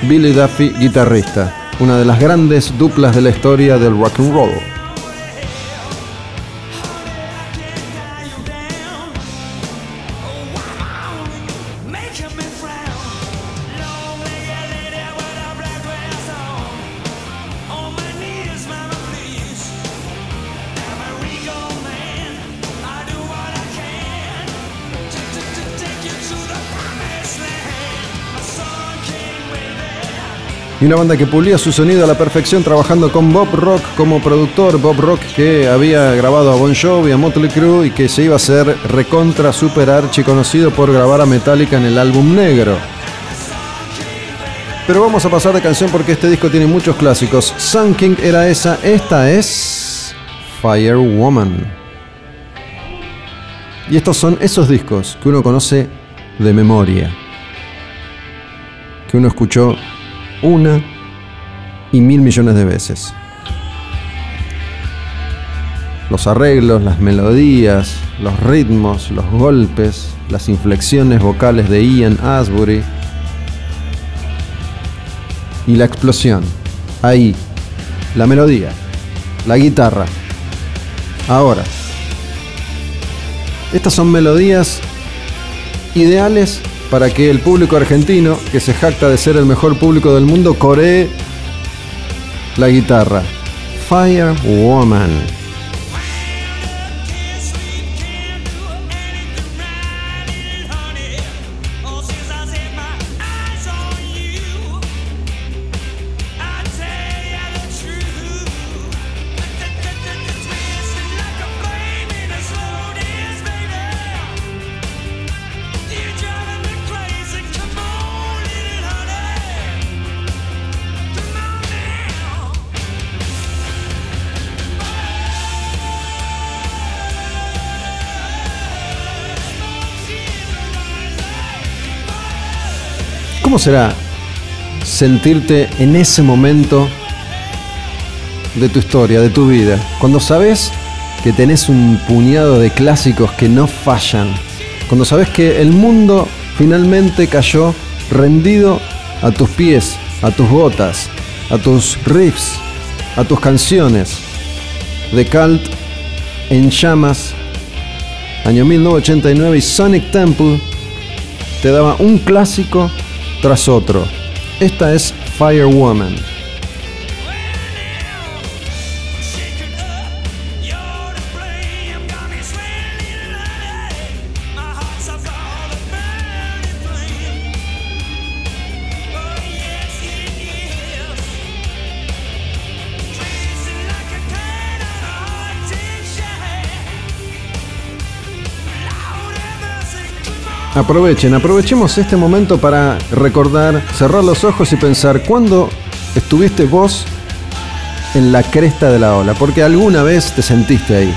Billy Duffy, guitarrista, una de las grandes duplas de la historia del rock and roll. Y una banda que pulía su sonido a la perfección trabajando con Bob Rock como productor. Bob Rock que había grabado a Bon Jovi, a Motley Crue y que se iba a hacer recontra super archi conocido por grabar a Metallica en el álbum negro. Pero vamos a pasar de canción porque este disco tiene muchos clásicos. Sun King era esa, esta es Fire Woman. Y estos son esos discos que uno conoce de memoria. Que uno escuchó una y mil millones de veces. Los arreglos, las melodías, los ritmos, los golpes, las inflexiones vocales de Ian Asbury y la explosión. Ahí, la melodía, la guitarra. Ahora, estas son melodías ideales para que el público argentino, que se jacta de ser el mejor público del mundo, coree la guitarra. Firewoman. ¿Cómo será sentirte en ese momento de tu historia, de tu vida? Cuando sabes que tenés un puñado de clásicos que no fallan. Cuando sabes que el mundo finalmente cayó rendido a tus pies, a tus botas, a tus riffs, a tus canciones. The Cult en llamas, año 1989 y Sonic Temple te daba un clásico tras otro. Esta es Fire Woman. Aprovechen, aprovechemos este momento para recordar, cerrar los ojos y pensar cuándo estuviste vos en la cresta de la ola, porque alguna vez te sentiste ahí.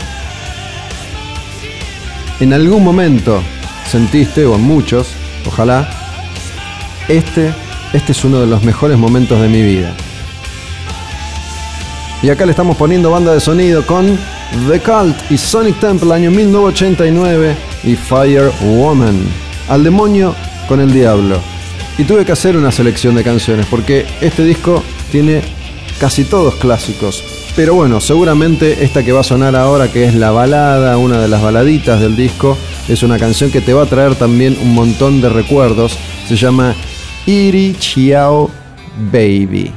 En algún momento sentiste, o en muchos, ojalá, este, este es uno de los mejores momentos de mi vida. Y acá le estamos poniendo banda de sonido con The Cult y Sonic Temple año 1989 y Fire Woman al demonio con el diablo. Y tuve que hacer una selección de canciones porque este disco tiene casi todos clásicos. Pero bueno, seguramente esta que va a sonar ahora, que es la balada, una de las baladitas del disco, es una canción que te va a traer también un montón de recuerdos. Se llama Iri Chiao Baby.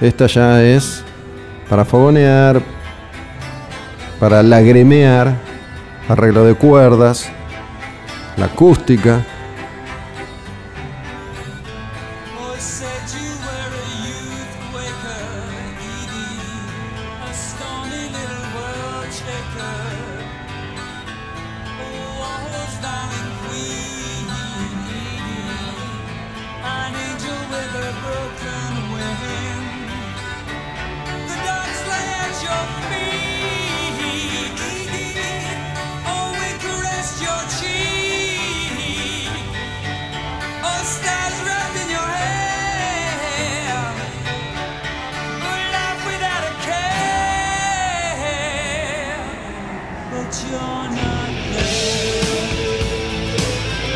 Esta ya es para fogonear, para lagrimear arreglo de cuerdas, la acústica.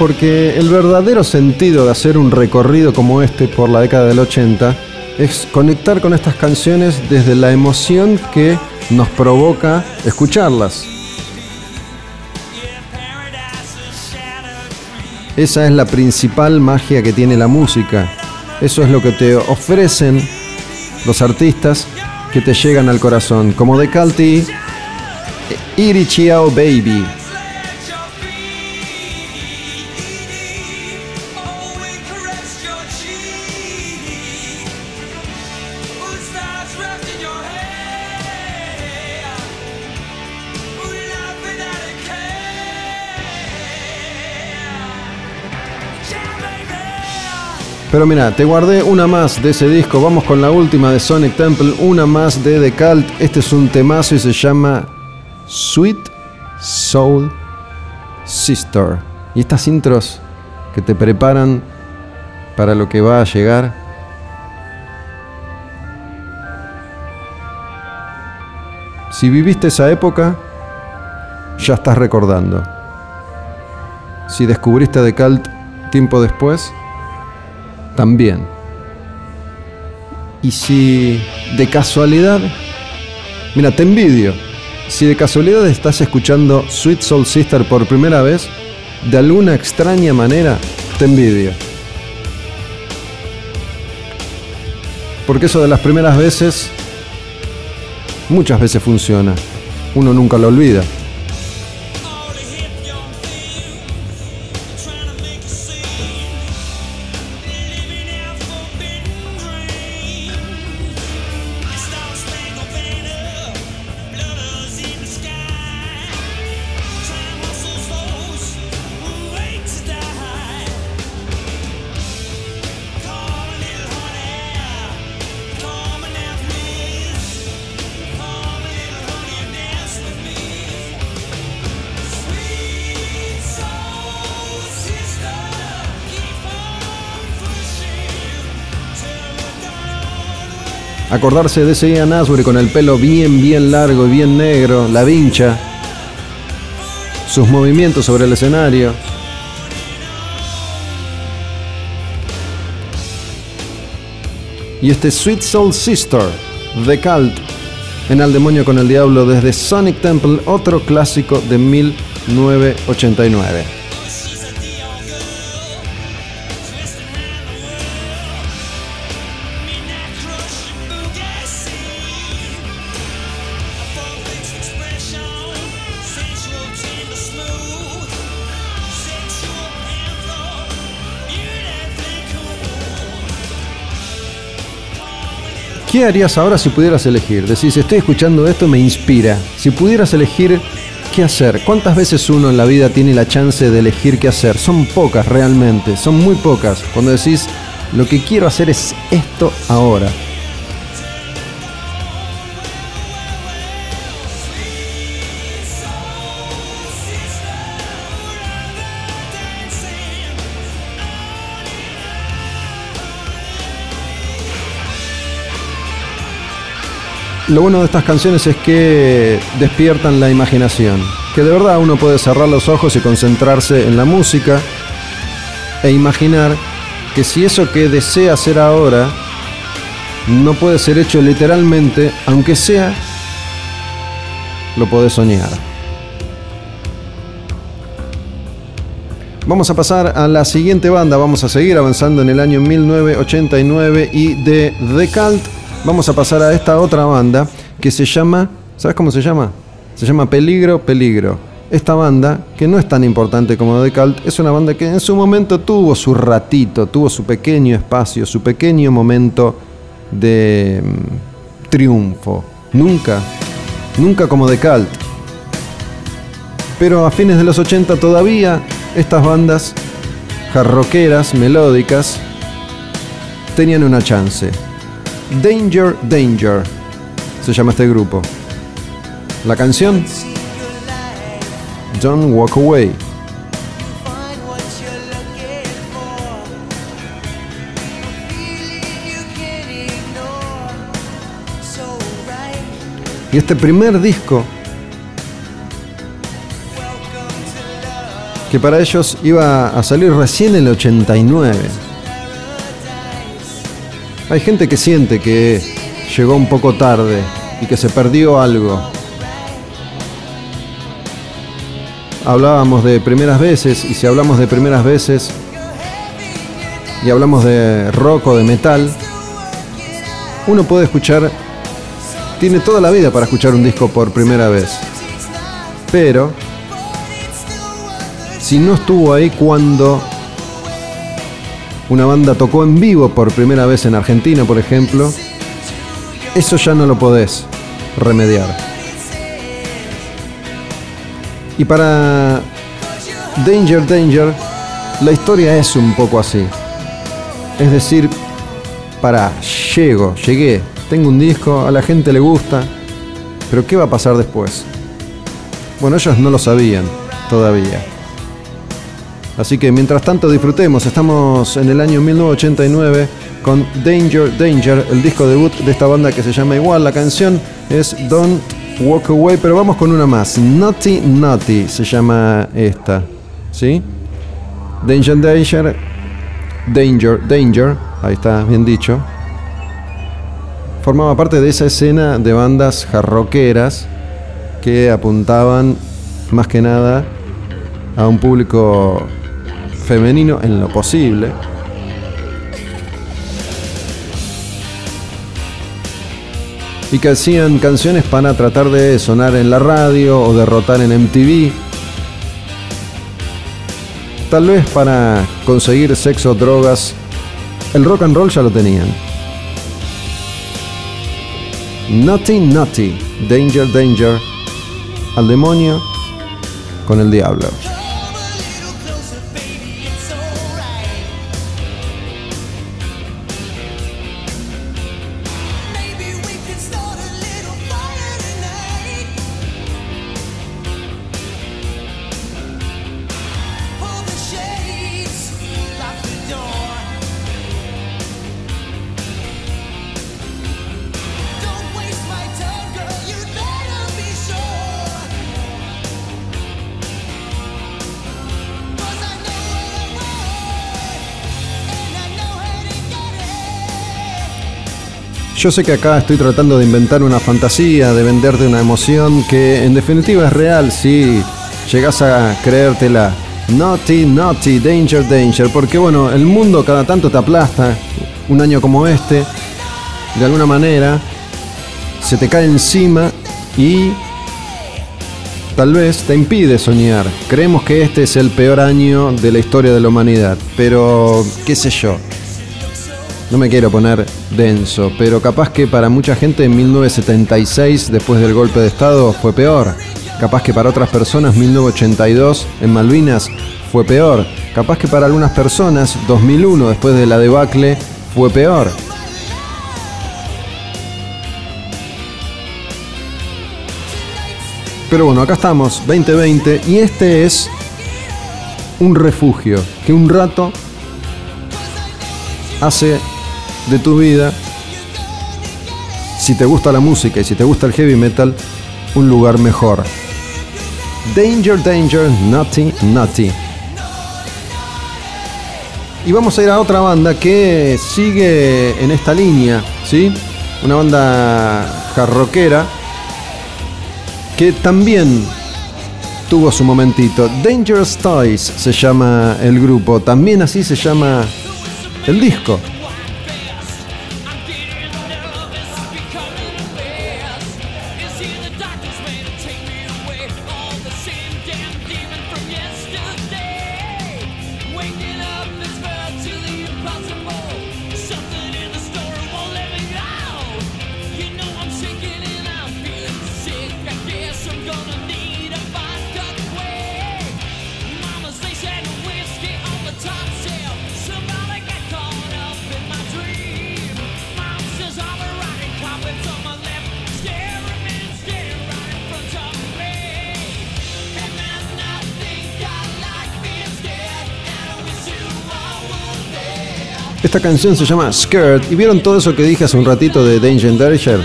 Porque el verdadero sentido de hacer un recorrido como este por la década del 80 es conectar con estas canciones desde la emoción que nos provoca escucharlas. Esa es la principal magia que tiene la música. Eso es lo que te ofrecen los artistas que te llegan al corazón, como de Calti, Iri Chiao Baby. Pero mira, te guardé una más de ese disco. Vamos con la última de Sonic Temple, una más de The Cult. Este es un temazo y se llama Sweet Soul Sister. Y estas intros que te preparan para lo que va a llegar. Si viviste esa época, ya estás recordando. Si descubriste The Cult tiempo después, también. Y si de casualidad, mira, te envidio. Si de casualidad estás escuchando Sweet Soul Sister por primera vez, de alguna extraña manera, te envidio. Porque eso de las primeras veces, muchas veces funciona. Uno nunca lo olvida. Acordarse de ese Ian Asbury con el pelo bien, bien largo y bien negro, la vincha, sus movimientos sobre el escenario. Y este Sweet Soul Sister, The Cult, en Al Demonio con el Diablo desde Sonic Temple, otro clásico de 1989. ¿Qué harías ahora si pudieras elegir? Decís, estoy escuchando esto, me inspira. Si pudieras elegir qué hacer, ¿cuántas veces uno en la vida tiene la chance de elegir qué hacer? Son pocas realmente, son muy pocas. Cuando decís, lo que quiero hacer es esto ahora. Lo bueno de estas canciones es que despiertan la imaginación, que de verdad uno puede cerrar los ojos y concentrarse en la música e imaginar que si eso que desea hacer ahora no puede ser hecho literalmente, aunque sea, lo puede soñar. Vamos a pasar a la siguiente banda, vamos a seguir avanzando en el año 1989 y de The Cult vamos a pasar a esta otra banda que se llama, ¿sabes cómo se llama? Se llama Peligro, Peligro. Esta banda, que no es tan importante como The Cult, es una banda que en su momento tuvo su ratito, tuvo su pequeño espacio, su pequeño momento de mm, triunfo. Nunca, nunca como The Cult. Pero a fines de los 80 todavía estas bandas jarroqueras, melódicas, tenían una chance. Danger, Danger se llama este grupo. La canción Don't Walk Away. Y este primer disco, que para ellos iba a salir recién el 89. Hay gente que siente que llegó un poco tarde y que se perdió algo. Hablábamos de primeras veces y si hablamos de primeras veces y hablamos de rock o de metal, uno puede escuchar, tiene toda la vida para escuchar un disco por primera vez. Pero, si no estuvo ahí cuando una banda tocó en vivo por primera vez en Argentina, por ejemplo, eso ya no lo podés remediar. Y para Danger Danger, la historia es un poco así. Es decir, para, llego, llegué, tengo un disco, a la gente le gusta, pero ¿qué va a pasar después? Bueno, ellos no lo sabían todavía. Así que mientras tanto disfrutemos, estamos en el año 1989 con Danger Danger, el disco debut de esta banda que se llama igual, la canción es Don't Walk Away, pero vamos con una más, Naughty Naughty se llama esta, ¿sí? Danger Danger, Danger Danger, ahí está bien dicho. Formaba parte de esa escena de bandas jarroqueras que apuntaban más que nada a un público femenino en lo posible. y que hacían canciones para tratar de sonar en la radio o derrotar en MTV. Tal vez para conseguir sexo, drogas. El rock and roll ya lo tenían. Naughty, naughty, danger, danger. Al demonio con el diablo. Yo sé que acá estoy tratando de inventar una fantasía, de venderte una emoción que en definitiva es real si llegas a creértela. Naughty, naughty, danger, danger. Porque bueno, el mundo cada tanto te aplasta. Un año como este, de alguna manera, se te cae encima y tal vez te impide soñar. Creemos que este es el peor año de la historia de la humanidad. Pero, qué sé yo. No me quiero poner denso, pero capaz que para mucha gente en 1976, después del golpe de Estado, fue peor. Capaz que para otras personas 1982 en Malvinas fue peor. Capaz que para algunas personas 2001 después de la debacle fue peor. Pero bueno, acá estamos, 2020, y este es un refugio que un rato hace de tu vida, si te gusta la música y si te gusta el heavy metal, un lugar mejor. Danger, danger, naughty, naughty. Y vamos a ir a otra banda que sigue en esta línea, ¿sí? Una banda jarroquera que también tuvo su momentito. Dangerous Toys se llama el grupo, también así se llama el disco. Esta canción se llama Skirt. ¿Y vieron todo eso que dije hace un ratito de Danger Danger?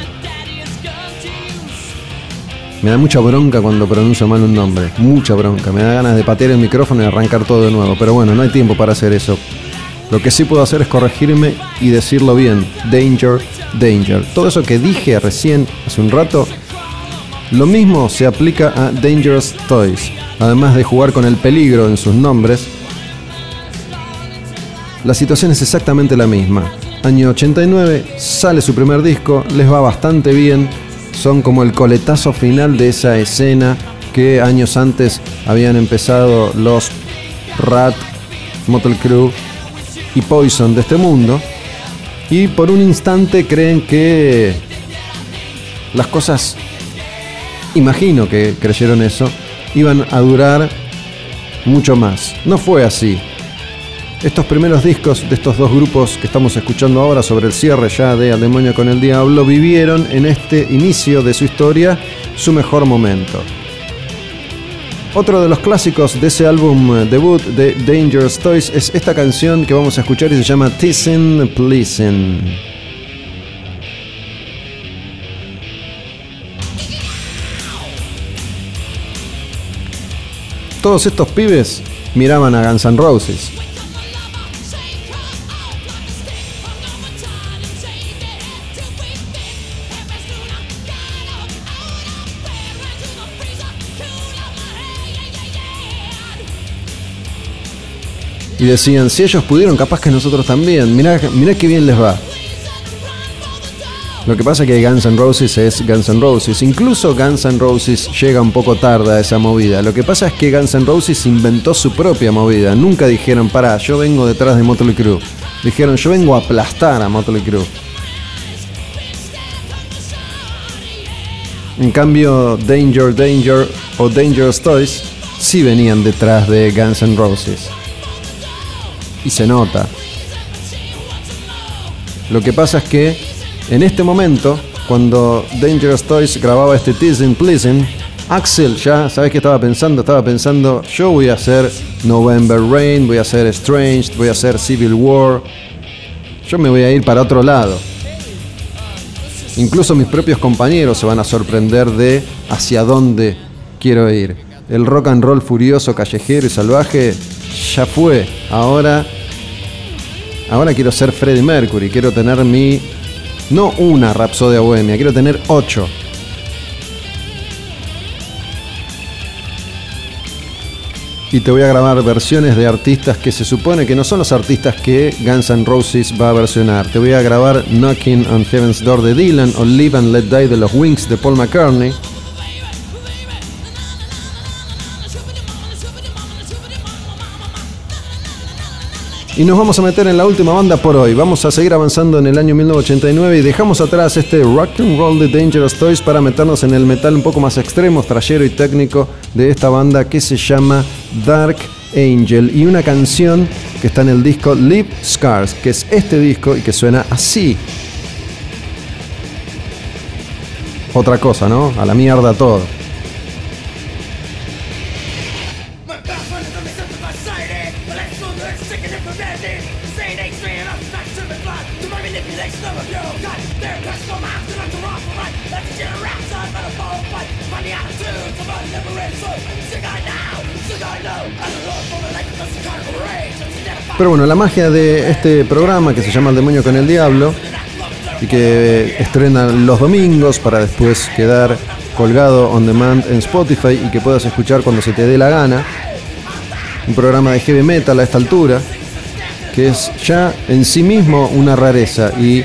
Me da mucha bronca cuando pronuncio mal un nombre. Mucha bronca. Me da ganas de patear el micrófono y arrancar todo de nuevo. Pero bueno, no hay tiempo para hacer eso. Lo que sí puedo hacer es corregirme y decirlo bien. Danger, danger. Todo eso que dije recién, hace un rato, lo mismo se aplica a Dangerous Toys. Además de jugar con el peligro en sus nombres, la situación es exactamente la misma. Año 89, sale su primer disco, les va bastante bien, son como el coletazo final de esa escena que años antes habían empezado los Rat, Motel Crew y Poison de este mundo. Y por un instante creen que las cosas, imagino que creyeron eso, iban a durar mucho más. No fue así. Estos primeros discos de estos dos grupos que estamos escuchando ahora sobre el cierre ya de Al Demonio con el Diablo vivieron en este inicio de su historia su mejor momento. Otro de los clásicos de ese álbum eh, debut de Dangerous Toys es esta canción que vamos a escuchar y se llama Tissin Pleasing. Todos estos pibes miraban a Guns N' Roses. Decían, si ellos pudieron, capaz que nosotros también. Mirá, mirá qué bien les va. Lo que pasa es que Guns N' Roses es Guns N' Roses. Incluso Guns N' Roses llega un poco tarde a esa movida. Lo que pasa es que Guns N' Roses inventó su propia movida. Nunca dijeron, pará, yo vengo detrás de Motley Crue. Dijeron, yo vengo a aplastar a Motley Crue. En cambio, Danger, Danger o Dangerous Toys sí venían detrás de Guns N' Roses. Y se nota. Lo que pasa es que en este momento, cuando Dangerous Toys grababa este Teasing Pleasing, Axel ya, ¿sabes qué estaba pensando? Estaba pensando, yo voy a hacer November Rain, voy a hacer Strange, voy a hacer Civil War. Yo me voy a ir para otro lado. Incluso mis propios compañeros se van a sorprender de hacia dónde quiero ir. El rock and roll furioso, callejero y salvaje ya fue. Ahora, ahora quiero ser Freddie Mercury, quiero tener mi no una Rapsodia Bohemia, quiero tener ocho. Y te voy a grabar versiones de artistas que se supone que no son los artistas que Guns N' Roses va a versionar. Te voy a grabar Knocking on Heaven's Door de Dylan o Live and Let Die de los Wings de Paul McCartney. Y nos vamos a meter en la última banda por hoy. Vamos a seguir avanzando en el año 1989 y dejamos atrás este rock and roll de Dangerous Toys para meternos en el metal un poco más extremo, trayero y técnico de esta banda que se llama Dark Angel y una canción que está en el disco Live Scars, que es este disco y que suena así. Otra cosa, ¿no? A la mierda todo. Pero bueno, la magia de este programa que se llama El demonio con el diablo y que estrena los domingos para después quedar colgado on demand en Spotify y que puedas escuchar cuando se te dé la gana. Un programa de heavy metal a esta altura que es ya en sí mismo una rareza y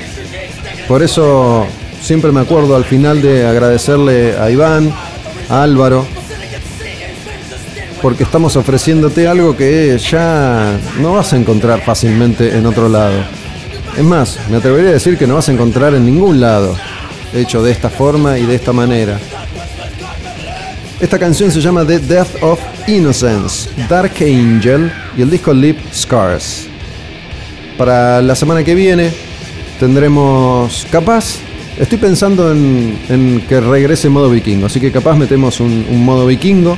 por eso siempre me acuerdo al final de agradecerle a Iván, a Álvaro, porque estamos ofreciéndote algo que ya no vas a encontrar fácilmente en otro lado. Es más, me atrevería a decir que no vas a encontrar en ningún lado, hecho de esta forma y de esta manera. Esta canción se llama The Death of Innocence, Dark Angel y el disco Lip Scars. Para la semana que viene tendremos capaz Estoy pensando en, que regrese modo vikingo, así que capaz metemos un modo vikingo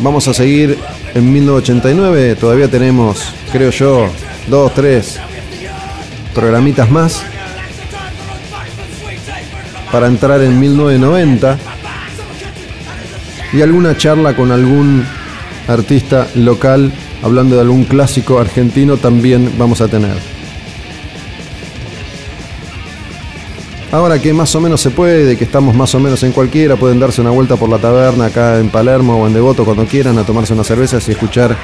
Vamos a seguir en 1989. Todavía tenemos, creo yo, dos, tres programitas más para entrar en 1990 y alguna charla con algún artista local hablando de algún clásico argentino también vamos a tener. Ahora que más o menos se puede, que estamos más o menos en cualquiera, pueden darse una vuelta por la taberna acá en Palermo o en Devoto cuando quieran a tomarse unas cervezas y escuchar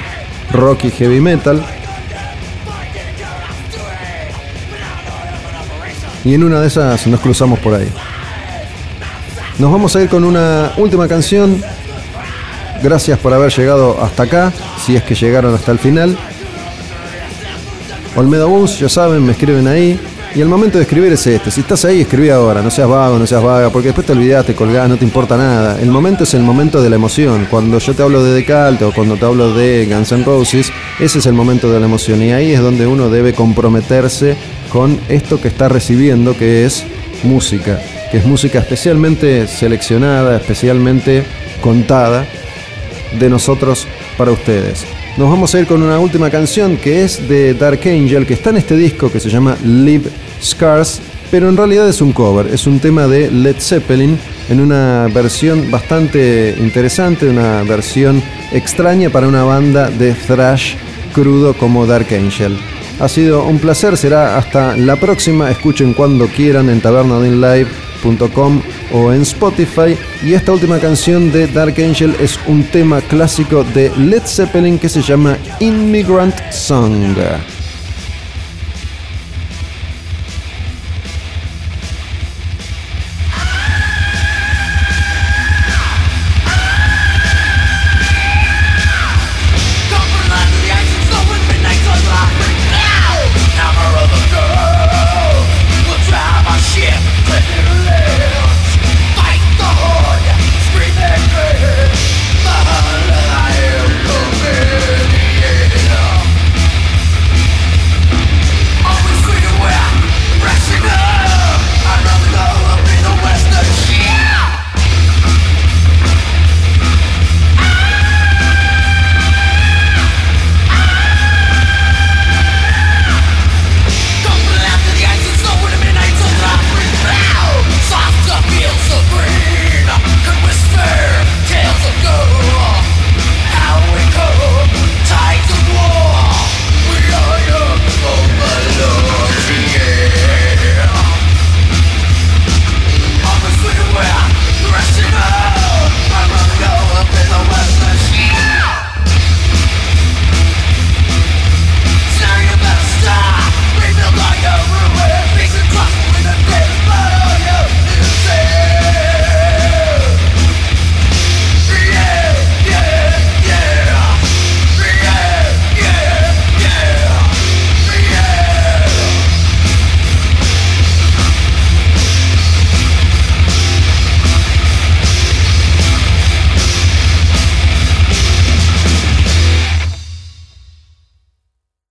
rock y heavy metal. Y en una de esas nos cruzamos por ahí. Nos vamos a ir con una última canción. Gracias por haber llegado hasta acá, si es que llegaron hasta el final. Olmedo Bus, ya saben, me escriben ahí. Y el momento de escribir es este. Si estás ahí, escribí ahora. No seas vago, no seas vaga, porque después te olvidaste, colgás, no te importa nada. El momento es el momento de la emoción. Cuando yo te hablo de Decalte o cuando te hablo de Guns N' Roses, ese es el momento de la emoción. Y ahí es donde uno debe comprometerse con esto que está recibiendo, que es música. Que es música especialmente seleccionada, especialmente contada de nosotros para ustedes. Nos vamos a ir con una última canción que es de Dark Angel, que está en este disco que se llama Live Scars, pero en realidad es un cover, es un tema de Led Zeppelin en una versión bastante interesante, una versión extraña para una banda de thrash crudo como Dark Angel. Ha sido un placer, será hasta la próxima, escuchen cuando quieran en o en Spotify. Y esta última canción de Dark Angel es un tema clásico de Led Zeppelin que se llama Immigrant Song.